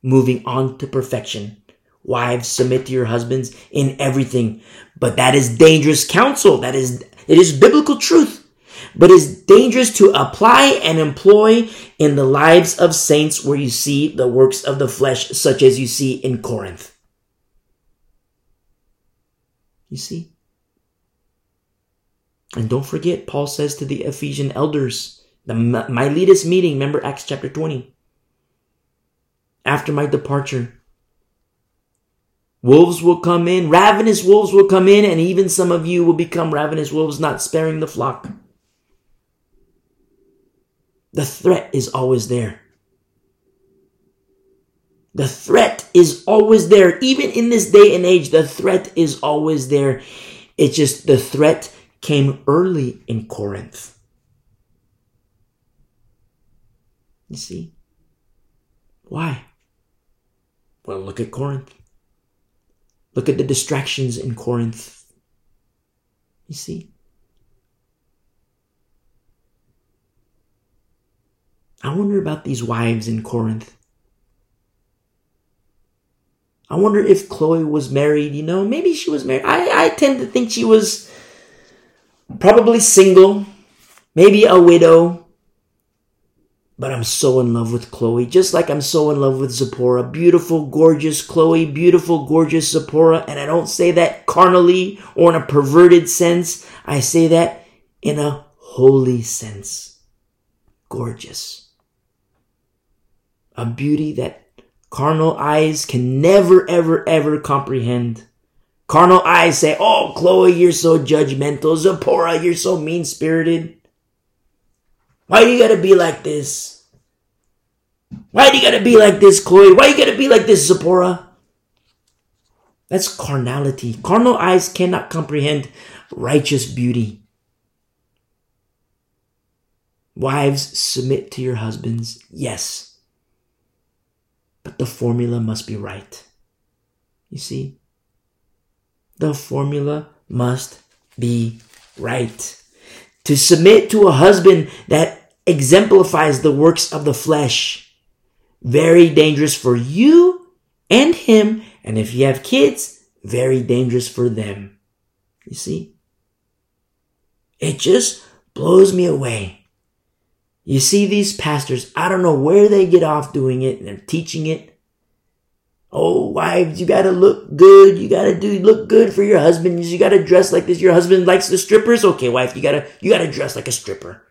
Moving on to perfection. Wives, submit to your husbands in everything. But that is dangerous counsel. That is, it is biblical truth. But it's dangerous to apply and employ in the lives of saints where you see the works of the flesh, such as you see in Corinth. You see? And don't forget, Paul says to the Ephesian elders, the Miletus meeting, remember Acts chapter 20. After my departure, wolves will come in, ravenous wolves will come in, and even some of you will become ravenous wolves, not sparing the flock. The threat is always there. The threat is always there. Even in this day and age, the threat is always there. It's just the threat came early in Corinth. You see? Why? Well, look at Corinth. Look at the distractions in Corinth. You see? I wonder about these wives in Corinth. I wonder if Chloe was married, you know, maybe she was married. I, I tend to think she was probably single, maybe a widow. But I'm so in love with Chloe, just like I'm so in love with Zipporah. Beautiful, gorgeous Chloe, beautiful, gorgeous Zipporah. And I don't say that carnally or in a perverted sense. I say that in a holy sense. Gorgeous. A beauty that carnal eyes can never, ever, ever comprehend. Carnal eyes say, Oh, Chloe, you're so judgmental. Zipporah, you're so mean spirited. Why do you gotta be like this? Why do you gotta be like this, Chloe? Why you gotta be like this, Zipporah? That's carnality. Carnal eyes cannot comprehend righteous beauty. Wives, submit to your husbands, yes. But the formula must be right. You see? The formula must be right. To submit to a husband that exemplifies the works of the flesh. Very dangerous for you and him. And if you have kids, very dangerous for them. You see? It just blows me away. You see these pastors, I don't know where they get off doing it and they're teaching it. Oh, wives, you gotta look good. You gotta do look good for your husband. You gotta dress like this. Your husband likes the strippers. Okay, wife, you gotta you gotta dress like a stripper.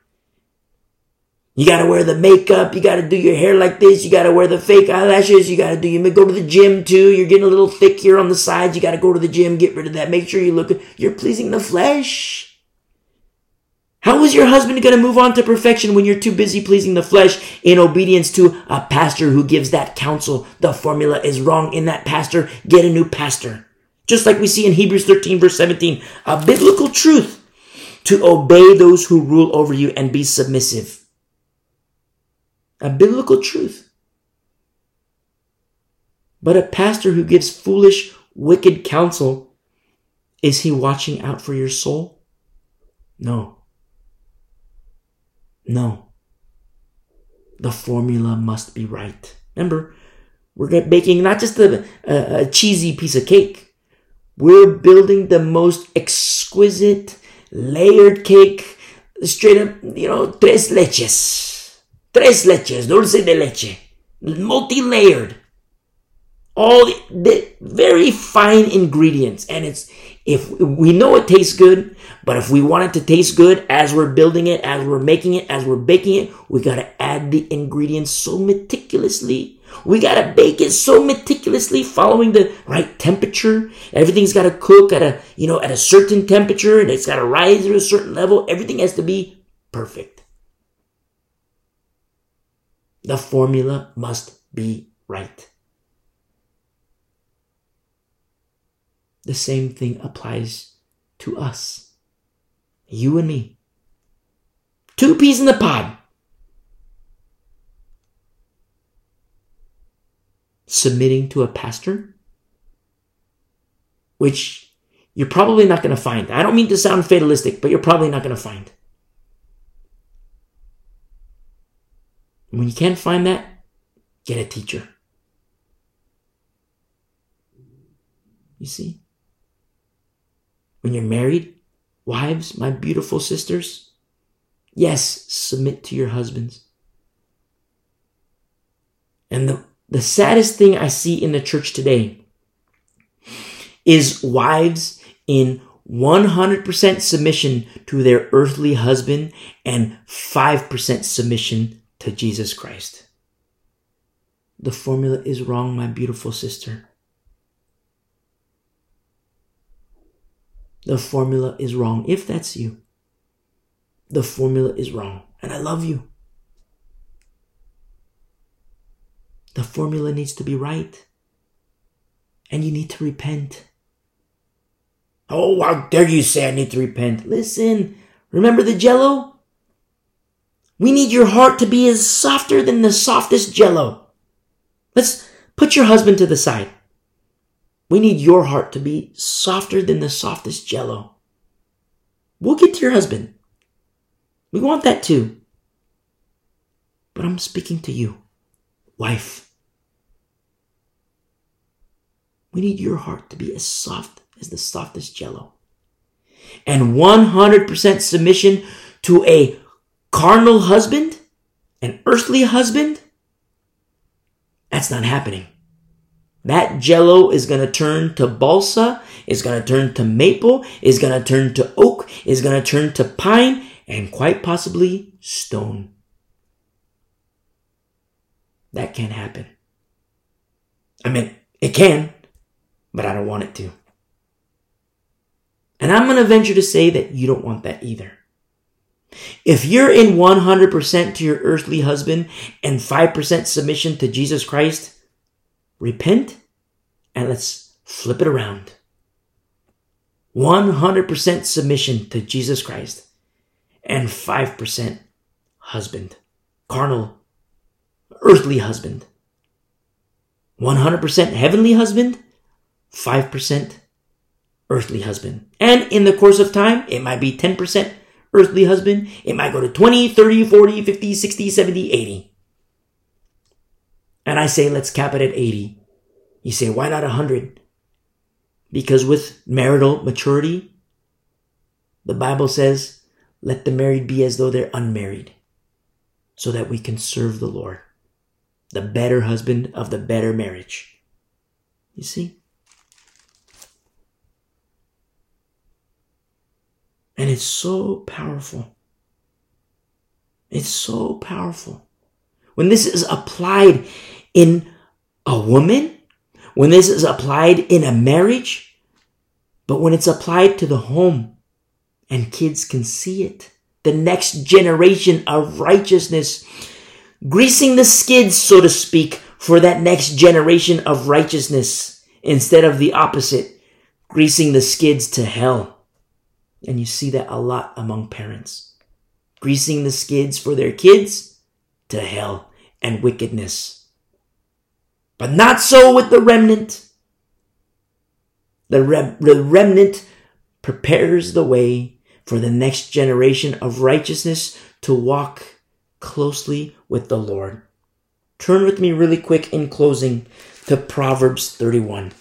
You gotta wear the makeup. You gotta do your hair like this. You gotta wear the fake eyelashes. You gotta do. You may go to the gym too. You're getting a little thick here on the sides. You gotta go to the gym. Get rid of that. Make sure you look. You're pleasing the flesh. How is your husband going to move on to perfection when you're too busy pleasing the flesh in obedience to a pastor who gives that counsel? The formula is wrong in that pastor. Get a new pastor. Just like we see in Hebrews 13 verse 17, a biblical truth to obey those who rule over you and be submissive. A biblical truth. But a pastor who gives foolish, wicked counsel, is he watching out for your soul? No. No. The formula must be right. Remember, we're baking not just a, a, cheesy piece of cake. We're building the most exquisite, layered cake, straight up, you know, tres leches. Tres leches, dulce de leche. Multi-layered. All the, the very fine ingredients. And it's, if we know it tastes good, but if we want it to taste good as we're building it, as we're making it, as we're baking it, we gotta add the ingredients so meticulously. We gotta bake it so meticulously, following the right temperature. Everything's gotta cook at a, you know, at a certain temperature and it's gotta rise to a certain level. Everything has to be perfect. The formula must be right. The same thing applies to us. You and me. Two peas in the pod. Submitting to a pastor, which you're probably not going to find. I don't mean to sound fatalistic, but you're probably not going to find. When you can't find that, get a teacher. You see? When you're married, wives, my beautiful sisters, yes, submit to your husbands. And the, the saddest thing I see in the church today is wives in 100% submission to their earthly husband and 5% submission to Jesus Christ. The formula is wrong, my beautiful sister. The formula is wrong. If that's you, the formula is wrong. And I love you. the formula needs to be right. And you need to repent. Oh, how dare you say I need to repent? Listen, remember the jello? We need your heart to be as softer than the softest jello. Let's put your husband to the side. We need your heart to be softer than the softest jello. We'll get to your husband. We want that too. But I'm speaking to you, wife. We need your heart to be as soft as the softest jello. And 100% submission to a carnal husband, an earthly husband, that's not happening. That jello is going to turn to balsa, is going to turn to maple, is going to turn to oak, is going to turn to pine, and quite possibly stone. That can't happen. I mean, it can, but I don't want it to. And I'm going to venture to say that you don't want that either. If you're in 100% to your earthly husband and 5% submission to Jesus Christ, repent and let's flip it around. 100% submission to Jesus Christ and 5% husband, carnal, earthly husband. 100% heavenly husband, 5% earthly husband. And in the course of time, it might be 10% earthly husband. It might go to 20, 30, 40, 50, 60, 70, 80. And I say, let's cap it at 80. You say, why not 100? Because with marital maturity, the Bible says, let the married be as though they're unmarried, so that we can serve the Lord, the better husband of the better marriage. You see? And it's so powerful. It's so powerful. When this is applied in a woman, when this is applied in a marriage, but when it's applied to the home and kids can see it, the next generation of righteousness, greasing the skids, so to speak, for that next generation of righteousness instead of the opposite, greasing the skids to hell. And you see that a lot among parents. Greasing the skids for their kids to hell and wickedness. But not so with the remnant. The, the remnant prepares the way for the next generation of righteousness to walk closely with the Lord. Turn with me really quick in closing to Proverbs 31.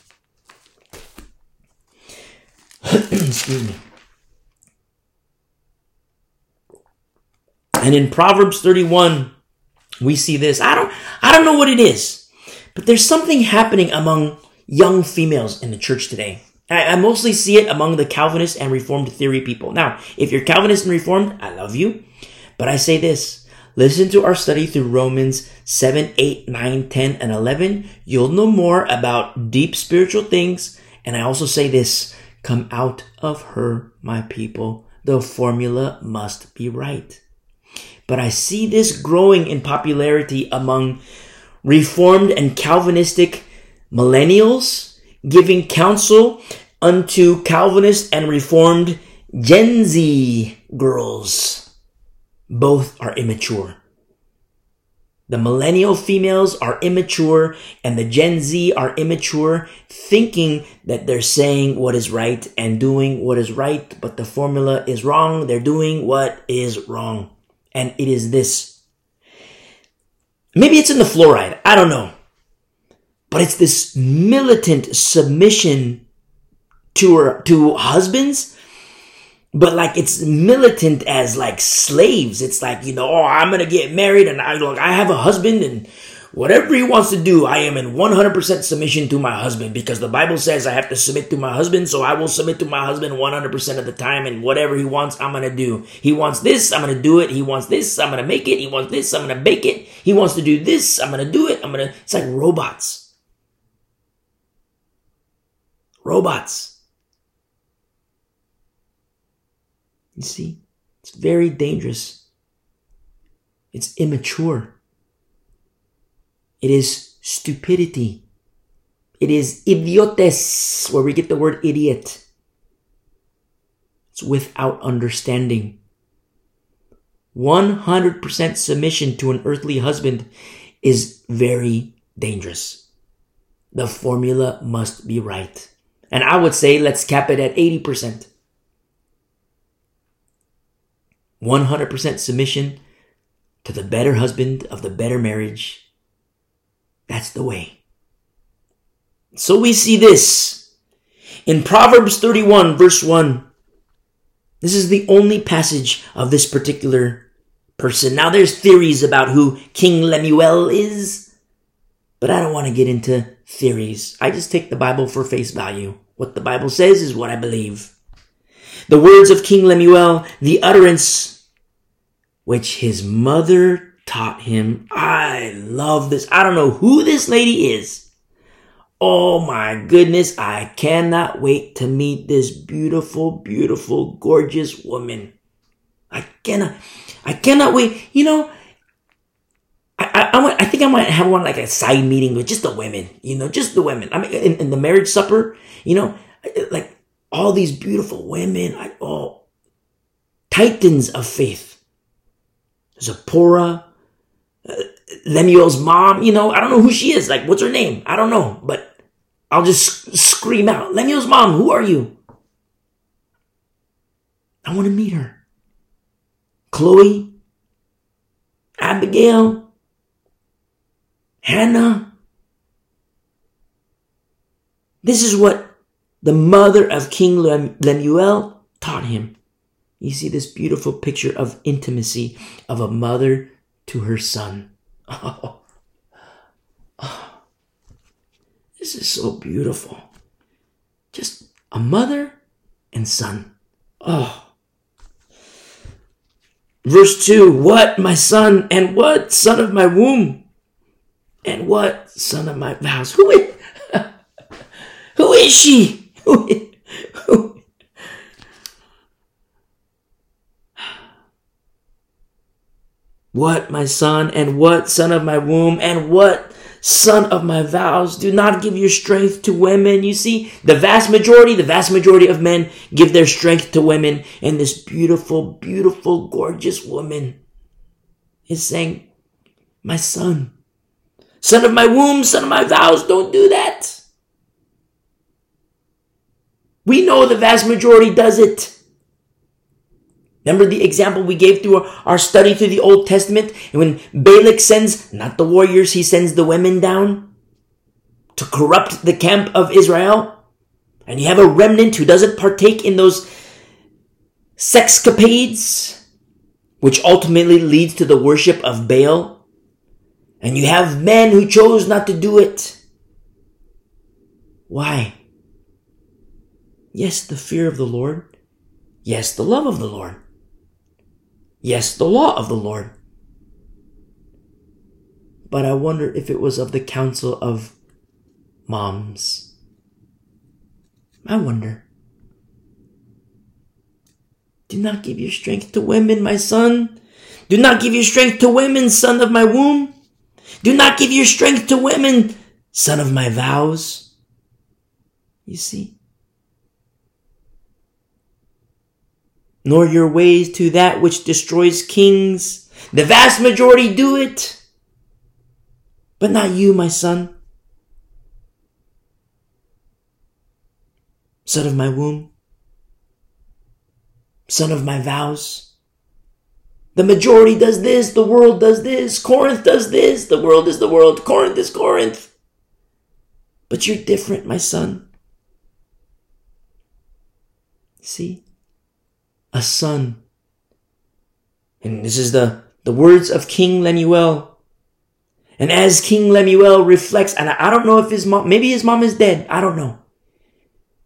Excuse me. And in Proverbs 31, we see this. I don't, I don't know what it is, but there's something happening among young females in the church today. I, mostly see it among the Calvinist and Reformed theory people. Now, if you're Calvinist and Reformed, I love you, but I say this. Listen to our study through Romans 7, 8, 9, 10, and 11. You'll know more about deep spiritual things. And I also say this, come out of her, my people. The formula must be right. But I see this growing in popularity among Reformed and Calvinistic millennials, giving counsel unto Calvinist and Reformed Gen Z girls. Both are immature. The millennial females are immature and the Gen Z are immature, thinking that they're saying what is right and doing what is right, but the formula is wrong. They're doing what is wrong and it is this. Maybe it's in the fluoride, I don't know. But it's this militant submission to her, to husbands, but like it's militant as like slaves. It's like, you know, oh, I'm gonna get married and I I have a husband and Whatever he wants to do, I am in 100% submission to my husband because the Bible says I have to submit to my husband, so I will submit to my husband 100% of the time and whatever he wants, I'm going to do. He wants this, I'm going to do it. He wants this, I'm going to make it. He wants this, I'm going to bake it. He wants to do this, I'm going to do it. I'm going to, it's like robots. Robots. You see, it's very dangerous. It's immature. It is stupidity. It is idiotes, where we get the word idiot. It's without understanding. 100% submission to an earthly husband is very dangerous. The formula must be right. And I would say let's cap it at 80%. 100% submission to the better husband of the better marriage. That's the way. So we see this in Proverbs 31 verse 1. This is the only passage of this particular person. Now there's theories about who King Lemuel is, but I don't want to get into theories. I just take the Bible for face value. What the Bible says is what I believe. The words of King Lemuel, the utterance which his mother taught him. I love this. I don't know who this lady is. Oh my goodness. I cannot wait to meet this beautiful, beautiful, gorgeous woman. I cannot, I cannot wait. You know, I, I, I, think I might have one like a side meeting with just the women, you know, just the women. I mean, in, in the marriage supper, you know, like all these beautiful women, I, oh, titans of faith. Zipporah, Lemuel's mom, you know, I don't know who she is. Like, what's her name? I don't know, but I'll just scream out, Lemuel's mom, who are you? I want to meet her. Chloe, Abigail, Hannah. This is what the mother of King Lemuel taught him. You see this beautiful picture of intimacy of a mother to her son. Oh, oh, this is so beautiful. Just a mother and son. Oh. Verse 2 What, my son, and what, son of my womb? And what, son of my vows? Who is, who is she? Who What, my son, and what, son of my womb, and what, son of my vows, do not give your strength to women. You see, the vast majority, the vast majority of men give their strength to women, and this beautiful, beautiful, gorgeous woman is saying, My son, son of my womb, son of my vows, don't do that. We know the vast majority does it. Remember the example we gave through our study through the Old Testament? And when Balak sends, not the warriors, he sends the women down to corrupt the camp of Israel. And you have a remnant who doesn't partake in those sexcapades, which ultimately leads to the worship of Baal. And you have men who chose not to do it. Why? Yes, the fear of the Lord. Yes, the love of the Lord. Yes, the law of the Lord. But I wonder if it was of the counsel of moms. I wonder. Do not give your strength to women, my son. Do not give your strength to women, son of my womb. Do not give your strength to women, son of my vows. You see? Nor your ways to that which destroys kings. The vast majority do it, but not you, my son. Son of my womb, son of my vows. The majority does this, the world does this, Corinth does this, the world is the world, Corinth is Corinth. But you're different, my son. See? A son. And this is the, the words of King Lemuel. And as King Lemuel reflects, and I, don't know if his mom, maybe his mom is dead. I don't know.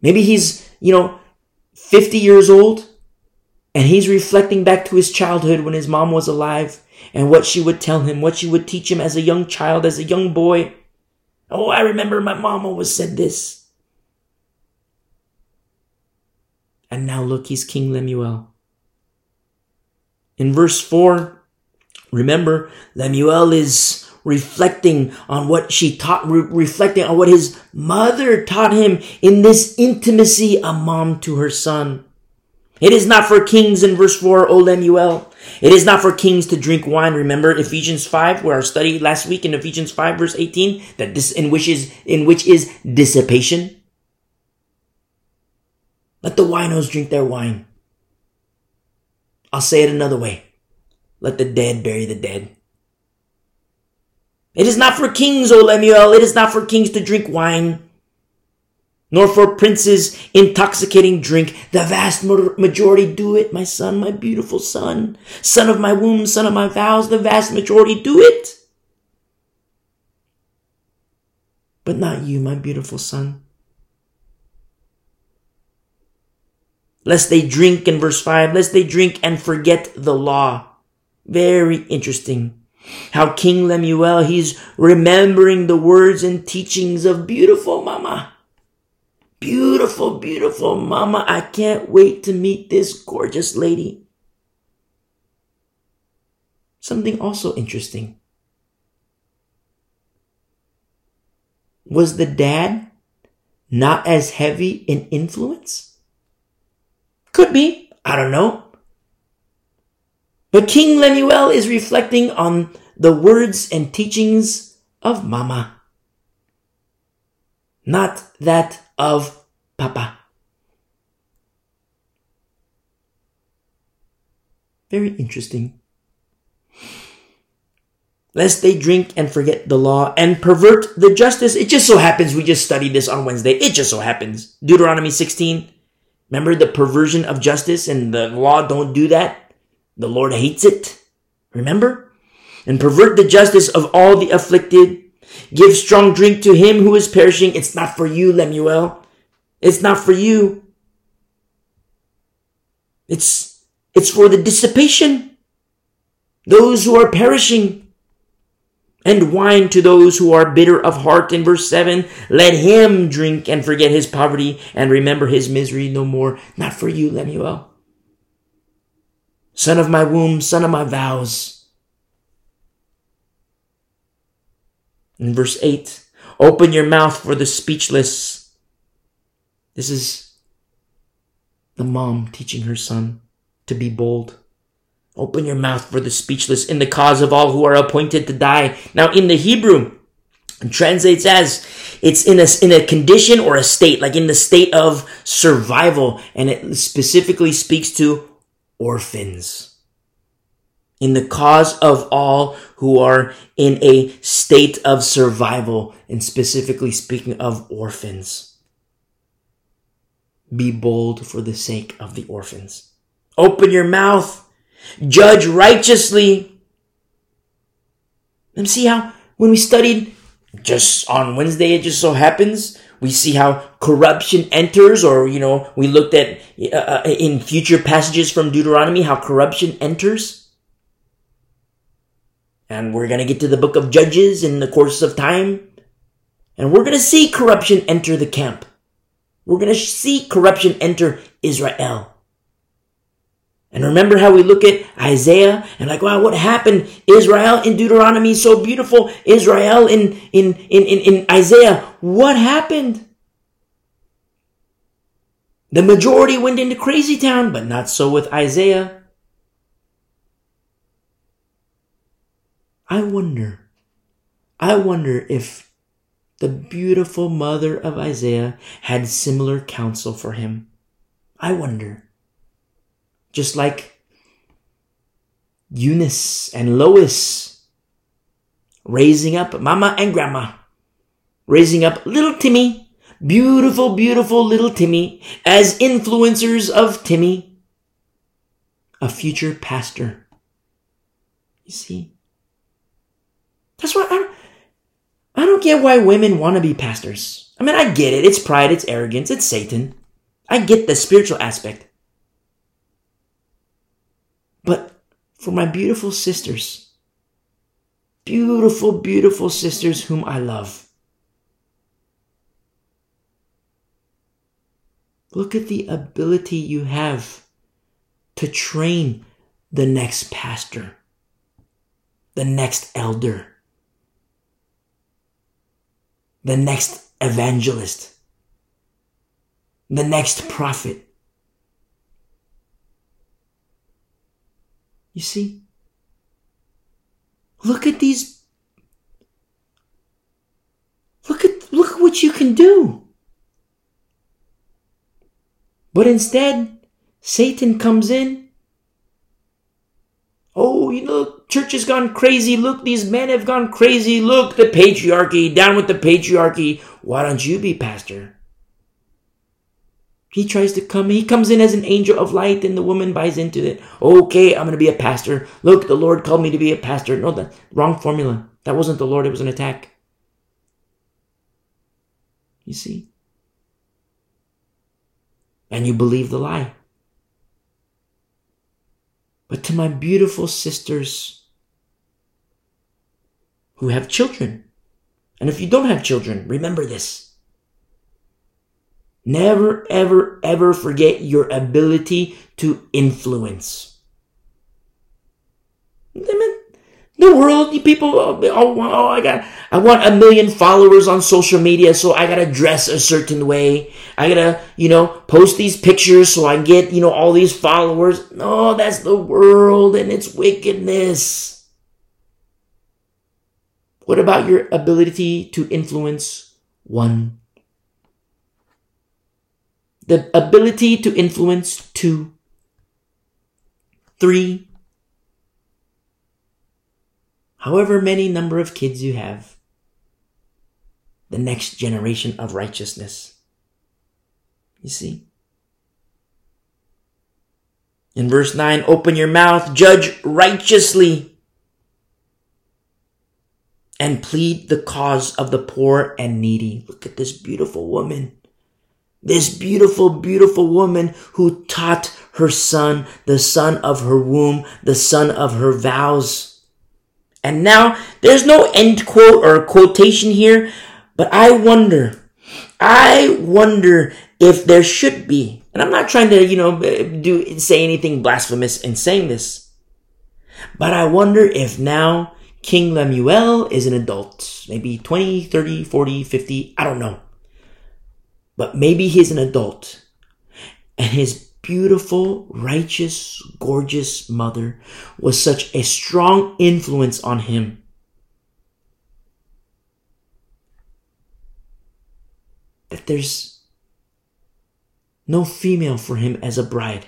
Maybe he's, you know, 50 years old and he's reflecting back to his childhood when his mom was alive and what she would tell him, what she would teach him as a young child, as a young boy. Oh, I remember my mom always said this. And now look, he's King Lemuel. In verse 4, remember, Lemuel is reflecting on what she taught, re- reflecting on what his mother taught him in this intimacy, a mom to her son. It is not for kings in verse 4, O Lemuel. It is not for kings to drink wine. Remember Ephesians 5, where our study last week in Ephesians 5 verse 18, that this in which is, in which is dissipation. Let the winos drink their wine. I'll say it another way. Let the dead bury the dead. It is not for kings, O Lemuel. It is not for kings to drink wine nor for princes intoxicating drink. The vast majority do it, my son, my beautiful son, son of my womb, son of my vows. The vast majority do it. But not you, my beautiful son. Lest they drink in verse 5, lest they drink and forget the law. Very interesting. How King Lemuel, he's remembering the words and teachings of beautiful mama. Beautiful, beautiful mama. I can't wait to meet this gorgeous lady. Something also interesting. Was the dad not as heavy in influence? Could be. I don't know. But King Lemuel is reflecting on the words and teachings of Mama, not that of Papa. Very interesting. Lest they drink and forget the law and pervert the justice. It just so happens we just studied this on Wednesday. It just so happens. Deuteronomy 16. Remember the perversion of justice and the law don't do that? The Lord hates it. Remember? And pervert the justice of all the afflicted Give strong drink to him who is perishing. It's not for you, Lemuel. It's not for you. It's, it's for the dissipation. Those who are perishing. And wine to those who are bitter of heart. In verse 7, let him drink and forget his poverty and remember his misery no more. Not for you, Lemuel. Son of my womb, son of my vows. In verse 8, open your mouth for the speechless. This is the mom teaching her son to be bold. Open your mouth for the speechless in the cause of all who are appointed to die. Now, in the Hebrew, it translates as it's in a, in a condition or a state, like in the state of survival. And it specifically speaks to orphans in the cause of all who are in a state of survival, and specifically speaking of orphans. Be bold for the sake of the orphans. Open your mouth. Judge righteously. And see how when we studied just on Wednesday, it just so happens we see how corruption enters, or, you know, we looked at uh, uh in future passages from Deuteronomy how corruption enters. And we're going to get to the book of Judges in the course of time. And we're going to see corruption enter the camp. We're going to see corruption enter Israel. And remember how we look at Isaiah and like, wow, what happened? Israel in Deuteronomy is so beautiful. Israel in, in, in, in, in Isaiah, what happened? The majority went into crazy town, but not so with Isaiah. I wonder, I wonder if the beautiful mother of Isaiah had similar counsel for him. I wonder. Just like Eunice and Lois raising up Mama and Grandma, raising up little Timmy, beautiful, beautiful little Timmy, as influencers of Timmy, a future pastor. You see? That's why I, I don't get why women want to be pastors. I mean, I get it. It's pride, it's arrogance, it's Satan. I get the spiritual aspect. But for my beautiful sisters, beautiful, beautiful sisters whom I love, look at the ability you have to train the next pastor, the next elder the next evangelist, the next prophet. You see? Look at these. Look at, look at what you can do. But instead, Satan comes in. Oh, you know, church has gone crazy. Look, these men have gone crazy. Look, the patriarchy, down with the patriarchy. Why don't you be pastor? He tries to come, he comes in as an angel of light, and the woman buys into it. Okay, I'm going to be a pastor. Look, the Lord called me to be a pastor. No, that wrong formula. That wasn't the Lord, it was an attack. You see? And you believe the lie. But to my beautiful sisters who have children, and if you don't have children, remember this. Never, ever, ever forget your ability to influence. the world, people, oh oh, oh, oh, I got, I want a million followers on social media, so I gotta dress a certain way. I gotta, you know, post these pictures so I get, you know, all these followers. No, that's the world and its wickedness. What about your ability to influence one the ability to influence two, three, however many number of kids you have, the next generation of righteousness. You see? In verse 9, open your mouth, judge righteously, and plead the cause of the poor and needy. Look at this beautiful woman. This beautiful, beautiful woman who taught her son, the son of her womb, the son of her vows. And now there's no end quote or quotation here, but I wonder, I wonder if there should be. And I'm not trying to, you know, do say anything blasphemous in saying this. But I wonder if now King Lemuel is an adult, maybe 20, 30, 40, 50, I don't know but maybe he's an adult. And his beautiful, righteous, gorgeous mother was such a strong influence on him. That there's no female for him as a bride.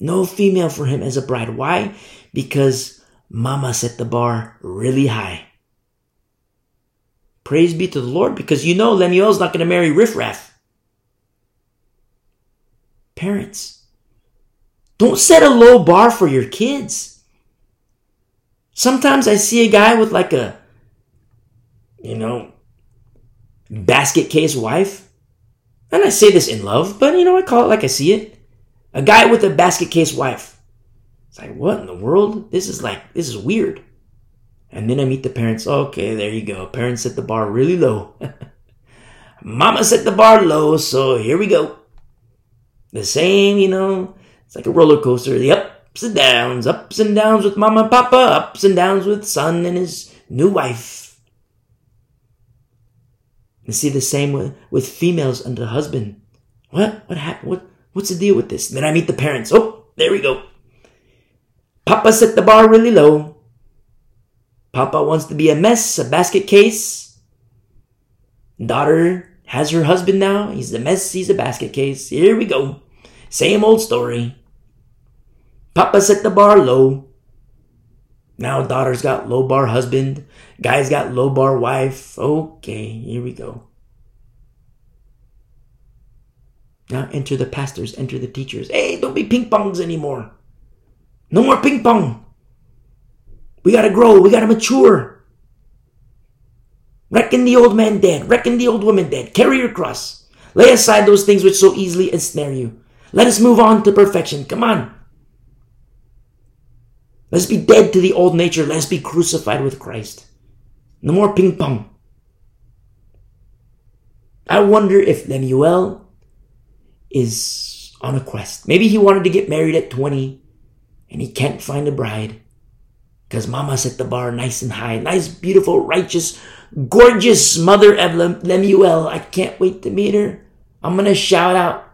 No female for him as a bride. Why? Because mama set the bar really high. Praise be to the Lord because you know Lemuel's not going to marry riffraff. Parents, don't set a low bar for your kids. Sometimes I see a guy with like a, you know, basket case wife. And I say this in love, but you know, I call it like I see it. A guy with a basket case wife. It's like, what in the world? This is like, this is weird. And then I meet the parents. Okay, there you go. Parents set the bar really low. Mama set the bar low, so here we go. The same, you know, it's like a roller coaster. The ups and downs, ups and downs with mama and papa, ups and downs with son and his new wife. You see the same with, with females and the husband. What? What happened? What? What's the deal with this? Then I meet the parents. Oh, there we go. Papa set the bar really low. Papa wants to be a mess, a basket case. Daughter has her husband now. He's a mess, he's a basket case. Here we go. Same old story. Papa set the bar low. Now daughter's got low bar husband. Guy's got low bar wife. Okay, here we go. Now enter the pastors, enter the teachers. Hey, don't be ping pongs anymore. No more ping pong. We gotta grow. We gotta mature. Reckon the old man dead. Reckon the old woman dead. Carry your cross. Lay aside those things which so easily ensnare you. Let us move on to perfection. Come on. Let's be dead to the old nature. Let's be crucified with Christ. No more ping pong. I wonder if Lemuel is on a quest. Maybe he wanted to get married at 20 and he can't find a bride. Because mama set the bar nice and high. Nice, beautiful, righteous, gorgeous mother of Lemuel. I can't wait to meet her. I'm going to shout out.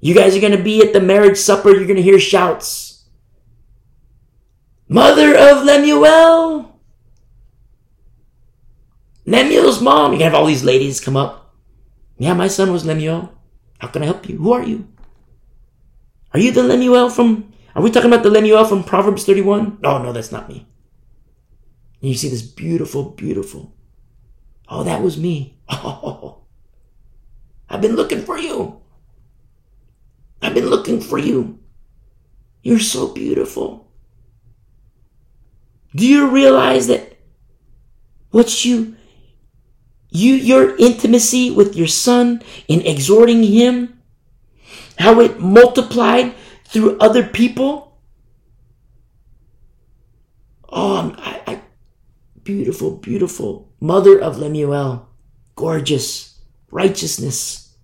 You guys are going to be at the marriage supper. You're going to hear shouts. Mother of Lemuel. Lemuel's mom. You can have all these ladies come up. Yeah, my son was Lemuel. How can I help you? Who are you? Are you the Lemuel from are we talking about the Lemuel from Proverbs 31? Oh, no, that's not me. And you see this beautiful, beautiful. Oh, that was me. Oh, I've been looking for you. I've been looking for you. You're so beautiful. Do you realize that what you, you, your intimacy with your son in exhorting him, how it multiplied through other people. Oh, I, I, beautiful, beautiful mother of Lemuel, gorgeous, righteousness.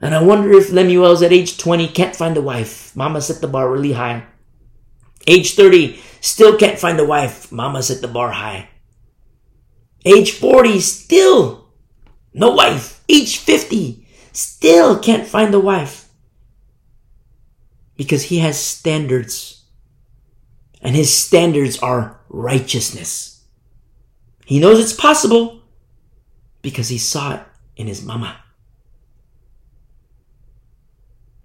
And I wonder if Lemuel's at age 20 can't find a wife. Mama set the bar really high. Age 30, still can't find a wife. Mama set the bar high. Age 40, still no wife. Age 50, still can't find a wife because he has standards. And his standards are righteousness. He knows it's possible because he saw it in his mama.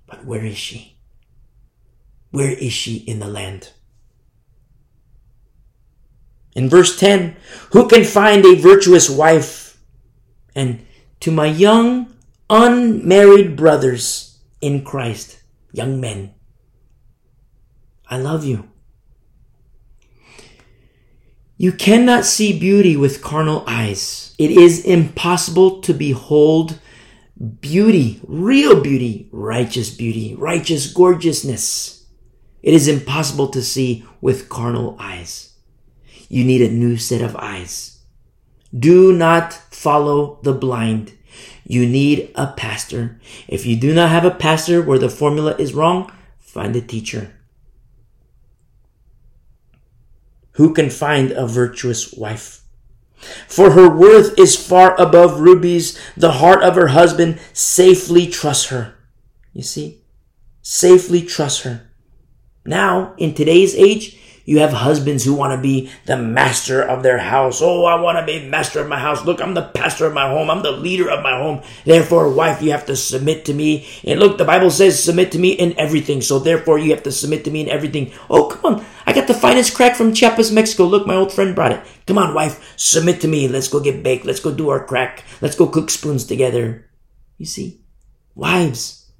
But where is she? Where is she in the land? In verse 10, who can find a virtuous wife? And to my young, unmarried brothers in Christ, young men, I love you. You cannot see beauty with carnal eyes. It is impossible to behold beauty, real beauty, righteous beauty, righteous gorgeousness. It is impossible to see with carnal eyes. You need a new set of eyes. Do not follow the blind. You need a pastor. If you do not have a pastor where the formula is wrong, find a teacher. Who can find a virtuous wife? For her worth is far above rubies. The heart of her husband safely trusts her. You see? Safely trusts her. Now, in today's age, you have husbands who want to be the master of their house. Oh, I want to be master of my house. Look, I'm the pastor of my home. I'm the leader of my home. Therefore, wife, you have to submit to me. And look, the Bible says submit to me in everything. So therefore, you have to submit to me in everything. Oh, come on. I got the finest crack from Chiapas, Mexico. Look, my old friend brought it. Come on, wife, submit to me. Let's go get baked. Let's go do our crack. Let's go cook spoons together. You see? Wives.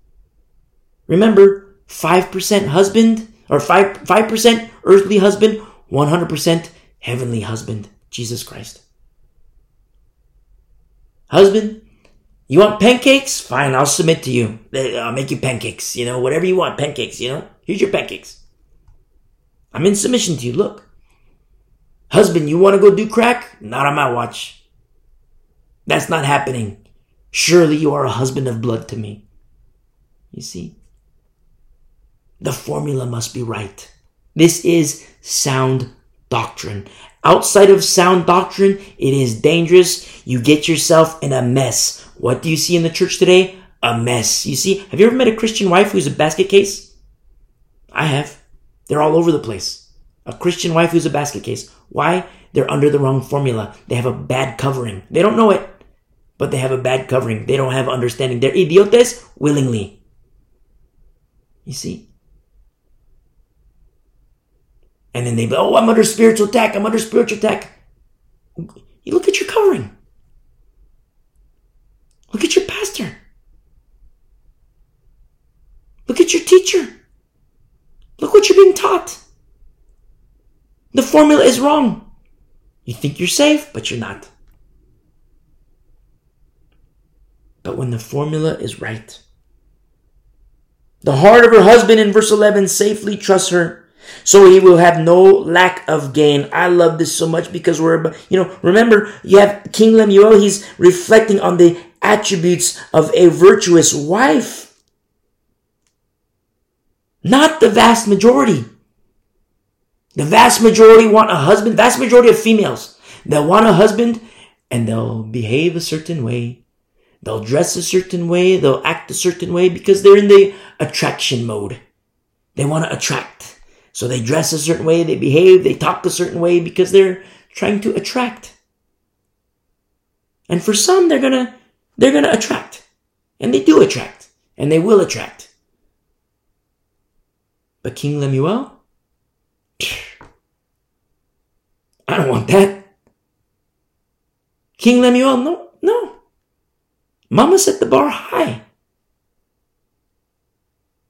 Remember, 5% husband or 5, 5% earthly husband, 100% heavenly husband, Jesus Christ. Husband, you want pancakes? Fine, I'll submit to you. I'll make you pancakes, you know, whatever you want, pancakes, you know? Here's your pancakes. I'm in submission to you, look. Husband, you want to go do crack? Not on my watch. That's not happening. Surely you are a husband of blood to me. You see? The formula must be right. This is sound doctrine. Outside of sound doctrine, it is dangerous. You get yourself in a mess. What do you see in the church today? A mess. You see, have you ever met a Christian wife who's a basket case? I have. They're all over the place. A Christian wife who's a basket case. Why? They're under the wrong formula. They have a bad covering. They don't know it, but they have a bad covering. They don't have understanding. They're idiotes willingly. You see? And then they oh, I'm under spiritual attack. I'm under spiritual attack. You look at your covering. Look at your pastor. Look at your teacher. Look what you're being taught. The formula is wrong. You think you're safe, but you're not. But when the formula is right, the heart of her husband in verse 11 safely trusts her so he will have no lack of gain. I love this so much because we're, you know, remember you have King Lemuel, he's reflecting on the attributes of a virtuous wife. Not the vast majority. The vast majority want a husband, vast majority of females, they'll want a husband and they'll behave a certain way. They'll dress a certain way, they'll act a certain way because they're in the attraction mode. They want to attract. So they dress a certain way, they behave, they talk a certain way because they're trying to attract. And for some, they're gonna, they're gonna attract. And they do attract. And they will attract. But King Lemuel? I don't want that. King Lemuel, no, no. Mama set the bar high.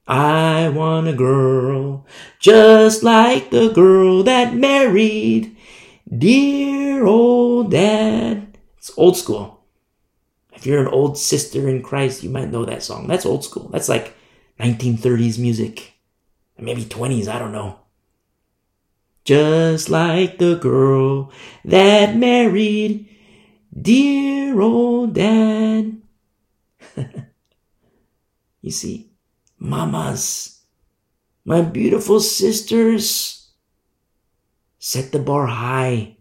I want a girl just like the girl that married dear old dad. It's old school. If you're an old sister in Christ, you might know that song. That's old school. That's like 1930s music. Maybe 20s, I don't know. Just like the girl that married dear old dad. you see, mamas, my beautiful sisters, set the bar high.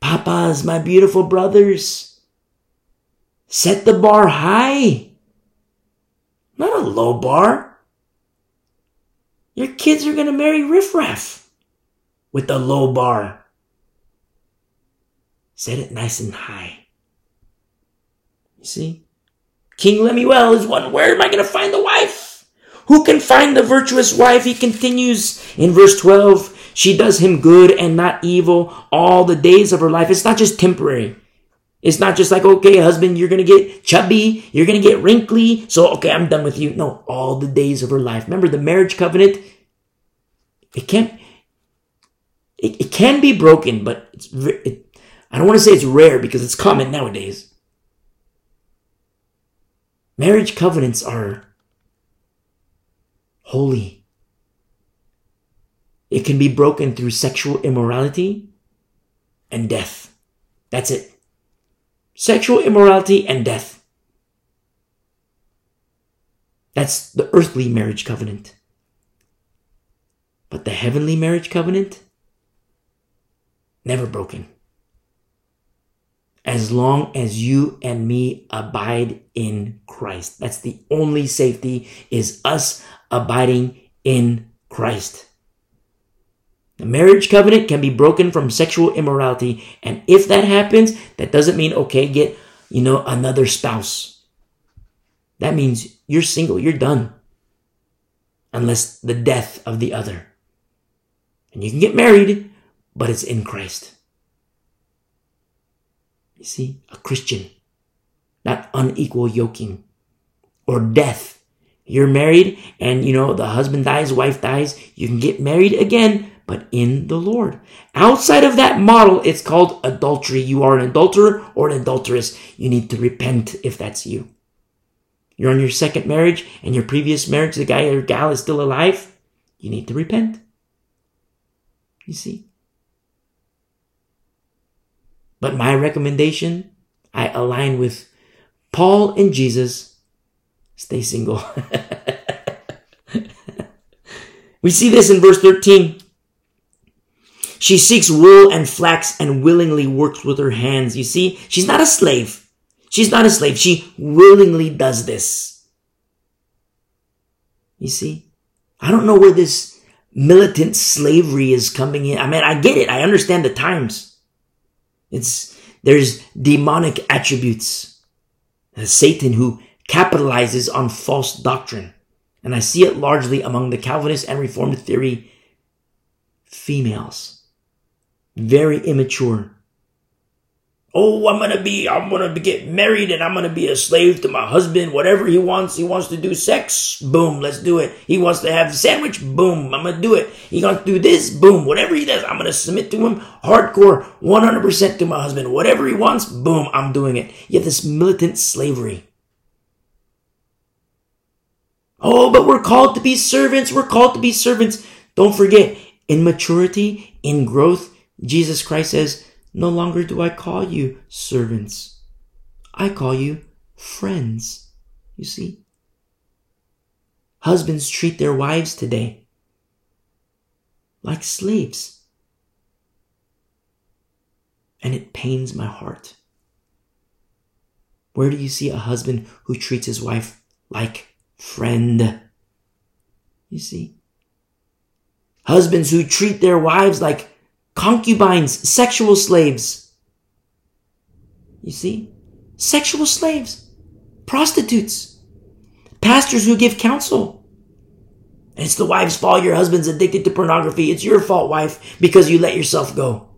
Papas, my beautiful brothers, set the bar high. Not a low bar. Your kids are gonna marry riffraff with a low bar. Set it nice and high. You see? King Lemuel is one. Where am I going to find the wife? Who can find the virtuous wife? He continues in verse 12. She does him good and not evil all the days of her life. It's not just temporary. It's not just like, okay, husband, you're going to get chubby. You're going to get wrinkly. So, okay, I'm done with you. No, all the days of her life. Remember the marriage covenant? It can't, it, it can be broken, but it's, it, I don't want to say it's rare because it's common nowadays. Marriage covenants are holy. It can be broken through sexual immorality and death. That's it. Sexual immorality and death. That's the earthly marriage covenant. But the heavenly marriage covenant, never broken as long as you and me abide in Christ. That's the only safety is us abiding in Christ. The marriage covenant can be broken from sexual immorality. And if that happens, that doesn't mean, okay, get, you know, another spouse. That means you're single, you're done. Unless the death of the other. And you can get married, but it's in Christ. You see, a Christian, not unequal yoking or death. You're married and you know the husband dies, wife dies, you can get married again, but in the Lord. Outside of that model, it's called adultery. You are an adulterer or an adulteress. You need to repent if that's you. You're on your second marriage and your previous marriage, the guy or gal is still alive. You need to repent. You see? But my recommendation, I align with Paul and Jesus. Stay single. we see this in verse 13. She seeks wool and flax and willingly works with her hands. You see, she's not a slave. She's not a slave. She willingly does this. You see, I don't know where this militant slavery is coming in. I mean, I get it. I understand the times. It's, there's demonic attributes. Satan who capitalizes on false doctrine. And I see it largely among the Calvinist and Reformed theory females. Very immature. Oh, I'm gonna be, I'm gonna get married and I'm gonna be a slave to my husband. Whatever he wants, he wants to do sex. Boom, let's do it. He wants to have a sandwich. Boom, I'm gonna do it. He wants to do this. Boom, whatever he does, I'm gonna submit to him. Hardcore, 100% to my husband. Whatever he wants, boom, I'm doing it. Yet this militant slavery. Oh, but we're called to be servants. We're called to be servants. Don't forget, in maturity, in growth, Jesus Christ says, no longer do I call you servants. I call you friends. You see? Husbands treat their wives today like slaves. And it pains my heart. Where do you see a husband who treats his wife like friend? You see? Husbands who treat their wives like concubines, sexual slaves. You see? Sexual slaves, prostitutes, pastors who give counsel. And it's the wife's fault your husband's addicted to pornography. It's your fault, wife, because you let yourself go.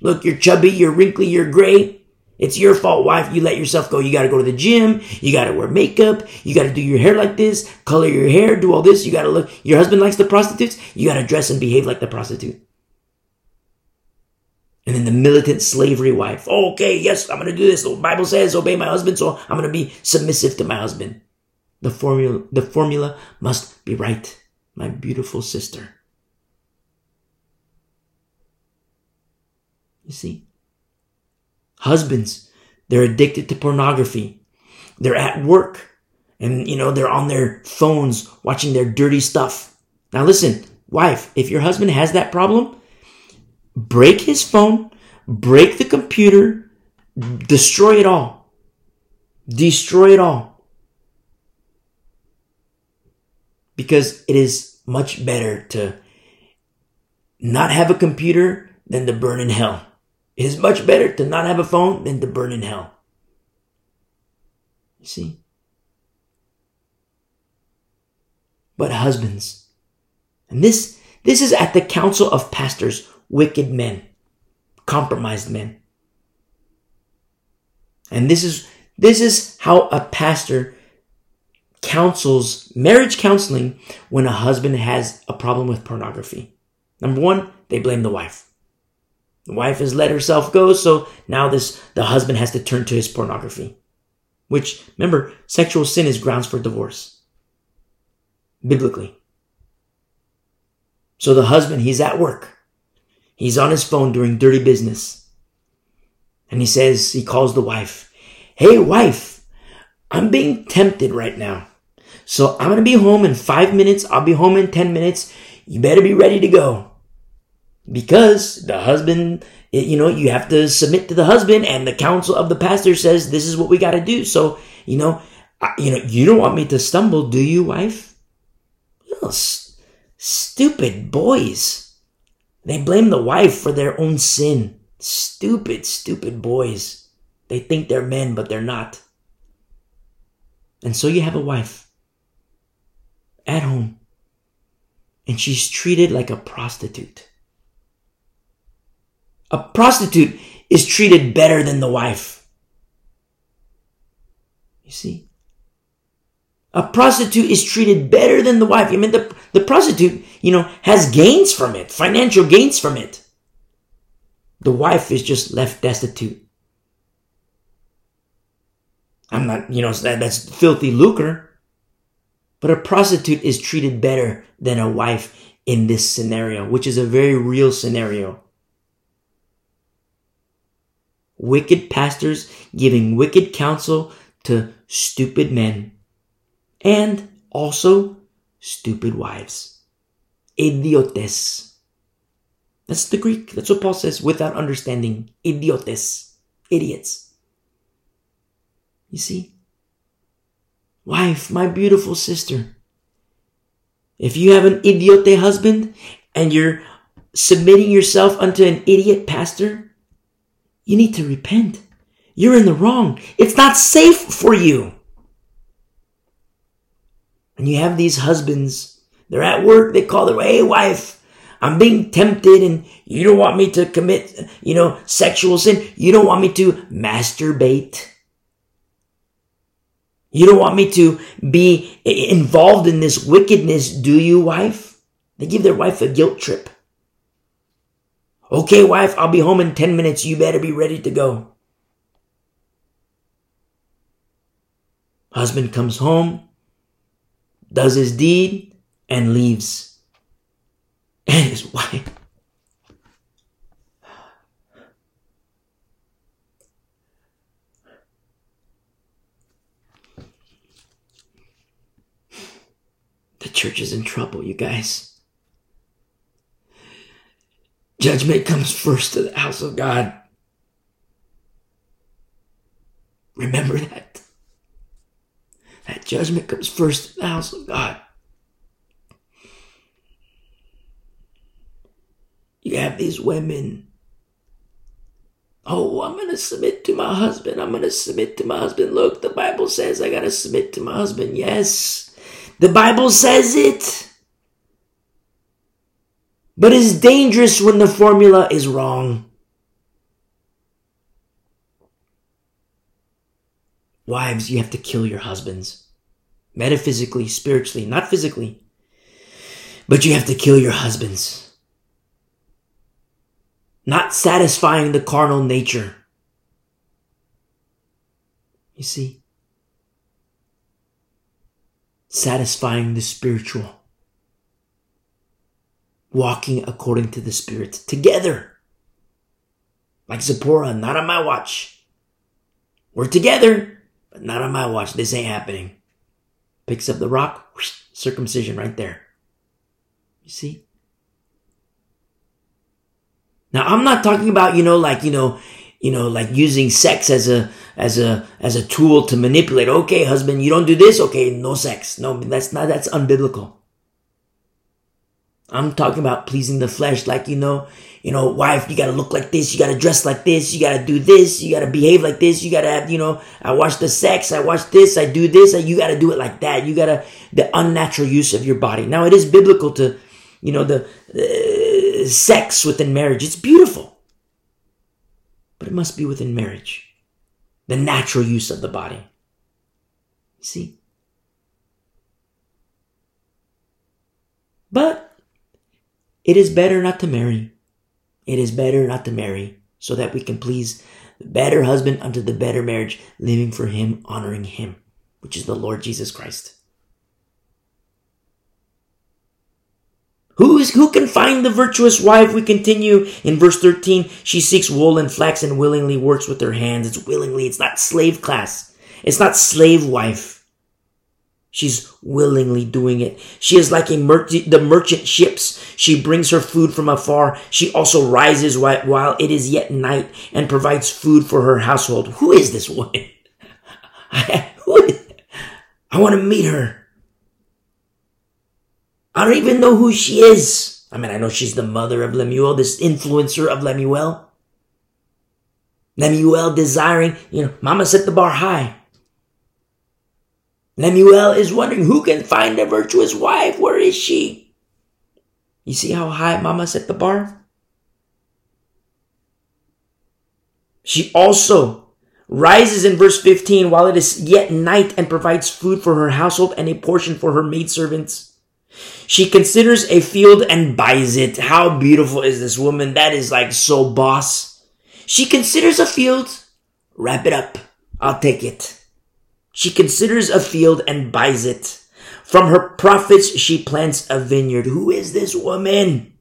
Look, you're chubby, you're wrinkly, you're gray. It's your fault, wife. You let yourself go. You got to go to the gym. You got to wear makeup. You got to do your hair like this, color your hair, do all this. You got to look. Your husband likes the prostitutes. You got to dress and behave like the prostitute. And then the militant slavery wife. Oh, okay, yes, I'm going to do this. The Bible says obey my husband, so I'm going to be submissive to my husband. The formula, the formula must be right, my beautiful sister. You see? Husbands, they're addicted to pornography. They're at work and, you know, they're on their phones watching their dirty stuff. Now listen, wife, if your husband has that problem, break his phone, break the computer, destroy it all. Destroy it all. Because it is much better to not have a computer than to burn in hell. It is much better to not have a phone than to burn in hell. You see? But husbands, and this, this is at the counsel of pastors, wicked men, compromised men. And this is, this is how a pastor counsels marriage counseling when a husband has a problem with pornography. Number one, they blame the wife. The wife has let herself go, so now this the husband has to turn to his pornography. Which, remember, sexual sin is grounds for divorce. Biblically. So the husband, he's at work. He's on his phone doing dirty business. And he says, he calls the wife, Hey wife, I'm being tempted right now. So I'm going to be home in five minutes. I'll be home in 10 minutes. You better be ready to go because the husband, you know, you have to submit to the husband and the counsel of the pastor says this is what we got to do. So, you know, I, you know, you don't want me to stumble, do you, wife? Little stupid boys. They blame the wife for their own sin. Stupid, stupid boys. They think they're men, but they're not. And so you have a wife at home, and she's treated like a prostitute. A prostitute is treated better than the wife. You see? A prostitute is treated better than the wife. I mean, the, the prostitute, you know, has gains from it, financial gains from it. The wife is just left destitute. I'm not, you know, that, that's filthy lucre. But a prostitute is treated better than a wife in this scenario, which is a very real scenario wicked pastors giving wicked counsel to stupid men, and also stupid wives. Idiotes. That's the Greek. That's what Paul says without understanding. Idiotes. Idiots. You see? Wife, my beautiful sister. If you have an idiote husband and you're submitting yourself unto an idiot pastor, you need to repent. You're in the wrong. It's not safe for you. And you have these husbands, they're at work, they call their, hey wife, I'm being tempted and you don't want me to commit, you know, sexual sin. You don't want me to masturbate. You don't want me to be involved in this wickedness, do you, wife? They give their wife a guilt trip. Okay, wife, I'll be home in 10 minutes. You better be ready to go. Husband comes home, does his deed, and leaves. And his wife. The church is in trouble, you guys. Judgment comes first to the house of God. Remember that. That judgment comes first in the house of God. You have these women. Oh, I'm going to submit to my husband. I'm going to submit to my husband. Look, the Bible says I got to submit to my husband. Yes, the Bible says it. But it's dangerous when the formula is wrong. Wives, you have to kill your husbands. Metaphysically, spiritually, not physically. But you have to kill your husbands not satisfying the carnal nature. You see? Satisfying the spiritual. Walking according to the Spirit together. Like Zipporah, not on my watch. We're together, but not on my watch. This ain't happening. Picks up the rock, whoosh, circumcision right there. You see? Now I'm not talking about, you know, like, you know, you know, like using sex as a, as a, as a tool to manipulate. Okay, husband, you don't do this. Okay, no sex. No, that's not, that's unbiblical. I'm talking about pleasing the flesh, like, you know, you know, wife, you gotta look like this, you gotta dress like this, you gotta do this, you gotta behave like this, you gotta have, you know, I watch the sex, I watch this, I do this, you gotta do it like that. You gotta, the unnatural use of your body. Now it is biblical to, you know, the, uh, sex within marriage. It's beautiful. But it must be within marriage. The natural use of the body. See? But it is better not to marry. It is better not to marry so that we can please the better husband unto the better marriage, living for him, honoring him, which is the Lord Jesus Christ. Who is who can find the virtuous wife? We continue in verse 13. She seeks wool and flax and willingly works with her hands. It's willingly, it's not slave class. It's not slave wife. She's willingly doing it. She is like a mer- the merchant ships. She brings her food from afar. She also rises while it is yet night and provides food for her household. Who is this woman? I, I want to meet her. I don't even know who she is. I mean, I know she's the mother of Lemuel, this influencer of Lemuel. Lemuel desiring, you know, mama set the bar high. Lemuel is wondering who can find a virtuous wife. Where is she? You see how high mama set the bar? She also rises in verse 15 while it is yet night and provides food for her household and a portion for her maidservants. She considers a field and buys it. How beautiful is this woman? That is like so boss. She considers a field. Wrap it up. I'll take it. She considers a field and buys it. From her profits, she plants a vineyard. Who is this woman?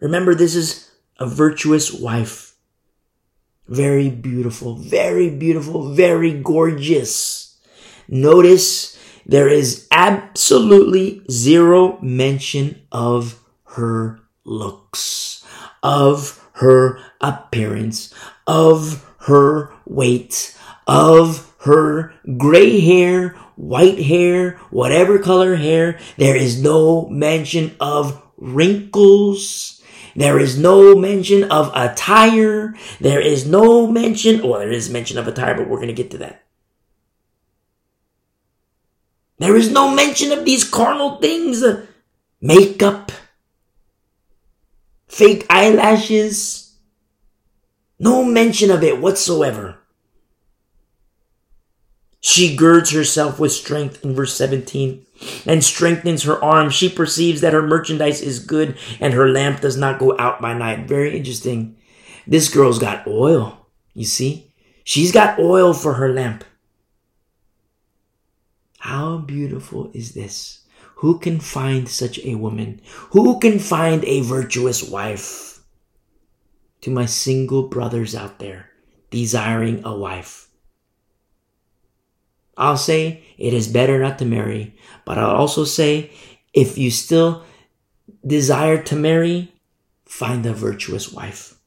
Remember, this is a virtuous wife. Very beautiful, very beautiful, very gorgeous. Notice there is absolutely zero mention of her looks, of her appearance, of her weight, of her gray hair, white hair, whatever color hair. There is no mention of wrinkles. There is no mention of attire. There is no mention, well, there is mention of attire, but we're going to get to that. There is no mention of these carnal things. Makeup, fake eyelashes. No mention of it whatsoever. She girds herself with strength in verse 17 and strengthens her arm. She perceives that her merchandise is good and her lamp does not go out by night. Very interesting. This girl's got oil, you see? She's got oil for her lamp. How beautiful is this? Who can find such a woman? Who can find a virtuous wife? To my single brothers out there desiring a wife. I'll say it is better not to marry, but I'll also say if you still desire to marry, find a virtuous wife.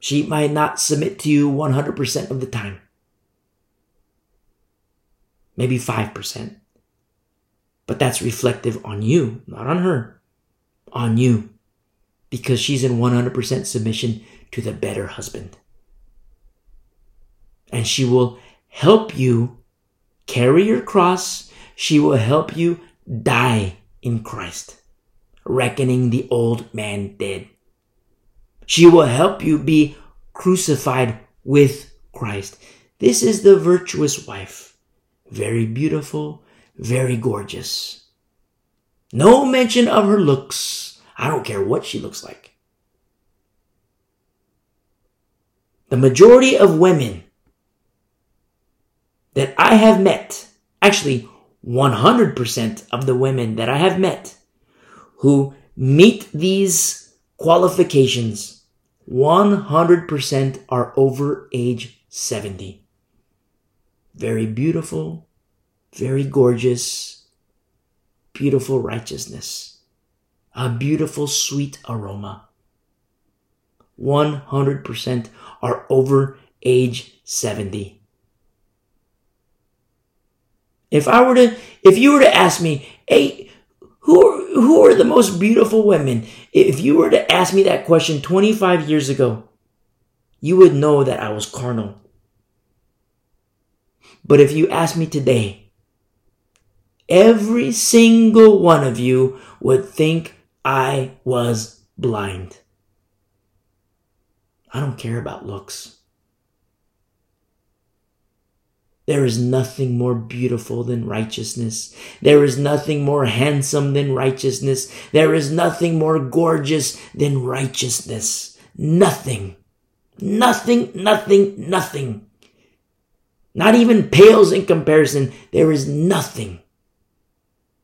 She might not submit to you 100% of the time. Maybe 5%. But that's reflective on you, not on her. On you. Because she's in 100% submission to the better husband. And she will help you carry your cross. She will help you die in Christ, reckoning the old man dead. She will help you be crucified with Christ. This is the virtuous wife. Very beautiful, very gorgeous. No mention of her looks. I don't care what she looks like. The majority of women that I have met, actually 100% of the women that I have met who meet these qualifications 100% are over age 70. Very beautiful, very gorgeous, beautiful righteousness, a beautiful sweet aroma. 100% are over age 70. If I were to, if you were to ask me, hey, who are, who are the most beautiful women? If you were to ask me that question 25 years ago, you would know that I was carnal. But if you ask me today, every single one of you would think I was blind. I don't care about looks. There is nothing more beautiful than righteousness. There is nothing more handsome than righteousness. There is nothing more gorgeous than righteousness. Nothing. Nothing, nothing, nothing. Not even pales in comparison. There is nothing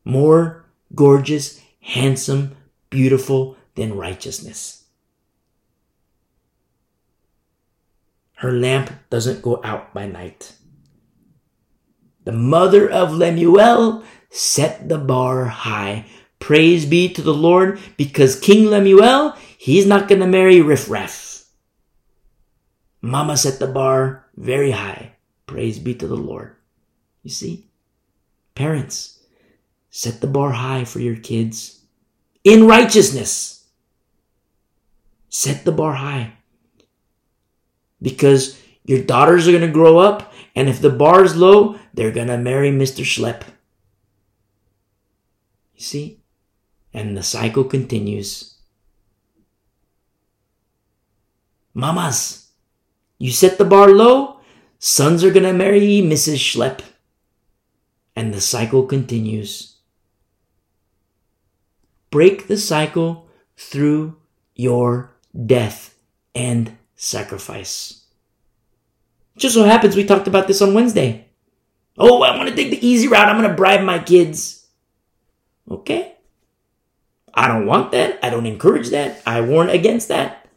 more gorgeous, handsome, beautiful than righteousness. Her lamp doesn't go out by night the mother of Lemuel, set the bar high. Praise be to the Lord, because King Lemuel, he's not gonna marry riffraff. Mama set the bar very high. Praise be to the Lord. You see? Parents, set the bar high for your kids. In righteousness. Set the bar high. Because your daughters are gonna grow up and if the bar is low, they're gonna marry Mr. Schlep. You see? And the cycle continues. Mamas, you set the bar low, sons are gonna marry Mrs. Schlep. And the cycle continues. Break the cycle through your death and sacrifice. Just so happens we talked about this on Wednesday. Oh, I want to take the easy route. I'm going to bribe my kids. Okay. I don't want that. I don't encourage that. I warn against that.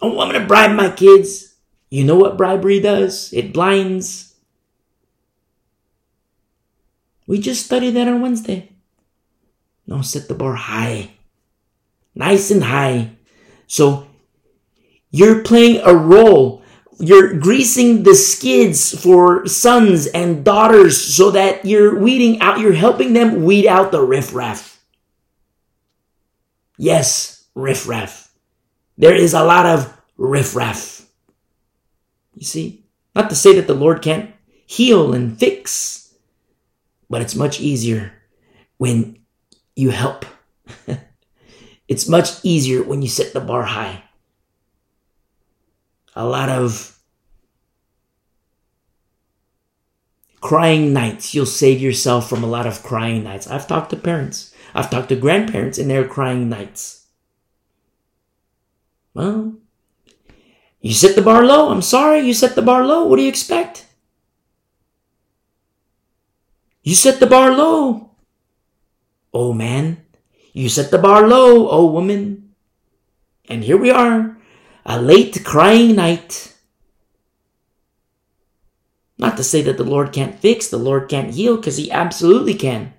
Oh, I'm going to bribe my kids. You know what bribery does? It blinds. We just studied that on Wednesday. No, set the bar high. Nice and high. So you're playing a role you're greasing the skids for sons and daughters so that you're weeding out, you're helping them weed out the riffraff. Yes, riffraff. There is a lot of riffraff. You see? Not to say that the Lord can't heal and fix, but it's much easier when you help. it's much easier when you set the bar high a lot of crying nights. You'll save yourself from a lot of crying nights. I've talked to parents, I've talked to grandparents and they're crying nights. Well, you set the bar low. I'm sorry, you set the bar low. What do you expect? You set the bar low. Oh man, you set the bar low, oh woman. And here we are, a late crying night. Not to say that the Lord can't fix, the Lord can't heal, because He absolutely can.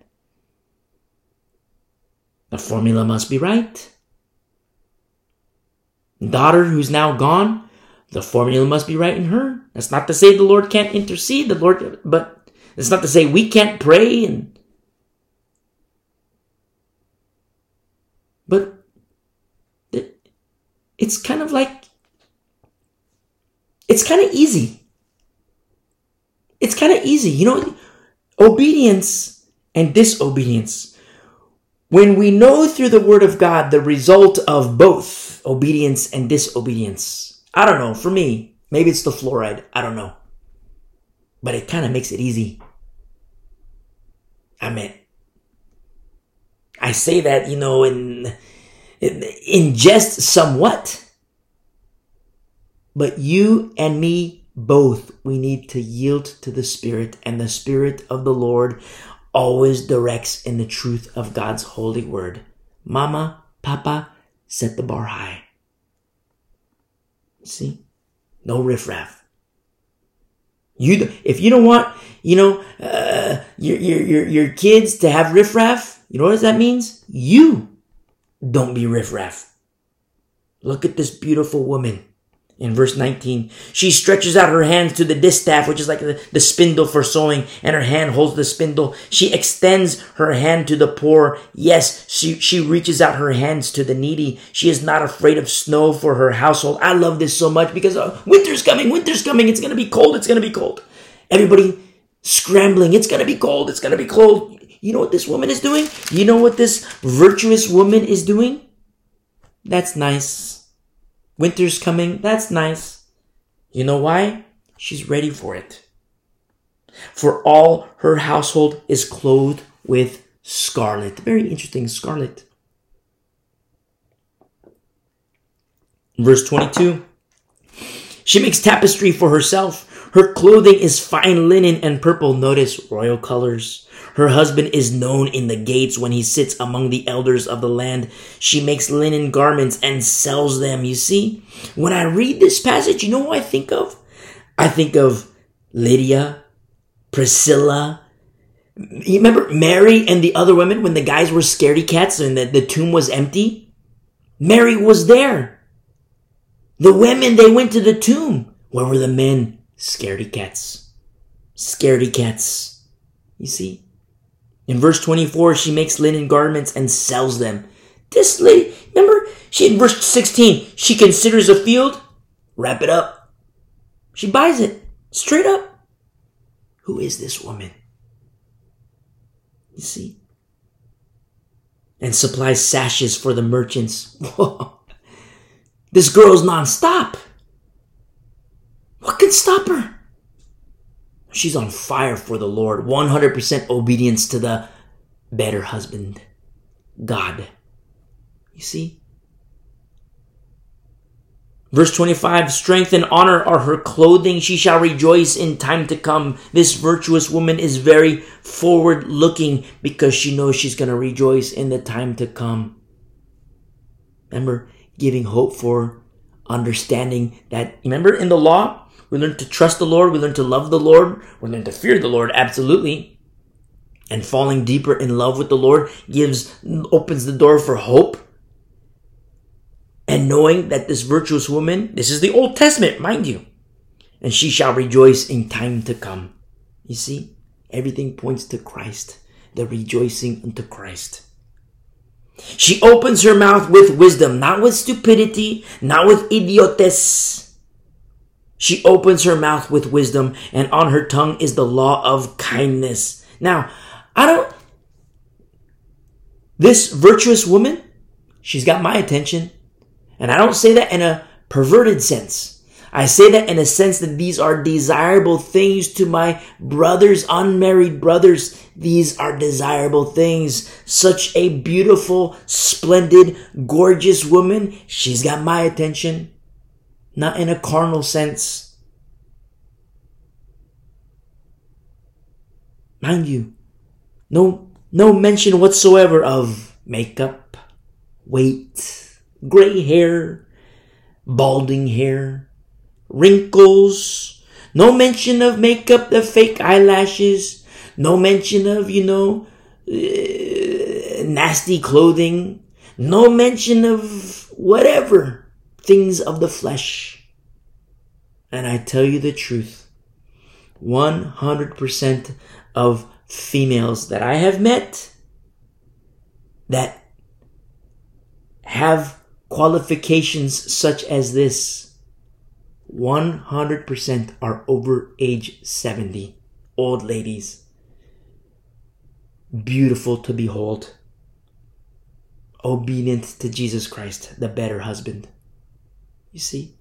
The formula must be right. Daughter who's now gone, the formula must be right in her. That's not to say the Lord can't intercede, the Lord, but it's not to say we can't pray and but it's kind of like it's kind of easy. It's kind of easy. You know, obedience and disobedience. When we know through the word of God the result of both obedience and disobedience. I don't know. For me, maybe it's the fluoride. I don't know. But it kind of makes it easy. I mean, I say that, you know, in, in, in jest somewhat. But you and me both, we need to yield to the Spirit, and the Spirit of the Lord always directs in the truth of God's holy word. Mama, Papa, set the bar high. See? No riffraff. You, if you don't want, you know, uh, your, your, your, your kids to have riffraff, you know what that means? You don't be riffraff. Look at this beautiful woman in verse 19. She stretches out her hands to the distaff, which is like the, the spindle for sewing, and her hand holds the spindle. She extends her hand to the poor. Yes, she, she reaches out her hands to the needy. She is not afraid of snow for her household. I love this so much because uh, winter's coming, winter's coming. It's going to be cold, it's going to be cold. Everybody scrambling. It's going to be cold, it's going to be cold. You know what this woman is doing? You know what this virtuous woman is doing? That's nice. Winter's coming. That's nice. You know why? She's ready for it. For all her household is clothed with scarlet. Very interesting, scarlet. Verse 22. She makes tapestry for herself. Her clothing is fine linen and purple. Notice royal colors. Her husband is known in the gates when he sits among the elders of the land. She makes linen garments and sells them. You see, when I read this passage, you know who I think of? I think of Lydia, Priscilla. You remember Mary and the other women when the guys were scaredy cats and the, the tomb was empty? Mary was there. The women, they went to the tomb. Where were the men? Scaredy cats. Scaredy cats. You see? In verse 24, she makes linen garments and sells them. This lady, remember, she in verse 16, she considers a field, wrap it up. She buys it straight up. Who is this woman? You see? And supplies sashes for the merchants. Whoa. This girl's nonstop. What can stop her? She's on fire for the Lord. 100% obedience to the better husband, God. You see? Verse 25, strength and honor are her clothing. She shall rejoice in time to come. This virtuous woman is very forward looking because she knows she's going to rejoice in the time to come. Remember, giving hope for understanding that, remember in the law, we learn to trust the Lord. We learn to love the Lord. We learn to fear the Lord. Absolutely. And falling deeper in love with the Lord gives, opens the door for hope. And knowing that this virtuous woman, this is the Old Testament, mind you, and she shall rejoice in time to come. You see, everything points to Christ, the rejoicing unto Christ. She opens her mouth with wisdom, not with stupidity, not with idiotes she opens her mouth with wisdom, and on her tongue is the law of kindness. Now, I don't. This virtuous woman, she's got my attention. And I don't say that in a perverted sense. I say that in a sense that these are desirable things to my brothers, unmarried brothers. These are desirable things. Such a beautiful, splendid, gorgeous woman. She's got my attention not in a carnal sense. Mind you, no, no mention whatsoever of makeup, weight, gray hair, balding hair, wrinkles, no mention of makeup, the fake eyelashes, no mention of, you know, uh, nasty clothing, no mention of whatever things of the flesh. And I tell you the truth 100% of females that I have met that have qualifications such as this 100% are over age 70 old ladies. Beautiful to behold. Obedient to Jesus Christ the better husband you see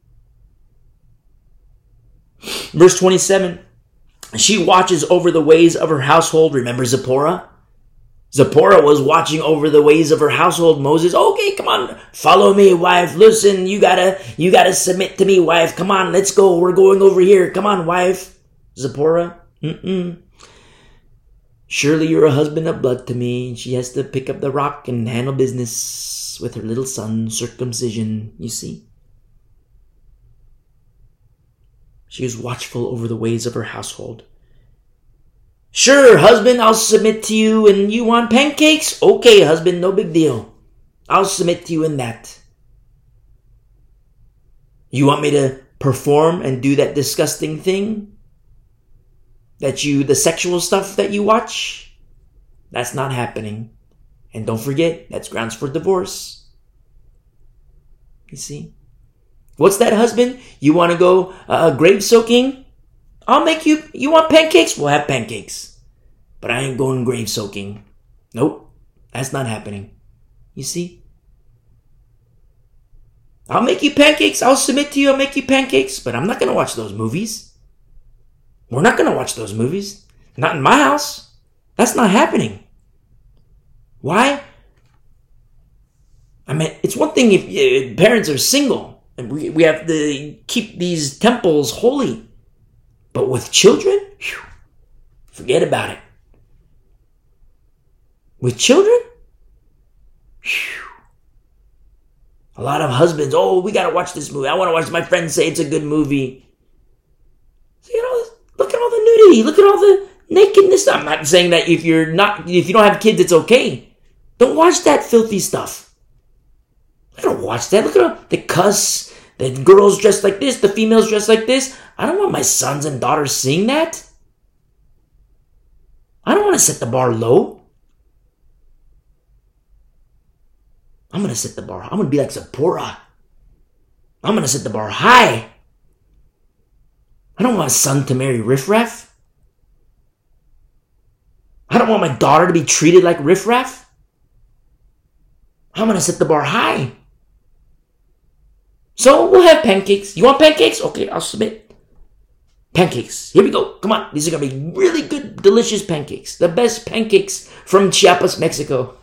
verse 27 she watches over the ways of her household remember Zipporah Zipporah was watching over the ways of her household. Moses, okay, come on, follow me, wife. Listen, you gotta, you gotta submit to me, wife. Come on, let's go. We're going over here. Come on, wife. Zipporah, mm-mm. Surely you're a husband of blood to me. She has to pick up the rock and handle business with her little son, circumcision, you see. She is watchful over the ways of her household. Sure, husband, I'll submit to you and you want pancakes? Okay, husband, no big deal. I'll submit to you in that. You want me to perform and do that disgusting thing? That you, the sexual stuff that you watch? That's not happening. And don't forget, that's grounds for divorce. You see? What's that, husband? You want to go uh, grave soaking? I'll make you, you want pancakes? We'll have pancakes. But I ain't going grave soaking. Nope. That's not happening. You see? I'll make you pancakes. I'll submit to you. I'll make you pancakes. But I'm not going to watch those movies. We're not going to watch those movies. Not in my house. That's not happening. Why? I mean, it's one thing if uh, parents are single and we, we have to keep these temples holy. But with children, whew, forget about it. With children, whew, a lot of husbands, oh, we gotta watch this movie. I wanna watch My friends say it's a good movie. So, you know, look at all the nudity, look at all the nakedness. I'm not saying that if you're not, if you don't have kids, it's okay. Don't watch that filthy stuff. I don't watch that. Look at all the cuss, the girls dressed like this, the females dressed like this. I don't want my sons and daughters seeing that. I don't want to set the bar low. I'm going to set the bar. I'm going to be like Zipporah. I'm going to set the bar high. I don't want my son to marry riffraff. I don't want my daughter to be treated like riffraff. I'm going to set the bar high. So we'll have pancakes. You want pancakes? Okay, I'll submit. Pancakes. Here we go. Come on. These are going to be really good, delicious pancakes. The best pancakes from Chiapas, Mexico.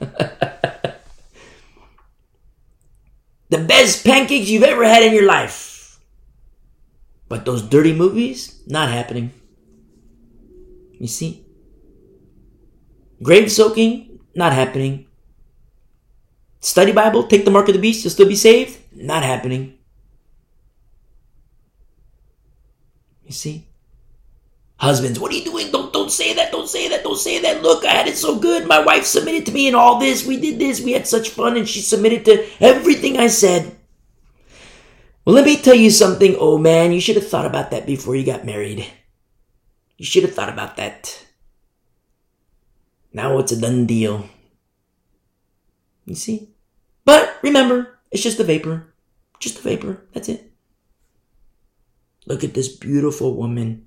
the best pancakes you've ever had in your life. But those dirty movies, not happening. You see? Grave soaking, not happening. Study Bible, take the mark of the beast, you'll still be saved, not happening. You see? Husbands, what are you doing? Don't don't say that, don't say that, don't say that. Look, I had it so good. My wife submitted to me and all this. We did this. We had such fun and she submitted to everything I said. Well, let me tell you something, oh man, you should have thought about that before you got married. You should have thought about that. Now it's a done deal. You see? But remember, it's just a vapor. Just a vapor. That's it. Look at this beautiful woman.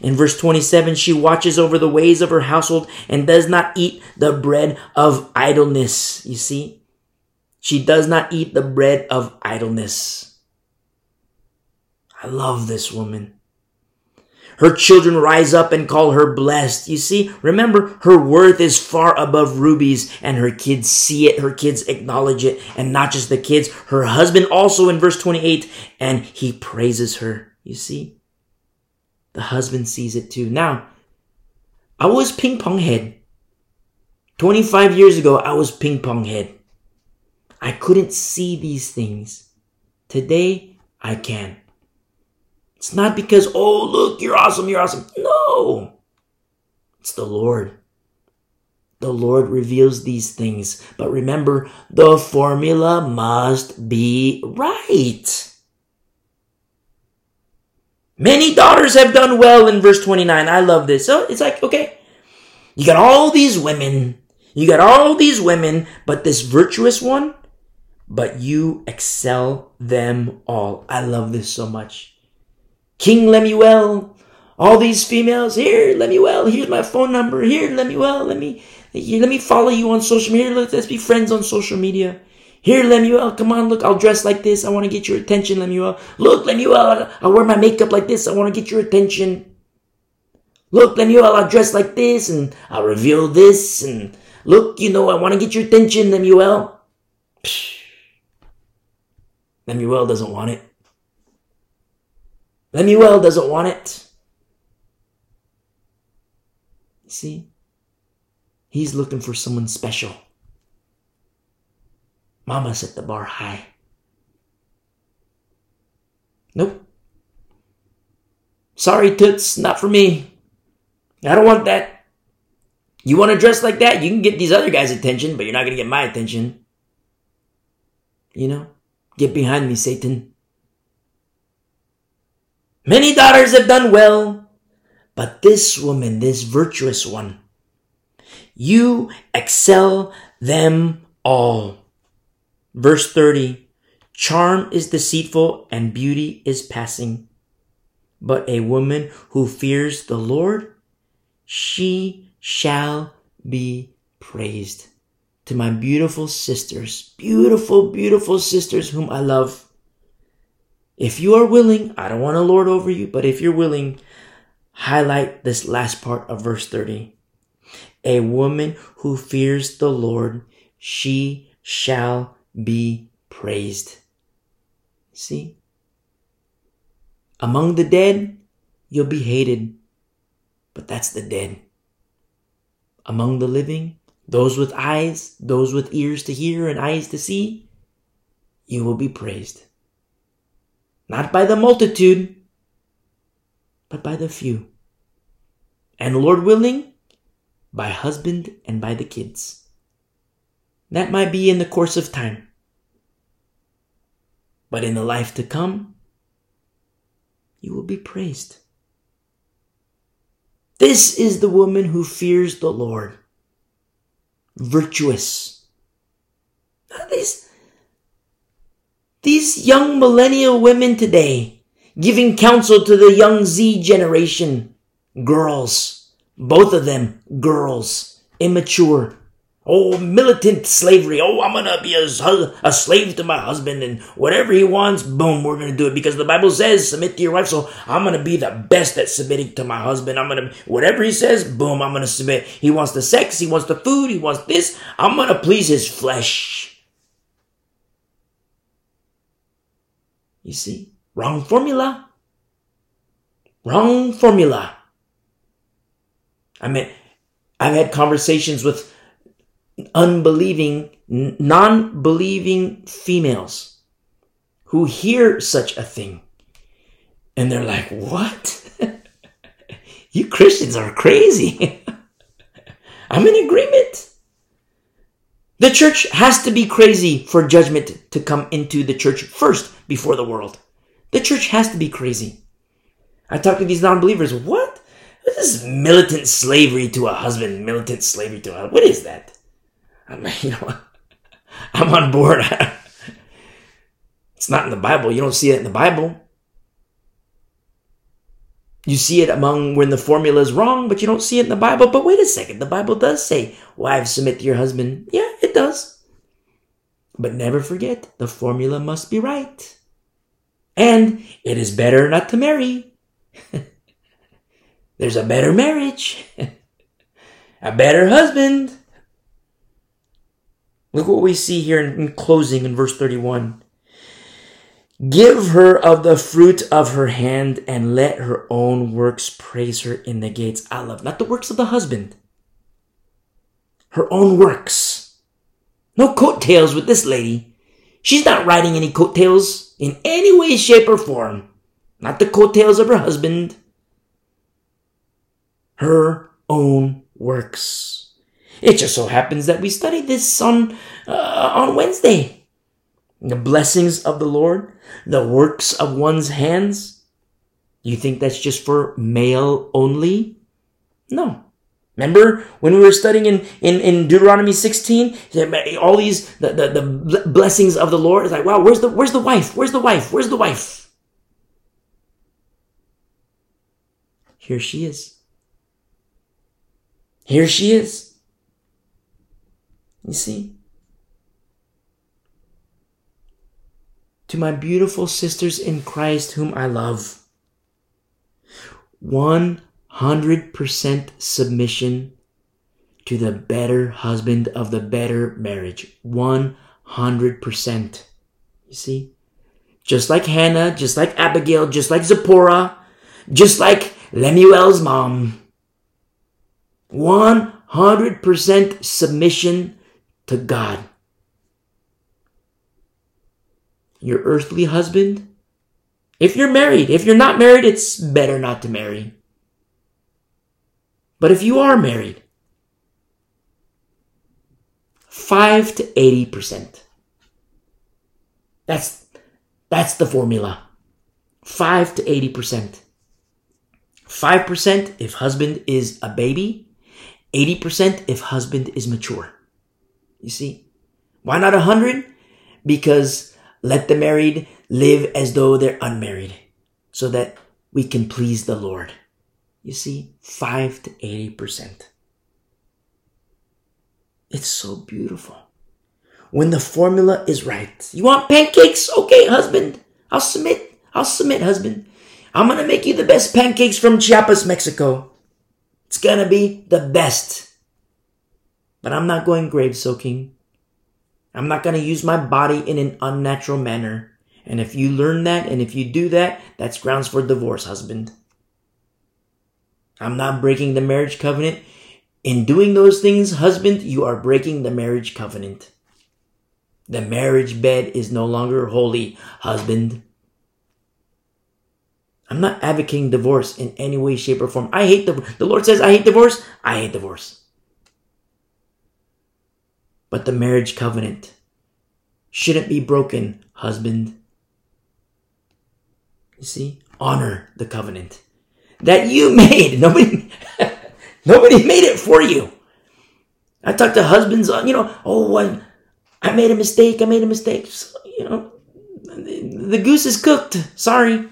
In verse 27, she watches over the ways of her household and does not eat the bread of idleness. You see? She does not eat the bread of idleness. I love this woman. Her children rise up and call her blessed. You see, remember, her worth is far above rubies, and her kids see it, her kids acknowledge it, and not just the kids, her husband also in verse 28, and he praises her. You see, the husband sees it too. Now, I was ping pong head. 25 years ago, I was ping pong head. I couldn't see these things. Today, I can. It's not because, oh, look, you're awesome, you're awesome. No. It's the Lord. the Lord reveals these things. But remember, the formula must be right. Many daughters have done well in verse 29. I love this. So it's like, okay, you got all these women, you got all these women, but this virtuous one, but you excel them all. I love this so much. King Lemuel, all these females, here, Lemuel, here's my phone number, here, Lemuel, let me, let me follow you on social media, let's, let's be friends on social media. Here, Lemuel, come on, look, I'll dress like this. I want to get your attention, Lemuel. Look, Lemuel, I'll wear my makeup like this. I want to get your attention. Look, Lemuel, I'll dress like this and I'll reveal this. And look, you know, I want to get your attention, Lemuel. Psh. Lemuel doesn't want it. Lemuel doesn't want it. See? He's looking for someone special. Mama set the bar high. Nope. Sorry, Toots, not for me. I don't want that. You want to dress like that? You can get these other guys' attention, but you're not going to get my attention. You know? Get behind me, Satan. Many daughters have done well, but this woman, this virtuous one, you excel them all. Verse 30 Charm is deceitful and beauty is passing. But a woman who fears the Lord, she shall be praised. To my beautiful sisters, beautiful, beautiful sisters whom I love. If you are willing, I don't want to lord over you, but if you're willing, highlight this last part of verse 30. A woman who fears the Lord, she shall be praised. See? Among the dead, you'll be hated, but that's the dead. Among the living, those with eyes, those with ears to hear and eyes to see, you will be praised. Not by the multitude, but by the few. And Lord willing, by husband and by the kids. That might be in the course of time. But in the life to come, you will be praised. This is the woman who fears the Lord. Virtuous. These, these young millennial women today giving counsel to the young Z generation. Girls. Both of them girls. Immature Oh, militant slavery. Oh, I'm gonna be a, a slave to my husband and whatever he wants, boom, we're gonna do it because the Bible says submit to your wife. So I'm gonna be the best at submitting to my husband. I'm gonna, whatever he says, boom, I'm gonna submit. He wants the sex, he wants the food, he wants this. I'm gonna please his flesh. You see, wrong formula. Wrong formula. I mean, I've had conversations with unbelieving, non believing females who hear such a thing and they're like, What? you Christians are crazy. I'm in agreement. The church has to be crazy for judgment to come into the church first before the world. The church has to be crazy. I talk to these non believers. What? What is this militant slavery to a husband? Militant slavery to a husband? What is that? I'm, you know, I'm on board. it's not in the Bible. You don't see it in the Bible. You see it among when the formula is wrong, but you don't see it in the Bible. But wait a second, the Bible does say, wives submit to your husband. Yeah, it does. But never forget, the formula must be right. And it is better not to marry. There's a better marriage, a better husband. Look what we see here in, closing in verse 31. Give her of the fruit of her hand and let her own works praise her in the gates. I love not the works of the husband, her own works. No coattails with this lady. She's not riding any coattails in any way, shape, or form. Not the coattails of her husband. Her own works. It just so happens that we studied this on, uh, on Wednesday. The blessings of the Lord, the works of one's hands. You think that's just for male only? No. Remember when we were studying in, in, in Deuteronomy 16? All these, the, the, the blessings of the Lord. It's like, wow, where's the, where's the wife? Where's the wife? Where's the wife? Here she is. Here she is. You see? To my beautiful sisters in Christ, whom I love, 100% submission to the better husband of the better marriage. 100%. You see? Just like Hannah, just like Abigail, just like Zipporah, just like Lemuel's mom. 100% submission to God. Your earthly husband, if you're married, if you're not married, it's better not to marry. But if you are married, 5 to 80%. That's that's the formula. 5 to 80%. 5% if husband is a baby, 80% if husband is mature. You see? Why not 100? Because let the married live as though they're unmarried so that we can please the Lord. You see? 5 to 80%. It's so beautiful. When the formula is right. You want pancakes? Okay, husband. I'll submit. I'll submit, husband. I'm gonna make you the best pancakes from Chiapas, Mexico. It's gonna be the best. But I'm not going grave soaking. I'm not gonna use my body in an unnatural manner. And if you learn that and if you do that, that's grounds for divorce, husband. I'm not breaking the marriage covenant. In doing those things, husband, you are breaking the marriage covenant. The marriage bed is no longer holy, husband. I'm not advocating divorce in any way, shape, or form. I hate the the Lord says I hate divorce. I hate divorce. But the marriage covenant shouldn't be broken, husband. You see, honor the covenant that you made. Nobody, nobody made it for you. I talk to husbands on, you know, oh, I, I made a mistake. I made a mistake. So, you know, the goose is cooked. Sorry.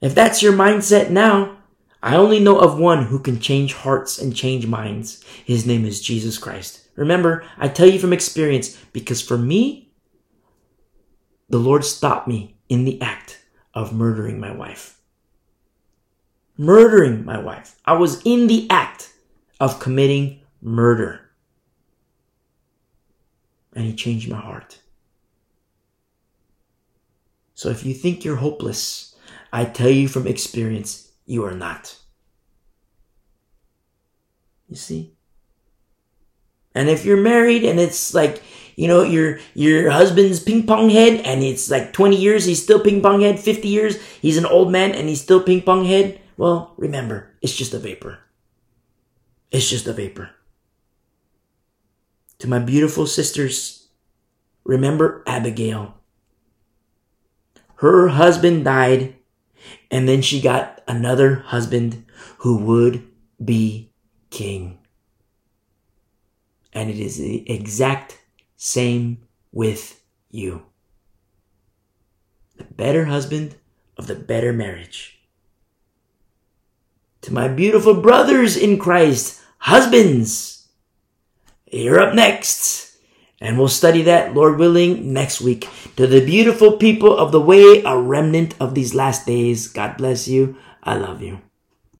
If that's your mindset now, I only know of one who can change hearts and change minds. His name is Jesus Christ. Remember, I tell you from experience because for me, the Lord stopped me in the act of murdering my wife. Murdering my wife. I was in the act of committing murder. And he changed my heart. So if you think you're hopeless, I tell you from experience, you are not. You see? And if you're married and it's like, you know, your your husband's ping pong head and it's like 20 years, he's still ping pong head, 50 years, he's an old man and he's still ping pong head, well, remember, it's just a vapor. It's just a vapor. To my beautiful sisters, remember Abigail. Her husband died and then she got another husband who would be king. And it is the exact same with you. The better husband of the better marriage. To my beautiful brothers in Christ, husbands, you're up next. And we'll study that, Lord willing, next week. To the beautiful people of the way, a remnant of these last days, God bless you. I love you.